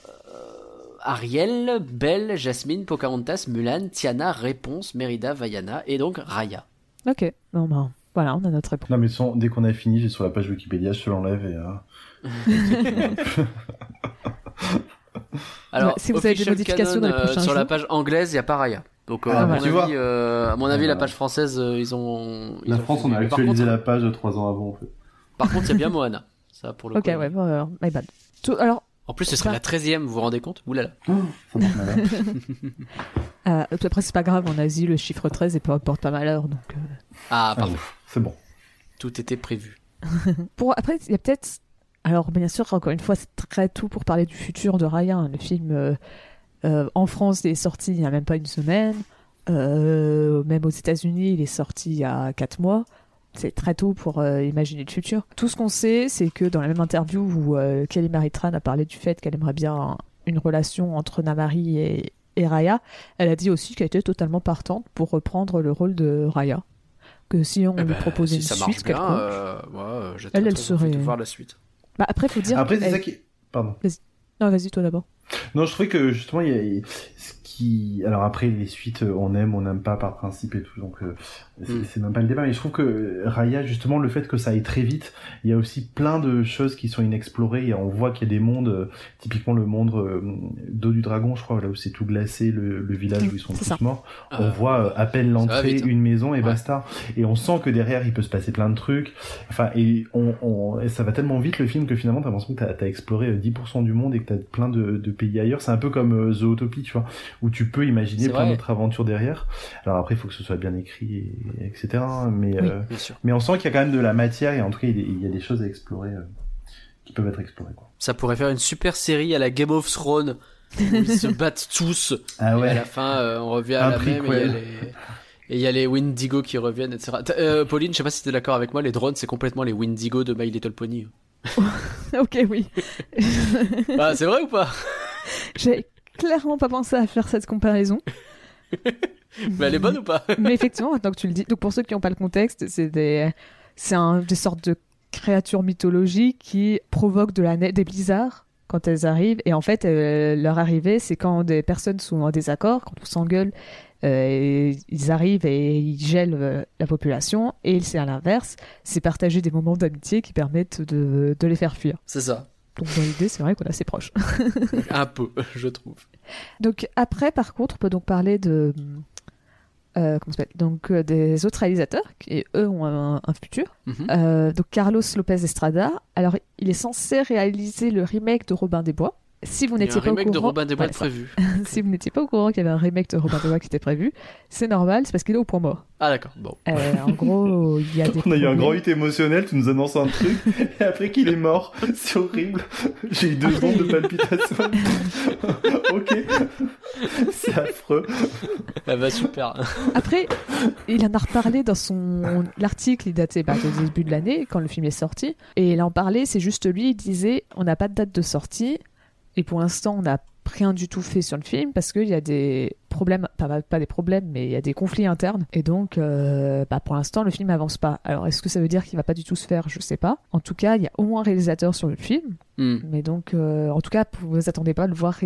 Ariel, Belle, Jasmine, Pocahontas, Mulan, Tiana, Réponse, Mérida, Vaiana et donc Raya. Ok. Bon, ben, voilà, on a notre réponse. Non, mais son- dès qu'on a fini, j'ai sur la page Wikipédia, je te l'enlève et. euh, Alors, Ouais, si vous avez des modifications dans les euh, prochains sur la page anglaise, il n'y a pas Raya. Donc, euh, Ah, à, bah, mon tu vois. avis, euh, à mon avis, la page française, euh, ils ont. ils La ont France, fait on a actualisé contre- la page trois ans avant, en fait. Par contre, c'est bien Moana. Ça, pour le Ok, coup. ouais, my bad. Tout- alors, En plus, ce serait la 13ème, vous vous rendez compte? Oulala. Mal, hein. euh, après, c'est pas grave, en Asie, le chiffre 13 et pas- porte pas malheur, donc. euh, Ah, Ah, pardon. C'est bon. Tout était prévu. Pour, après, il y a peut-être. Alors, bien sûr, encore une fois, c'est très tôt pour parler du futur de Raya. hein. Le film, euh, euh, en France, il est sorti il n'y a même pas une semaine. Euh, même aux États-Unis, il est sorti il y a 4 mois. C'est très tôt pour euh, imaginer le futur. Tout ce qu'on sait, c'est que dans la même interview où euh, Kelly Maritran a parlé du fait qu'elle aimerait bien une relation entre Namari et, et Raya, elle a dit aussi qu'elle était totalement partante pour reprendre le rôle de Raya. Que si on Eh lui ben, proposait si une ça suite, bien, quelconque- euh, ouais, euh, Elle, elle serait- de voir la suite. Bah, après, faut dire. Après, c'est elle- ça qui. Pardon. Non, vas-y, toi d'abord. Non, je trouvais que justement, il y a ce qui. Alors après, les suites, on aime, on n'aime pas par principe et tout, donc euh, c'est Mm. c'est même pas le débat. Mais je trouve que Raya, justement, le fait que ça aille très vite, il y a aussi plein de choses qui sont inexplorées. Et on voit qu'il y a des mondes, euh, typiquement le monde euh, d'eau du dragon, je crois, là où c'est tout glacé, le, le village où ils sont tous ça. morts. On Euh, voit euh, à peine l'entrée, hein. une maison et Ouais. basta. Et on sent que derrière, il peut se passer plein de trucs. Enfin, et, on, on- et ça va tellement vite le film que finalement, t'as l'impression que t'as as exploré euh, 10% du monde et que t'as plein de, de pays ailleurs. C'est un peu comme euh, Zootopie, tu vois, où tu peux imaginer plein d'autres aventures derrière. Alors après, il faut que ce soit bien écrit, et, etc. Mais, Oui. euh, Bien sûr. mais on sent qu'il y a quand même de la matière et en tout cas, il y a des, choses à explorer euh, qui peuvent être explorées. Quoi. Ça pourrait faire une super série à la Game of Thrones où ils se battent tous. Ah Et à la fin, euh, on revient à Un la même et il y a les... Et il y a les Windigo qui reviennent, etc. Euh, Pauline, je sais pas si t'es d'accord avec moi, les drones, c'est complètement les Windigo de My Little Pony. ok, oui. Bah, c'est vrai ou pas? J'ai clairement pas pensé à faire cette comparaison. Mais elle est bonne ou pas? Mais effectivement, maintenant que tu le dis, donc pour ceux qui n'ont pas le contexte, c'est des, c'est un, des sortes de créatures mythologiques qui provoquent de la neige, des blizzards quand elles arrivent. Et en fait, euh, leur arrivée, c'est quand des personnes sont en désaccord, quand on s'engueule, euh, ils arrivent et ils gèlent euh, la population. Et c'est à l'inverse, c'est partager des moments d'amitié qui permettent de, de les faire fuir. C'est ça. Donc dans l'idée, c'est vrai qu'on est assez proche. Un peu, je trouve. Donc après, par contre, on peut donc parler de euh, comment ça s'appelle? Donc euh, des autres réalisateurs qui eux ont un, un futur. Mhm. Euh, donc Carlos Lopez Estrada. Alors il est censé réaliser le remake de Robin des Bois. Si vous n'étiez pas au de courant, Robin des Bois de Voilà, prévu. ça. si vous n'étiez pas au courant qu'il y avait un remake de Robin des Bois qui était prévu, c'est normal, c'est parce qu'il est au point mort. Ah d'accord, bon. Euh, en gros, il y a des On a eu un grand hit émotionnel, tu nous annonces un truc, et après qu'il est mort, c'est horrible. J'ai eu deux secondes de palpitation. ok. C'est affreux. Ah bah super. Après, il en a reparlé dans son l'article, il datait bah, du début de l'année quand le film est sorti, et il en parlait. C'est juste lui, il disait, on n'a pas de date de sortie, et pour l'instant, on n'a rien du tout fait sur le film parce qu'il y a des problèmes, enfin, pas des problèmes, mais il y a des conflits internes. Et donc, euh, bah, pour l'instant, le film avance pas. Alors, est-ce que ça veut dire qu'il va pas du tout se faire? Je sais pas. En tout cas, il y a au moins un réalisateur sur le film. Hmm. Mais donc, euh, en tout cas, vous vous attendez pas à le voir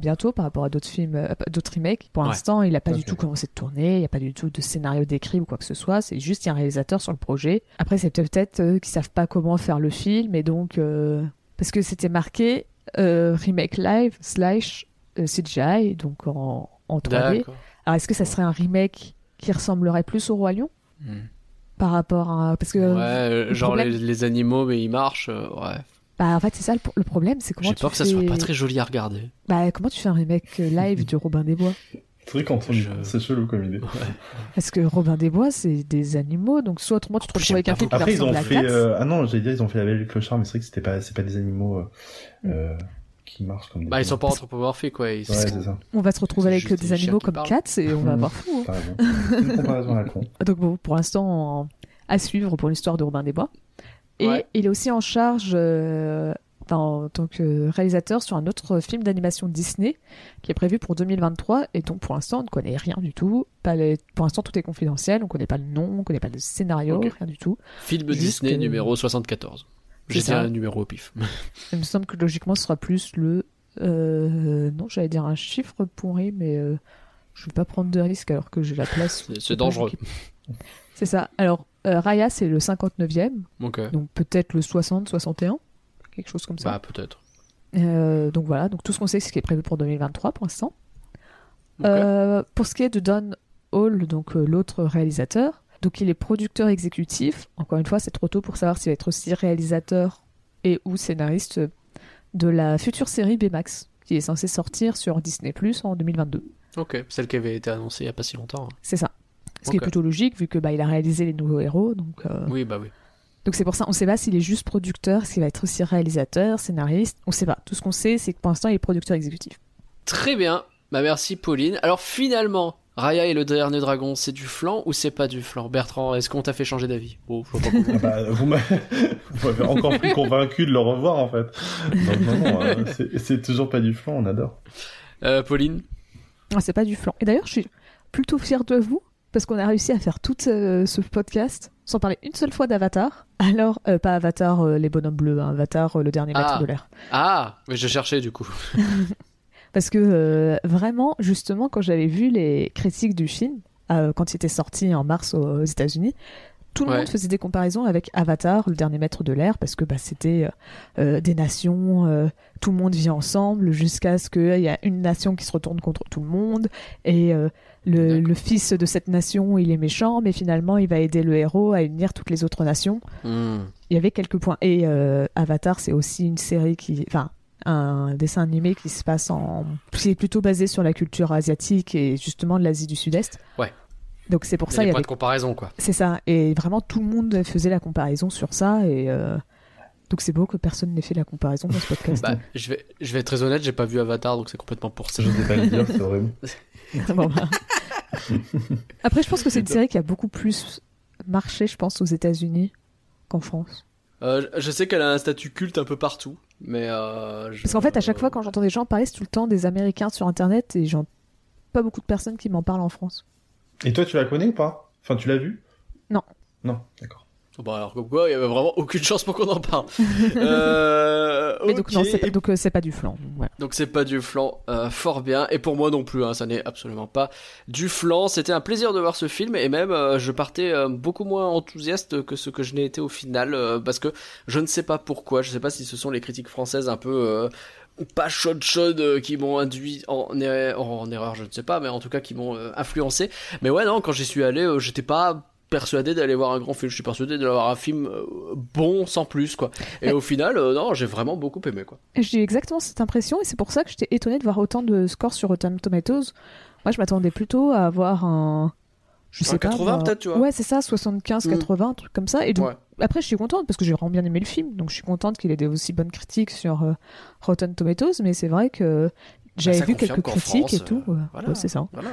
bientôt par rapport à d'autres films, euh, d'autres remakes. Pour Ouais. l'instant, il a pas du tout commencé de tourner, il y a pas du tout de scénario d'écrit ou quoi que ce soit. C'est juste il y a un réalisateur sur le projet. Après, c'est peut-être euh, qu'ils savent pas comment faire le film et donc euh, parce que c'était marqué remake live slash euh, CGI, donc en, en 3D. D'accord. Alors, est-ce que ça serait un remake qui ressemblerait plus au Roi Lion Hmm. par rapport à parce que Ouais, euh, le genre problème- les, les animaux, mais ils marchent. euh, ouais. bah en fait c'est ça le, le problème, c'est comment J'ai peur que ça soit pas très joli à regarder. Bah, comment tu fais un remake euh, live du Robin des Bois? C'est vrai quand on Je- c'est chelou comme idée. Parce que Robin des Bois, c'est des animaux, donc soit autrement tu te retrouves avec un pas Après, ils ont fait. Cats. euh, Ah non, j'allais dire, ils ont fait la belle et le clochard, mais c'est vrai que c'était pas, c'est pas des animaux euh, Mm. euh, qui marchent comme des. Bah, ils sont pas Ouais, anthropomorphiques, quoi. Ils- c'est ça. On va se retrouver avec des animaux comme. Cats et on va avoir fou. hein. T'as raison. Une comparaison à la con. Donc bon, pour l'instant, à suivre pour l'histoire de Robin des Bois. Et Ouais. il est aussi en charge, euh, en tant que réalisateur, sur un autre film d'animation Disney qui est prévu pour 2023. Et donc pour l'instant, on ne connaît rien du tout. Pas les- Pour l'instant, tout est confidentiel. On ne connaît pas le nom, on ne connaît pas le scénario, rien du tout. Film Juste Disney que- numéro 74. C'est J'ai dit un numéro au pif. Il me semble que logiquement, ce sera plus le. euh, non, j'allais dire un chiffre pourri, mais euh, je vais pas prendre de risque alors que j'ai la place. C'est- dangereux. C'est ça. Alors, euh, Raya, c'est le 59e, Ok. donc peut-être le 60, 61, quelque chose comme ça. Bah, peut-être. Euh, donc voilà, donc tout ce qu'on sait, c'est ce qui est prévu pour 2023 pour l'instant. Euh, pour ce qui est de Don Hall, donc euh, l'autre réalisateur, donc il est producteur exécutif. Encore une fois, c'est trop tôt pour savoir s'il va être aussi réalisateur et ou scénariste de la future série Baymax, qui est censée sortir sur Disney Plus en 2022. Ok. Celle qui avait été annoncée il y a pas si longtemps. hein. C'est ça. Ce qui est plutôt logique vu que bah, il a réalisé les nouveaux héros, donc. Oui, bah oui. Donc c'est pour ça, on sait pas s'il est juste producteur, s'il va être aussi réalisateur, scénariste, on sait pas. Tout ce qu'on sait, c'est que pour l'instant, il est producteur exécutif. Très bien. Bah, merci, Pauline. Alors, finalement, Raya et le dernier dragon, c'est du flan ou c'est pas du flan? Bertrand, est-ce qu'on t'a fait changer d'avis? Oh, je vois pas comment. Ah bah, vous m'avez encore plus convaincu de le revoir en fait. Donc, non, non, euh, c'est- toujours pas du flan, on adore. Euh, Pauline? Ah, c'est pas du flan. Et d'ailleurs, je suis plutôt fière de vous parce qu'on a réussi à faire tout euh, ce podcast sans parler une seule fois d'Avatar. Alors, euh, pas Avatar, euh, les bonhommes bleus, hein, Avatar, le dernier maître Ah. de l'air. Ah, mais je cherchais du coup. Parce que vraiment, justement, quand j'avais vu les critiques du film, quand il était sorti en mars aux États-Unis, tout le Ouais. monde faisait des comparaisons avec Avatar, le dernier maître de l'air, parce que bah, c'était euh, euh, des nations, euh, tout le monde vit ensemble, jusqu'à ce qu'il y a une nation qui se retourne contre tout le monde, et le, fils de cette nation, il est méchant, mais finalement, il va aider le héros à unir toutes les autres nations. Hmm. Il y avait quelques points. Et Avatar, c'est aussi une série qui. Enfin, un dessin animé qui se passe en. qui est plutôt basé sur la culture asiatique et justement de l'Asie du Sud-Est. Ouais. Donc c'est pour Il y ça, a il des y points avait. de comparaison, quoi. C'est ça. Et vraiment, tout le monde faisait la comparaison sur ça. Et. euh, Donc c'est beau que personne n'ait fait la comparaison dans ce podcast. Bah, je vais, je vais être très honnête, j'ai pas vu Avatar, donc c'est complètement pour ça. Je sais pas le dire, c'est horrible. Bon, bah. Après, je pense que c'est une série qui a beaucoup plus marché, je pense, aux États-Unis qu'en France. Euh, je sais qu'elle a un statut culte un peu partout, mais euh, je- Parce qu'en fait, à chaque fois, quand j'entends des gens parler, c'est tout le temps des Américains sur Internet et j'entends pas beaucoup de personnes qui m'en parlent en France. Et toi, tu la connais ou pas? Enfin, tu l'as vu Non. Non, d'accord. Bon, alors comme quoi, il y avait vraiment aucune chance pour qu'on en parle. euh, Mais donc, ok. non, c'est pas, donc, euh, c'est pas du flan. donc. Donc c'est pas du flan, euh, fort bien. Et pour moi non plus, hein, ça n'est absolument pas du flan. C'était un plaisir de voir ce film et même euh, je partais euh, beaucoup moins enthousiaste que ce que je n'ai été au final euh, parce que je ne sais pas pourquoi. Je sais pas si ce sont les critiques françaises un peu euh, pas chaudes chaudes euh, qui m'ont induit en, er- en erreur, je ne sais pas, mais en tout cas qui m'ont euh, influencé. Mais ouais non, quand j'y suis allé, euh, j'étais pas persuadé d'aller voir un grand film. Je suis persuadé d'aller voir un film bon sans plus quoi. Et Ouais. au final, euh, non, j'ai vraiment beaucoup aimé quoi. J'ai exactement cette impression et c'est pour ça que j'étais étonnée de voir autant de scores sur Rotten Tomatoes. Moi, je m'attendais plutôt à avoir un. Je Un sais pas. 80 moi- peut-être, tu vois. Ouais, c'est ça, 75, Mm. 80, un truc comme ça. Et donc, Ouais. Après, je suis contente parce que j'ai vraiment bien aimé le film. Donc, je suis contente qu'il ait des aussi bonnes critiques sur euh, Rotten Tomatoes. Mais c'est vrai que J'avais ça vu quelques critiques France, et tout. euh, ouais. voilà. Ouais, c'est ça. Voilà.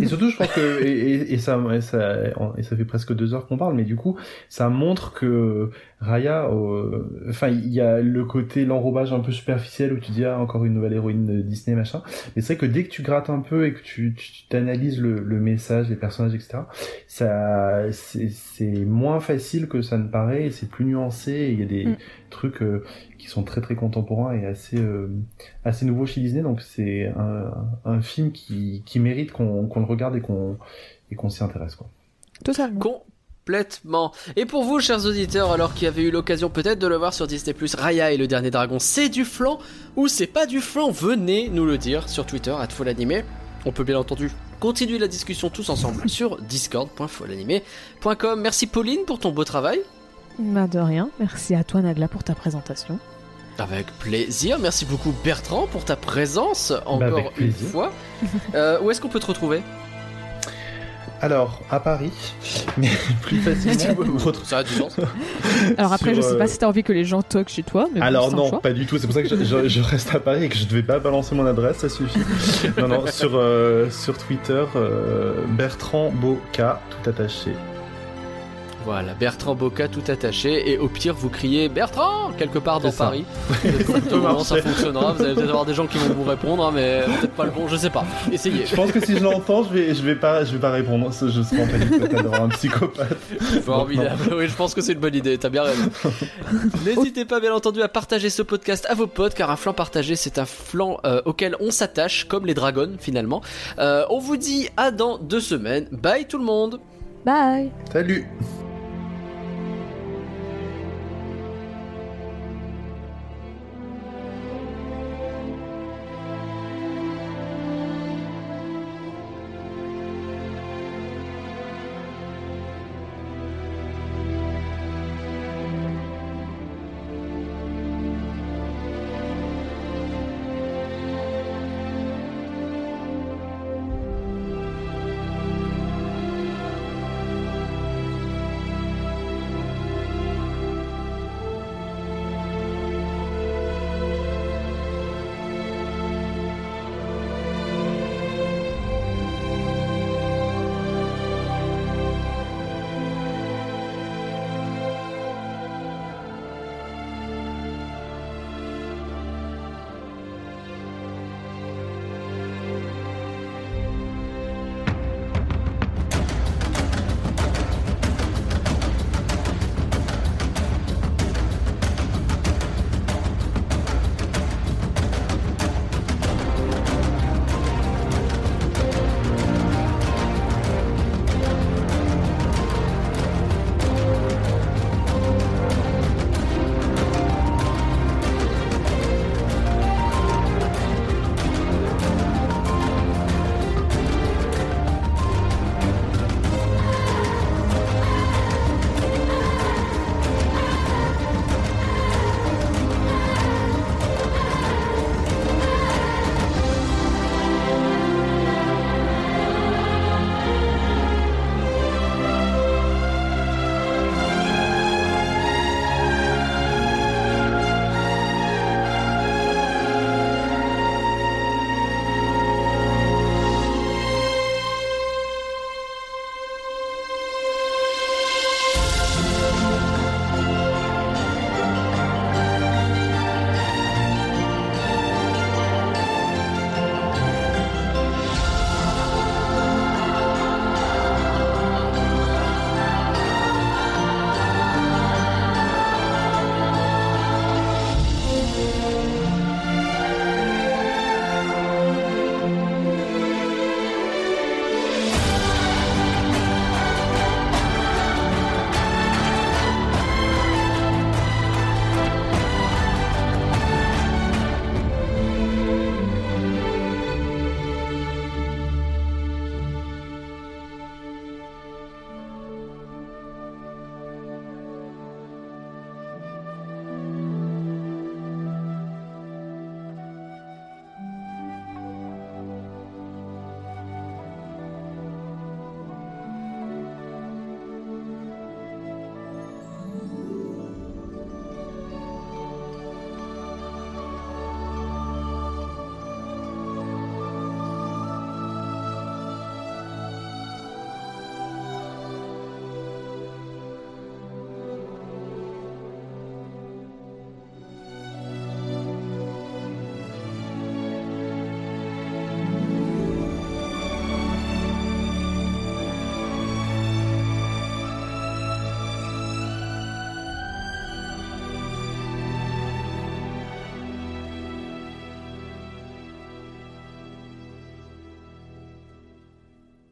Et surtout, je pense que et, et- et ça, et ça et ça fait presque deux heures qu'on parle, mais du coup, ça montre que Raya, euh, enfin, il y a le côté l'enrobage un peu superficiel où tu dis ah encore une nouvelle héroïne Disney machin. Mais c'est vrai que dès que tu grattes un peu et que tu tu t'analyses le, le message, les personnages, etc. Ça, c'est c'est moins facile que ça ne paraît. et C'est plus nuancé. Il y a des Mm. trucs euh, qui sont très très contemporains et assez euh, assez nouveaux chez Disney. Donc c'est un, un film qui, qui mérite qu'on qu'on le regarde et qu'on et qu'on s'y intéresse quoi. Totalement. Complètement. Et pour vous, chers auditeurs, alors qui avez eu l'occasion peut-être de le voir sur Disney+, Raya et le dernier dragon, c'est du flan ou c'est pas du flan? Venez nous le dire sur Twitter, @folanimé. On peut bien entendu continuer la discussion tous ensemble sur discord.folanimé.com. Merci Pauline pour ton beau travail. Bah, de rien. Merci à toi, Nagla, pour ta présentation. Avec plaisir. Merci beaucoup Bertrand pour ta présence encore Bah, avec une fois. Euh, où est-ce qu'on peut te retrouver? Alors à Paris, mais plus facilement. Ça a du sens. Alors après, Sur, je sais euh, pas si t'as envie que les gens toquent chez toi, mais Alors non, pas du tout. C'est pour ça que je, je- je reste à Paris et que je devais pas balancer mon adresse, ça suffit. non, non, sur, euh, sur Twitter, euh, Bertrand Boca, tout attaché. Voilà, Bertrand Boca tout attaché, et au pire vous criez Bertrand quelque part dans ça. Paris. Moment ça fonctionnera, vous allez peut-être avoir des gens qui vont vous répondre, hein, mais peut-être pas le bon, je sais pas. Essayez. Je pense que si je l'entends, je vais, je vais pas, je vais pas répondre. Je serai en panique d'avoir un psychopathe. Formidable, oui, je pense que c'est une bonne idée, t'as bien raison. N'hésitez pas, bien entendu, à partager ce podcast à vos potes, car un flanc partagé, c'est un flanc euh, auquel on s'attache, comme les dragons finalement. Euh, on vous dit à dans deux semaines. Bye tout le monde Bye Salut.